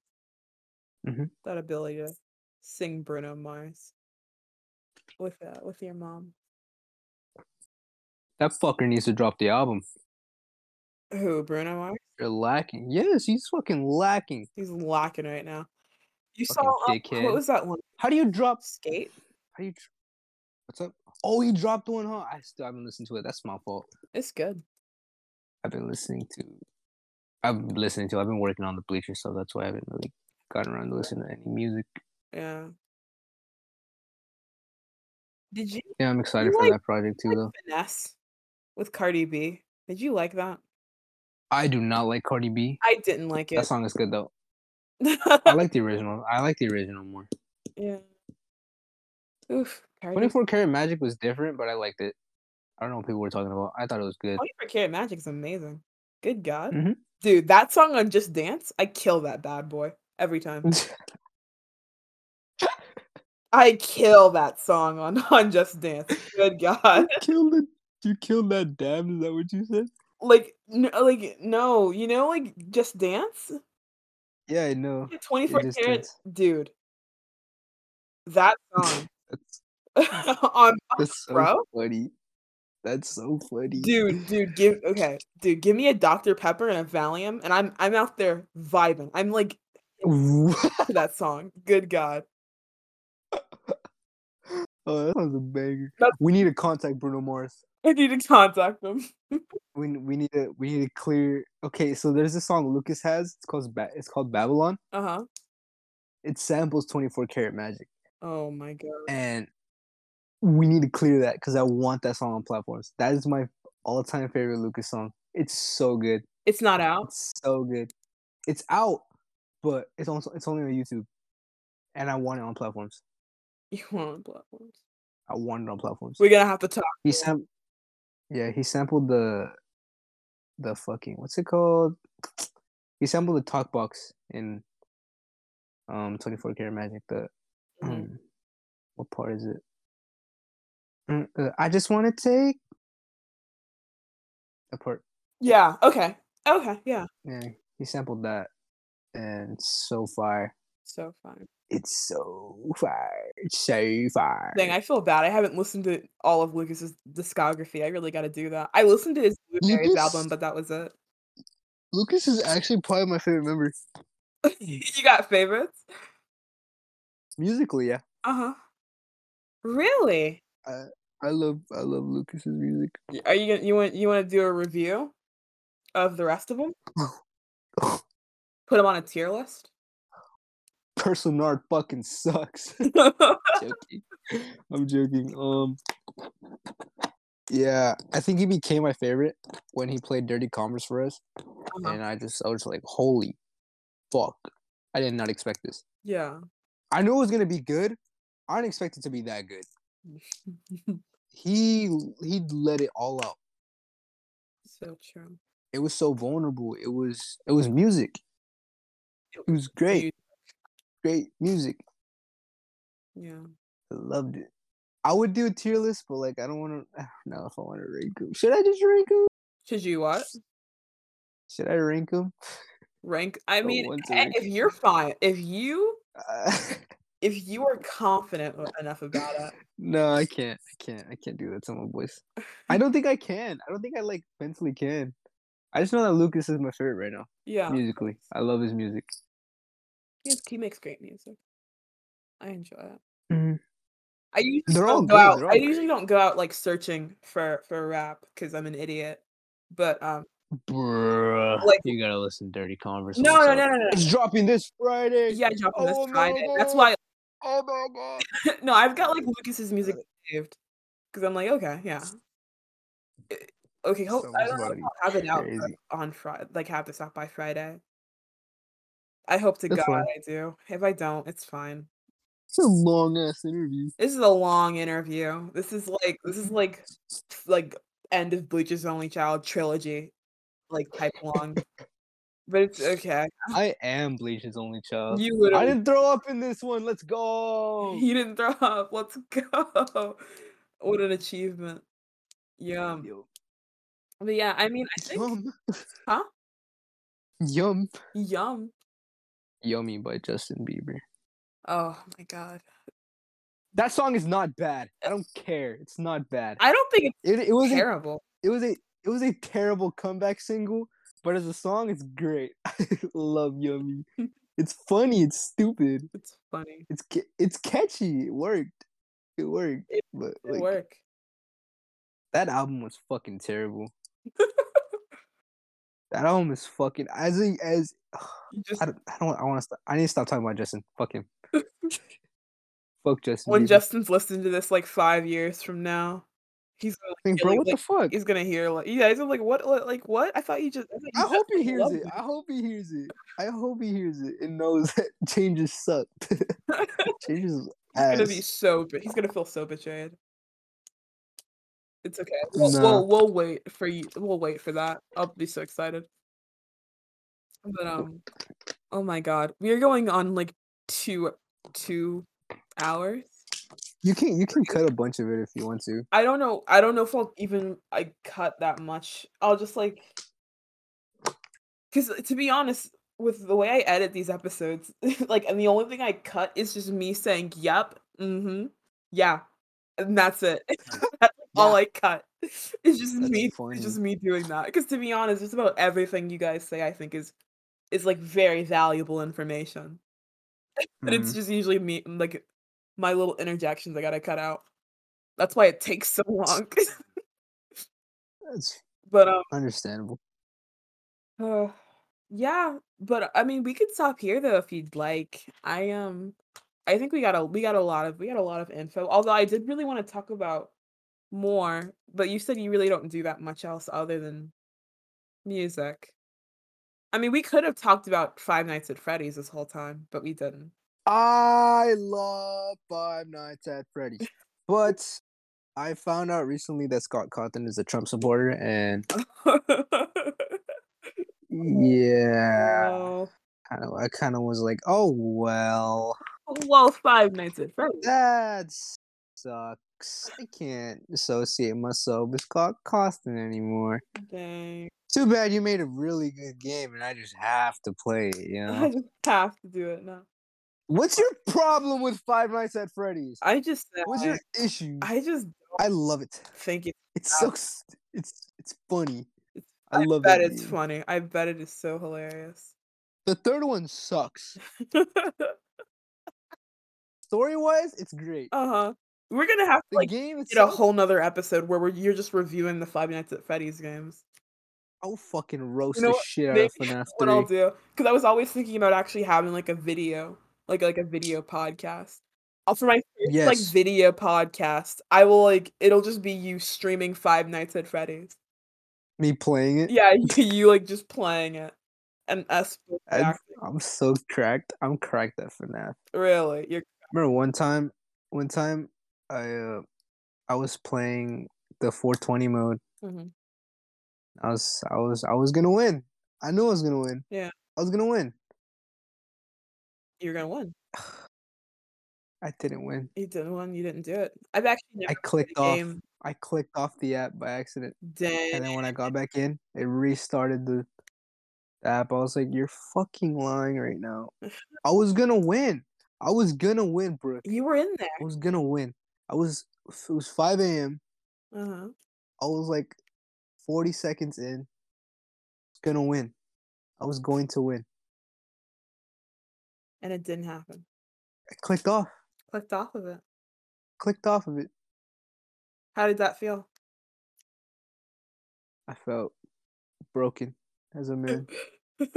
Mhm. That ability to sing Bruno Mars with uh, with your mom. That fucker needs to drop the album. Who, Bruno Mars? You're lacking. Yes, he's fucking lacking. He's lacking right now. You Fucking saw um, what was that one? How do you drop? Skate? How do you? What's up? Oh, he dropped one, huh? I still haven't listened to it. That's my fault. It's good. I've been listening to. I've been listening to. I've been working on the Bleacher so That's why I haven't really gotten around to listening to any music. Yeah. Did you Yeah, I'm excited for like- that project too, like though. finesse with Cardi B? Did you like that? I do not like Cardi B. I didn't like it. That song is good though. I like the original. I like the original more. yeah. Oof. Cardi. 24 Karat Magic was different, but I liked it. I don't know what people were talking about. I thought it was good. 24 Karat Magic's amazing. Good God. Mhm. Dude, that song on Just Dance, I kill that bad boy every time. I kill that song on, on Just Dance. Good God. killed it. You killed that dam. Is that what you said? Like, n- like no, you know, like Just Dance? Yeah, I know. 24 Karat, dude. That song That's, on that's so bro? funny. That's so funny. dude, dude, give okay, dude, give me a Dr. Pepper and a Valium, and I'm I'm out there vibing. I'm like that song. Good God. oh, that sounds a banger. That's- We need to contact Bruno Mars. I need to contact them. We we need to we need to clear. Okay, so there's a song Lucas has. It's called ba- it's called Babylon. Uh-huh. It samples 24 Karat Magic, Oh my god. and we need to clear that because I want that song on platforms. That is my all-time favorite Lucas song. It's so good. It's not out. It's so good. It's out, but it's also it's only on YouTube, and I want it on platforms. You want on platforms. I want it on platforms. We're gonna have to talk. He sam- yeah, he sampled the the fucking what's it called? He sampled the talk box in um 24 karat magic. The um, what part is it? Mm, uh, I just want to take the part. Yeah, okay. Okay, yeah. Yeah, he sampled that, and so far. So far. It's so far, so fire. Dang, I feel bad. I haven't listened to all of Lucas's discography. I really gotta do that. I listened to his Blueberries Lucas- album, but that was it. Lucas is actually probably my favorite member you got favorites? musically. Yeah, Uh-huh. Really? I love I love Lucas's music. Are you gonna you want you want to do a review of the rest of them? Put them on a tier list. Person Art fucking sucks. joking. I'm joking. Um, yeah, I think he became my favorite when he played Dirty Converse for us, Uh-huh. and I just I was like, holy fuck! I did not expect this. Yeah. I knew it was gonna be good. I didn't expect it to be that good. He he let it all out. so true. It was so vulnerable. It was it was music. It was great, great music. Yeah. I loved it. I would do a tier list, but like I don't want to. I don't know if I want to rank them. Should I just rank them? Should you what? Should I rank them? Rank. I Don't mean, eh, if you're fine, if you Uh, if you are confident enough about it, no, I can't. I can't. I can't do that to my voice. I don't think I can. I don't think I like mentally can. I just know that Lucas is my favorite right now yeah, musically. I love his music. he, he makes great music. I enjoy it. Mhm. I usually They're don't go good, out. I usually don't go out like searching for for rap because I'm an idiot. But um, Bruh, Like- you gotta listen to Dirty Converse. no, no, no, no, no. It's dropping this Friday. Yeah, dropping this Oh my Friday. That's why. Oh my god. no, I've got like Lucas's music saved because I'm like, okay, yeah. Eh, Okay, hope I don't know about if to I'll have it out on Friday. Like have this out by Friday. I hope to That's God fine. I do. If I don't, it's fine. It's a long ass interview. This is a long interview. This is like this is like like end of Bleach's Only Child trilogy, like type long. But it's okay. I am Bleach's only child. You would. I didn't throw up in this one. Let's go. you didn't throw up. Let's go. What an achievement. Yum. But yeah, I mean, I think Yum. Huh? Yum. yum. Yummy by Justin Bieber. Oh my god. That song is not bad. I eh don't care. It's not bad. I don't think It, it it's was a, terrible. it was a it was a terrible comeback single, but as a song, it's great. I love Yummy. It's funny. It's stupid. It's funny. It's it's catchy. It worked. It worked. But It like work. that album was fucking terrible. That album is fucking as a, as just I don't I don't I want to stop. I need to stop talking about Justin. Fuck him. Fuck Justin. when Bieber. Justin's listening to this like five years from now, he's gonna feel bro, like- what the fuck? he's gonna hear like yeah, he's like what what- like what? I thought you just I, you I hope he hears it. me." I hope he hears it. I hope he hears it and knows that changes suck. changes is He's gonna be so he's gonna feel so betrayed. It's okay. We'll, Nah. we'll we'll wait for you. We'll wait for that. I'll be so excited. But um, oh my god, we are going on like two two hours. You can you can cut a bunch of it if you want to. I don't know. I don't know if I'll even I cut that much. I'll just like because to be honest, with the way I edit these episodes, like, and the only thing I cut is just me saying "yep," "mm-hmm," "yeah," and that's it. that's all Yeah. I cut. It's just That's me. funny. It's just me doing that. Because to be honest, just about everything you guys say, I think is is like very valuable information. But it's Mhm. just usually me, like my little interjections I gotta cut out. That's why it takes so long. That's but um, understandable. uh, yeah. But I mean, we could stop here though if you'd like. I um, I think we got a we got a lot of we got a lot of info. Although I did really want to talk about more, but you said you really don't do that much else other than music. I mean, we could have talked about Five Nights at Freddy's this whole time, but we didn't. I love Five Nights at Freddy's, but I found out recently that Scott Cawthon is a Trump supporter, and yeah, kind of I kind of was like, oh well, well, Five Nights at Freddy's. that sucks. I can't associate myself with Scott Cawthon anymore. Dang. Too bad you made a really good game, and I just have to play it. You know, I just have to do it now. What's your problem with Five Nights at Freddy's? I just What's I, your issue? I just I love it. think it, It's so it's it's funny. It's- I love bet that it's game. funny. I bet it is so hilarious. The third one sucks. Story wise, it's great. uh huh. We're gonna have to The like game get a whole nother episode where we're, you're just reviewing the Five Nights at Freddy's games. I'll fucking roast know the shit out of FNAF What I'll do, because I was always thinking about actually having like a video, like like a video podcast. For my first, like video podcast, I will like it'll just be you streaming Five Nights at Freddy's. Me playing it. Yeah, you, you like just playing it, and us I, I'm so cracked. I'm cracked at FNAF. Really, you're remember one time one time I uh I was playing the 420 mode. Mhm. I was I was I was gonna win. I knew I was gonna win. Yeah. I was gonna win. You're gonna win. I didn't win. You didn't win. You didn't do it. I've actually never I clicked off. game. I clicked off the app by accident. Dang. And then when I got back in, it restarted the, the app. I was like, "You're fucking lying right now." I was gonna win. I was gonna win, bro. You were in there. I was gonna win. I was. It was 5 a.m. Uh-huh. I was like 40 seconds in. I was gonna win. I was going to win. And it didn't happen. I clicked off. Clicked off of it. Clicked off of it. How did that feel? I felt broken as a man.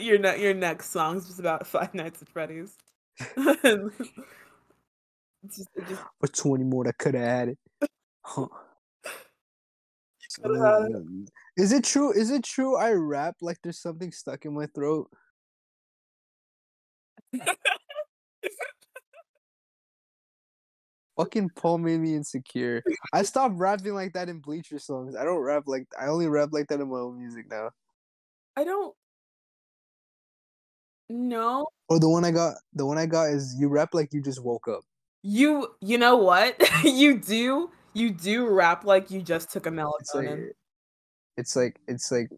your ne- your next song's just about Five Nights at Freddy's. it's just, it just For 20 more, that could have had it. Huh. coulda had it. Is it true? Is it true I rap like there's something stuck in my throat? Fucking Paul made me insecure. I stopped rapping like that in Bleacher songs. I don't rap like I only rap like that in my own music now. I don't know. Or oh, the one I got, the one I got is you rap like you just woke up. You you know what? you do you do rap like you just took a It's like, melatonin. it's like it's like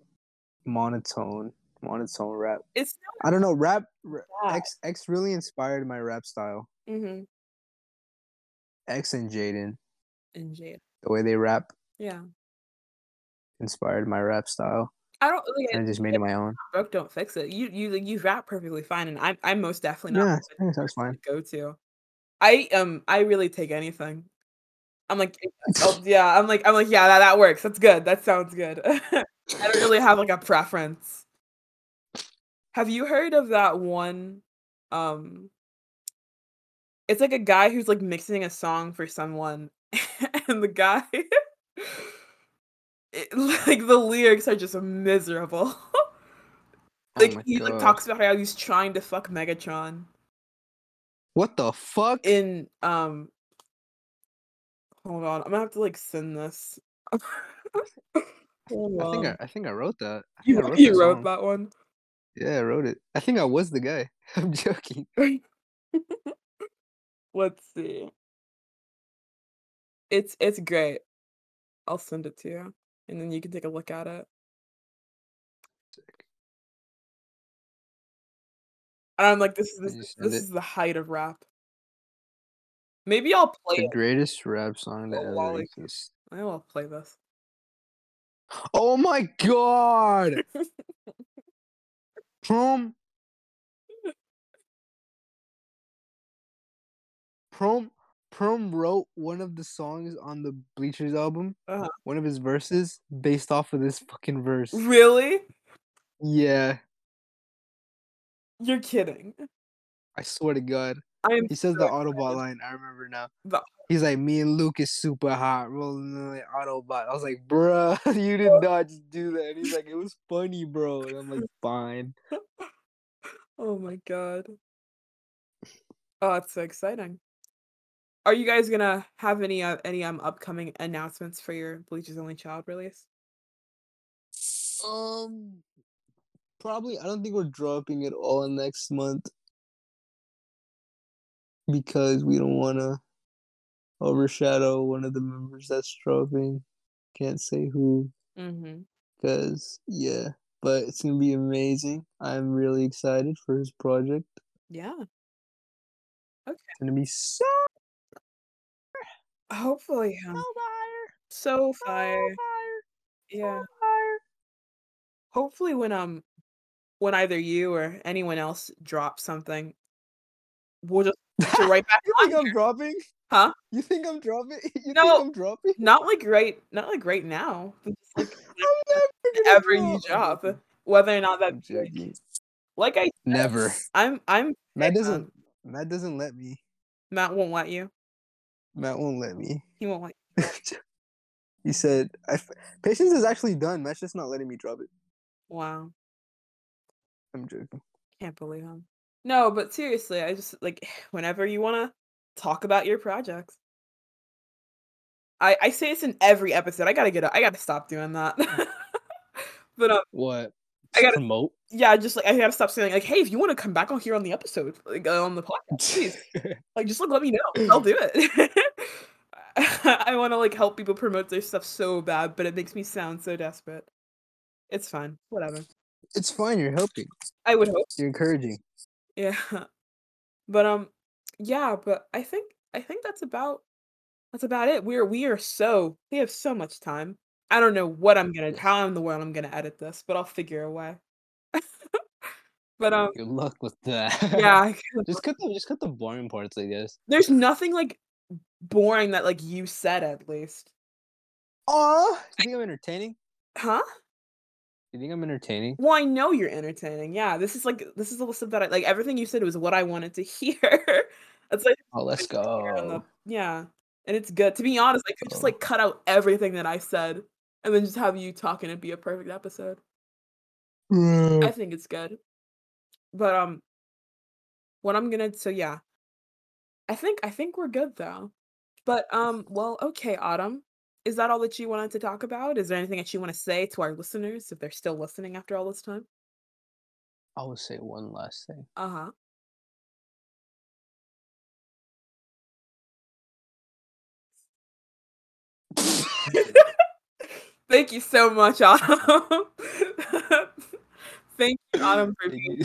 monotone, monotone rap. It's I don't know. Rap not X X really inspired my rap style. mm-hmm. X and Jaden, And jail. the way they rap. Yeah. inspired my rap style, I don't like and I just made it my own. broke, don't fix it. You you you rap perfectly fine, and I'm I'm most definitely not Yeah, I think that's fine. go to. I um I really take anything. I'm like, oh yeah, I'm like I'm like yeah that that works. That's good. That sounds good. I don't really have like a preference. Have you heard of that one? Um, it's like a guy who's like mixing a song for someone, and the guy, it, like the lyrics are just miserable. Oh like my he like talks about how he's trying to fuck Megatron What the fuck? in um. Hold on, I'm gonna have to like send this. Hold I think I. I think I wrote that. I you wrote you that wrote that one. Yeah, I wrote it. I think I was the guy. I'm joking. Let's see. It's it's great. I'll send it to you, and then you can take a look at it. And I'm like, this is this, this is the height of rap. Maybe I'll play The it. greatest rap song that Oh, ever exists. I will play this. Oh my god! Prom. Prom. Prom wrote one of the songs on the Bleachers album. Uh-huh. One of his verses based off of this fucking verse. Really? Yeah, You're kidding. I swear to God. I am He says so the Autobot line. I remember now. The- He's like, me and Luke is super hot, rolling in the Autobot. I was like, bruh, you did not just do that. And he's like, it was funny, bro. And I'm like, fine. Oh my god. Oh, it's so exciting. Are you guys gonna have any uh, any um upcoming announcements for your Bleachers Only Child release? Um, probably. I don't think we're dropping it all next month because we don't want to overshadow one of the members that's dropping. Can't say who, Mm-hmm. because yeah, but it's gonna be amazing. I'm really excited for his project. Yeah. Okay. It's gonna be so Hopefully, um, fire, so so fire. fire, Yeah. so fire. Hopefully, when um, when either you or anyone else drops something, we'll just put you right back you think I'm dropping? Huh? You think I'm dropping? You No. think I'm dropping? Not like right, not like right now. like I'm never gonna whenever you drop. drop, whether or not that like, I said, Never. I'm I'm Matt doesn't. on- Matt doesn't let me. Matt won't let you. Matt won't let me. He won't let. You. he said, I f- "Patience is actually done. Matt's just not letting me drop it." Wow, I'm joking. can't believe him. No, but seriously, I just like whenever you want to talk about your projects. I I say this in every episode. I gotta get. I gotta stop doing that. but um, What? I gotta- promote. yeah, just like I gotta stop saying like, hey, if you want to come back on here on the episode, like uh, on the podcast, please, like just like let me know. I'll do it. I want to like help people promote their stuff so bad, but it makes me sound so desperate. It's fine. Whatever. it's fine. You're helping. I would hope. You're encouraging. Yeah. But um yeah, but I think I think that's about that's about it. We're we are so we have so much time. I don't know what I'm gonna how in the world I'm gonna edit this, but I'll figure a way. but um Good luck with that. yeah, just cut the just cut the boring parts. I guess. there's nothing like boring that like you said at least. Oh, you think I'm entertaining? Huh? You think I'm entertaining? Well, I know you're entertaining. Yeah, this is like this is the stuff that I like everything you said was what I wanted to hear. it's like Oh, let's on the- go. yeah, and it's good. To be honest, I could just Oh. like cut out everything that I said and then just have you talk and it'd be a perfect episode. I think it's good. But um what I'm gonna so yeah. I think I think we're good though. But um well okay, Autumn. Is that all that you wanted to talk about? Is there anything that you want to say to our listeners if they're still listening after all this time? I will say one last thing. Uh-huh. Thank you so much, Autumn. Thank you, Autumn, for being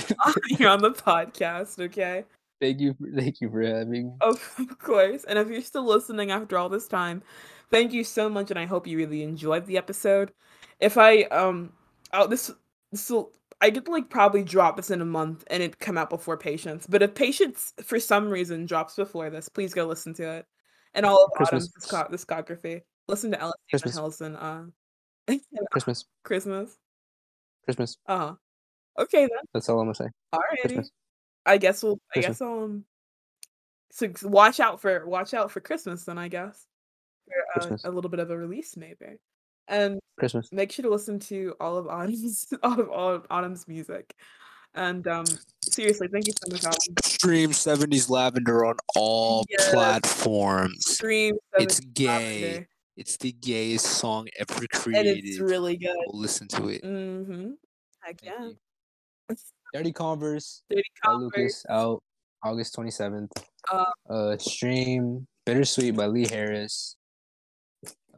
here on the podcast, okay? thank you, for, thank you for having me. Of course. And if you're still listening after all this time, thank you so much, and I hope you really enjoyed the episode. if I um, oh this this will I could like probably drop this in a month and it come out before Patience. But if Patience for some reason drops before this, please go listen to it. And all of Christmas. Autumn's disco- discography. Listen to Ella Christmas. Hilson. Uh, Christmas, Christmas. Christmas. Uh huh. Okay then. That's all I'm gonna say. Alrighty. Christmas. I guess we'll. I Christmas. guess um. So watch out for watch out for Christmas then. I guess. For, uh, Christmas. a little bit of a release maybe, and Christmas. make sure to listen to all of Autumn's all of all of Autumn's music. And um, seriously, thank you so much, Autumn. Stream 70s Lavender on all Yes. platforms. Stream. It's 70s gay. Lavender, It's the gayest song ever created. and created. it's really good. We'll listen to it. Mm-hmm. Heck yeah. Dirty Converse Dirty by Converse. Lucas out August 27th. Uh, Uh, stream Bittersweet by Lee Harris.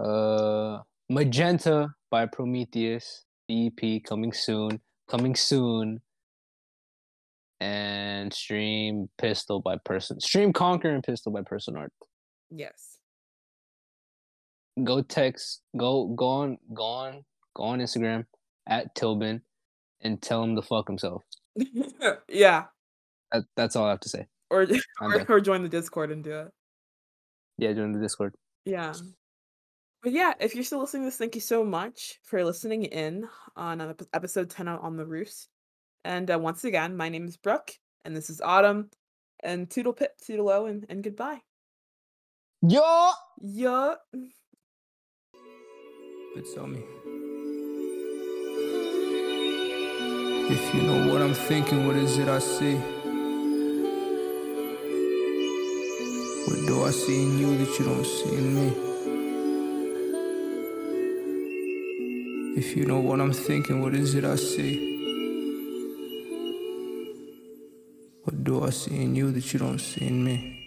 Uh, Magenta by Prometheus. EP coming soon. Coming soon. And stream Pistol by Person. Stream Conquer and Pistol by Person Art. Yes. Go text. Go go on go on go on Instagram at Tilbin and tell him to fuck himself. yeah. That, that's all I have to say. Or or, or join the Discord and do it. Yeah, join the Discord. Yeah. But yeah, if you're still listening to this, thank you so much for listening in on ep- episode 10 on On the Roost. And uh, once again, my name is Brooke, and this is Autumn. And toodle pip, toodle o, and, and goodbye. Yo! Yeah. But tell me. If you know what I'm thinking, what is it I see? What do I see in you that you don't see in me? If you know what I'm thinking, what is it I see? What do I see in you that you don't see in me?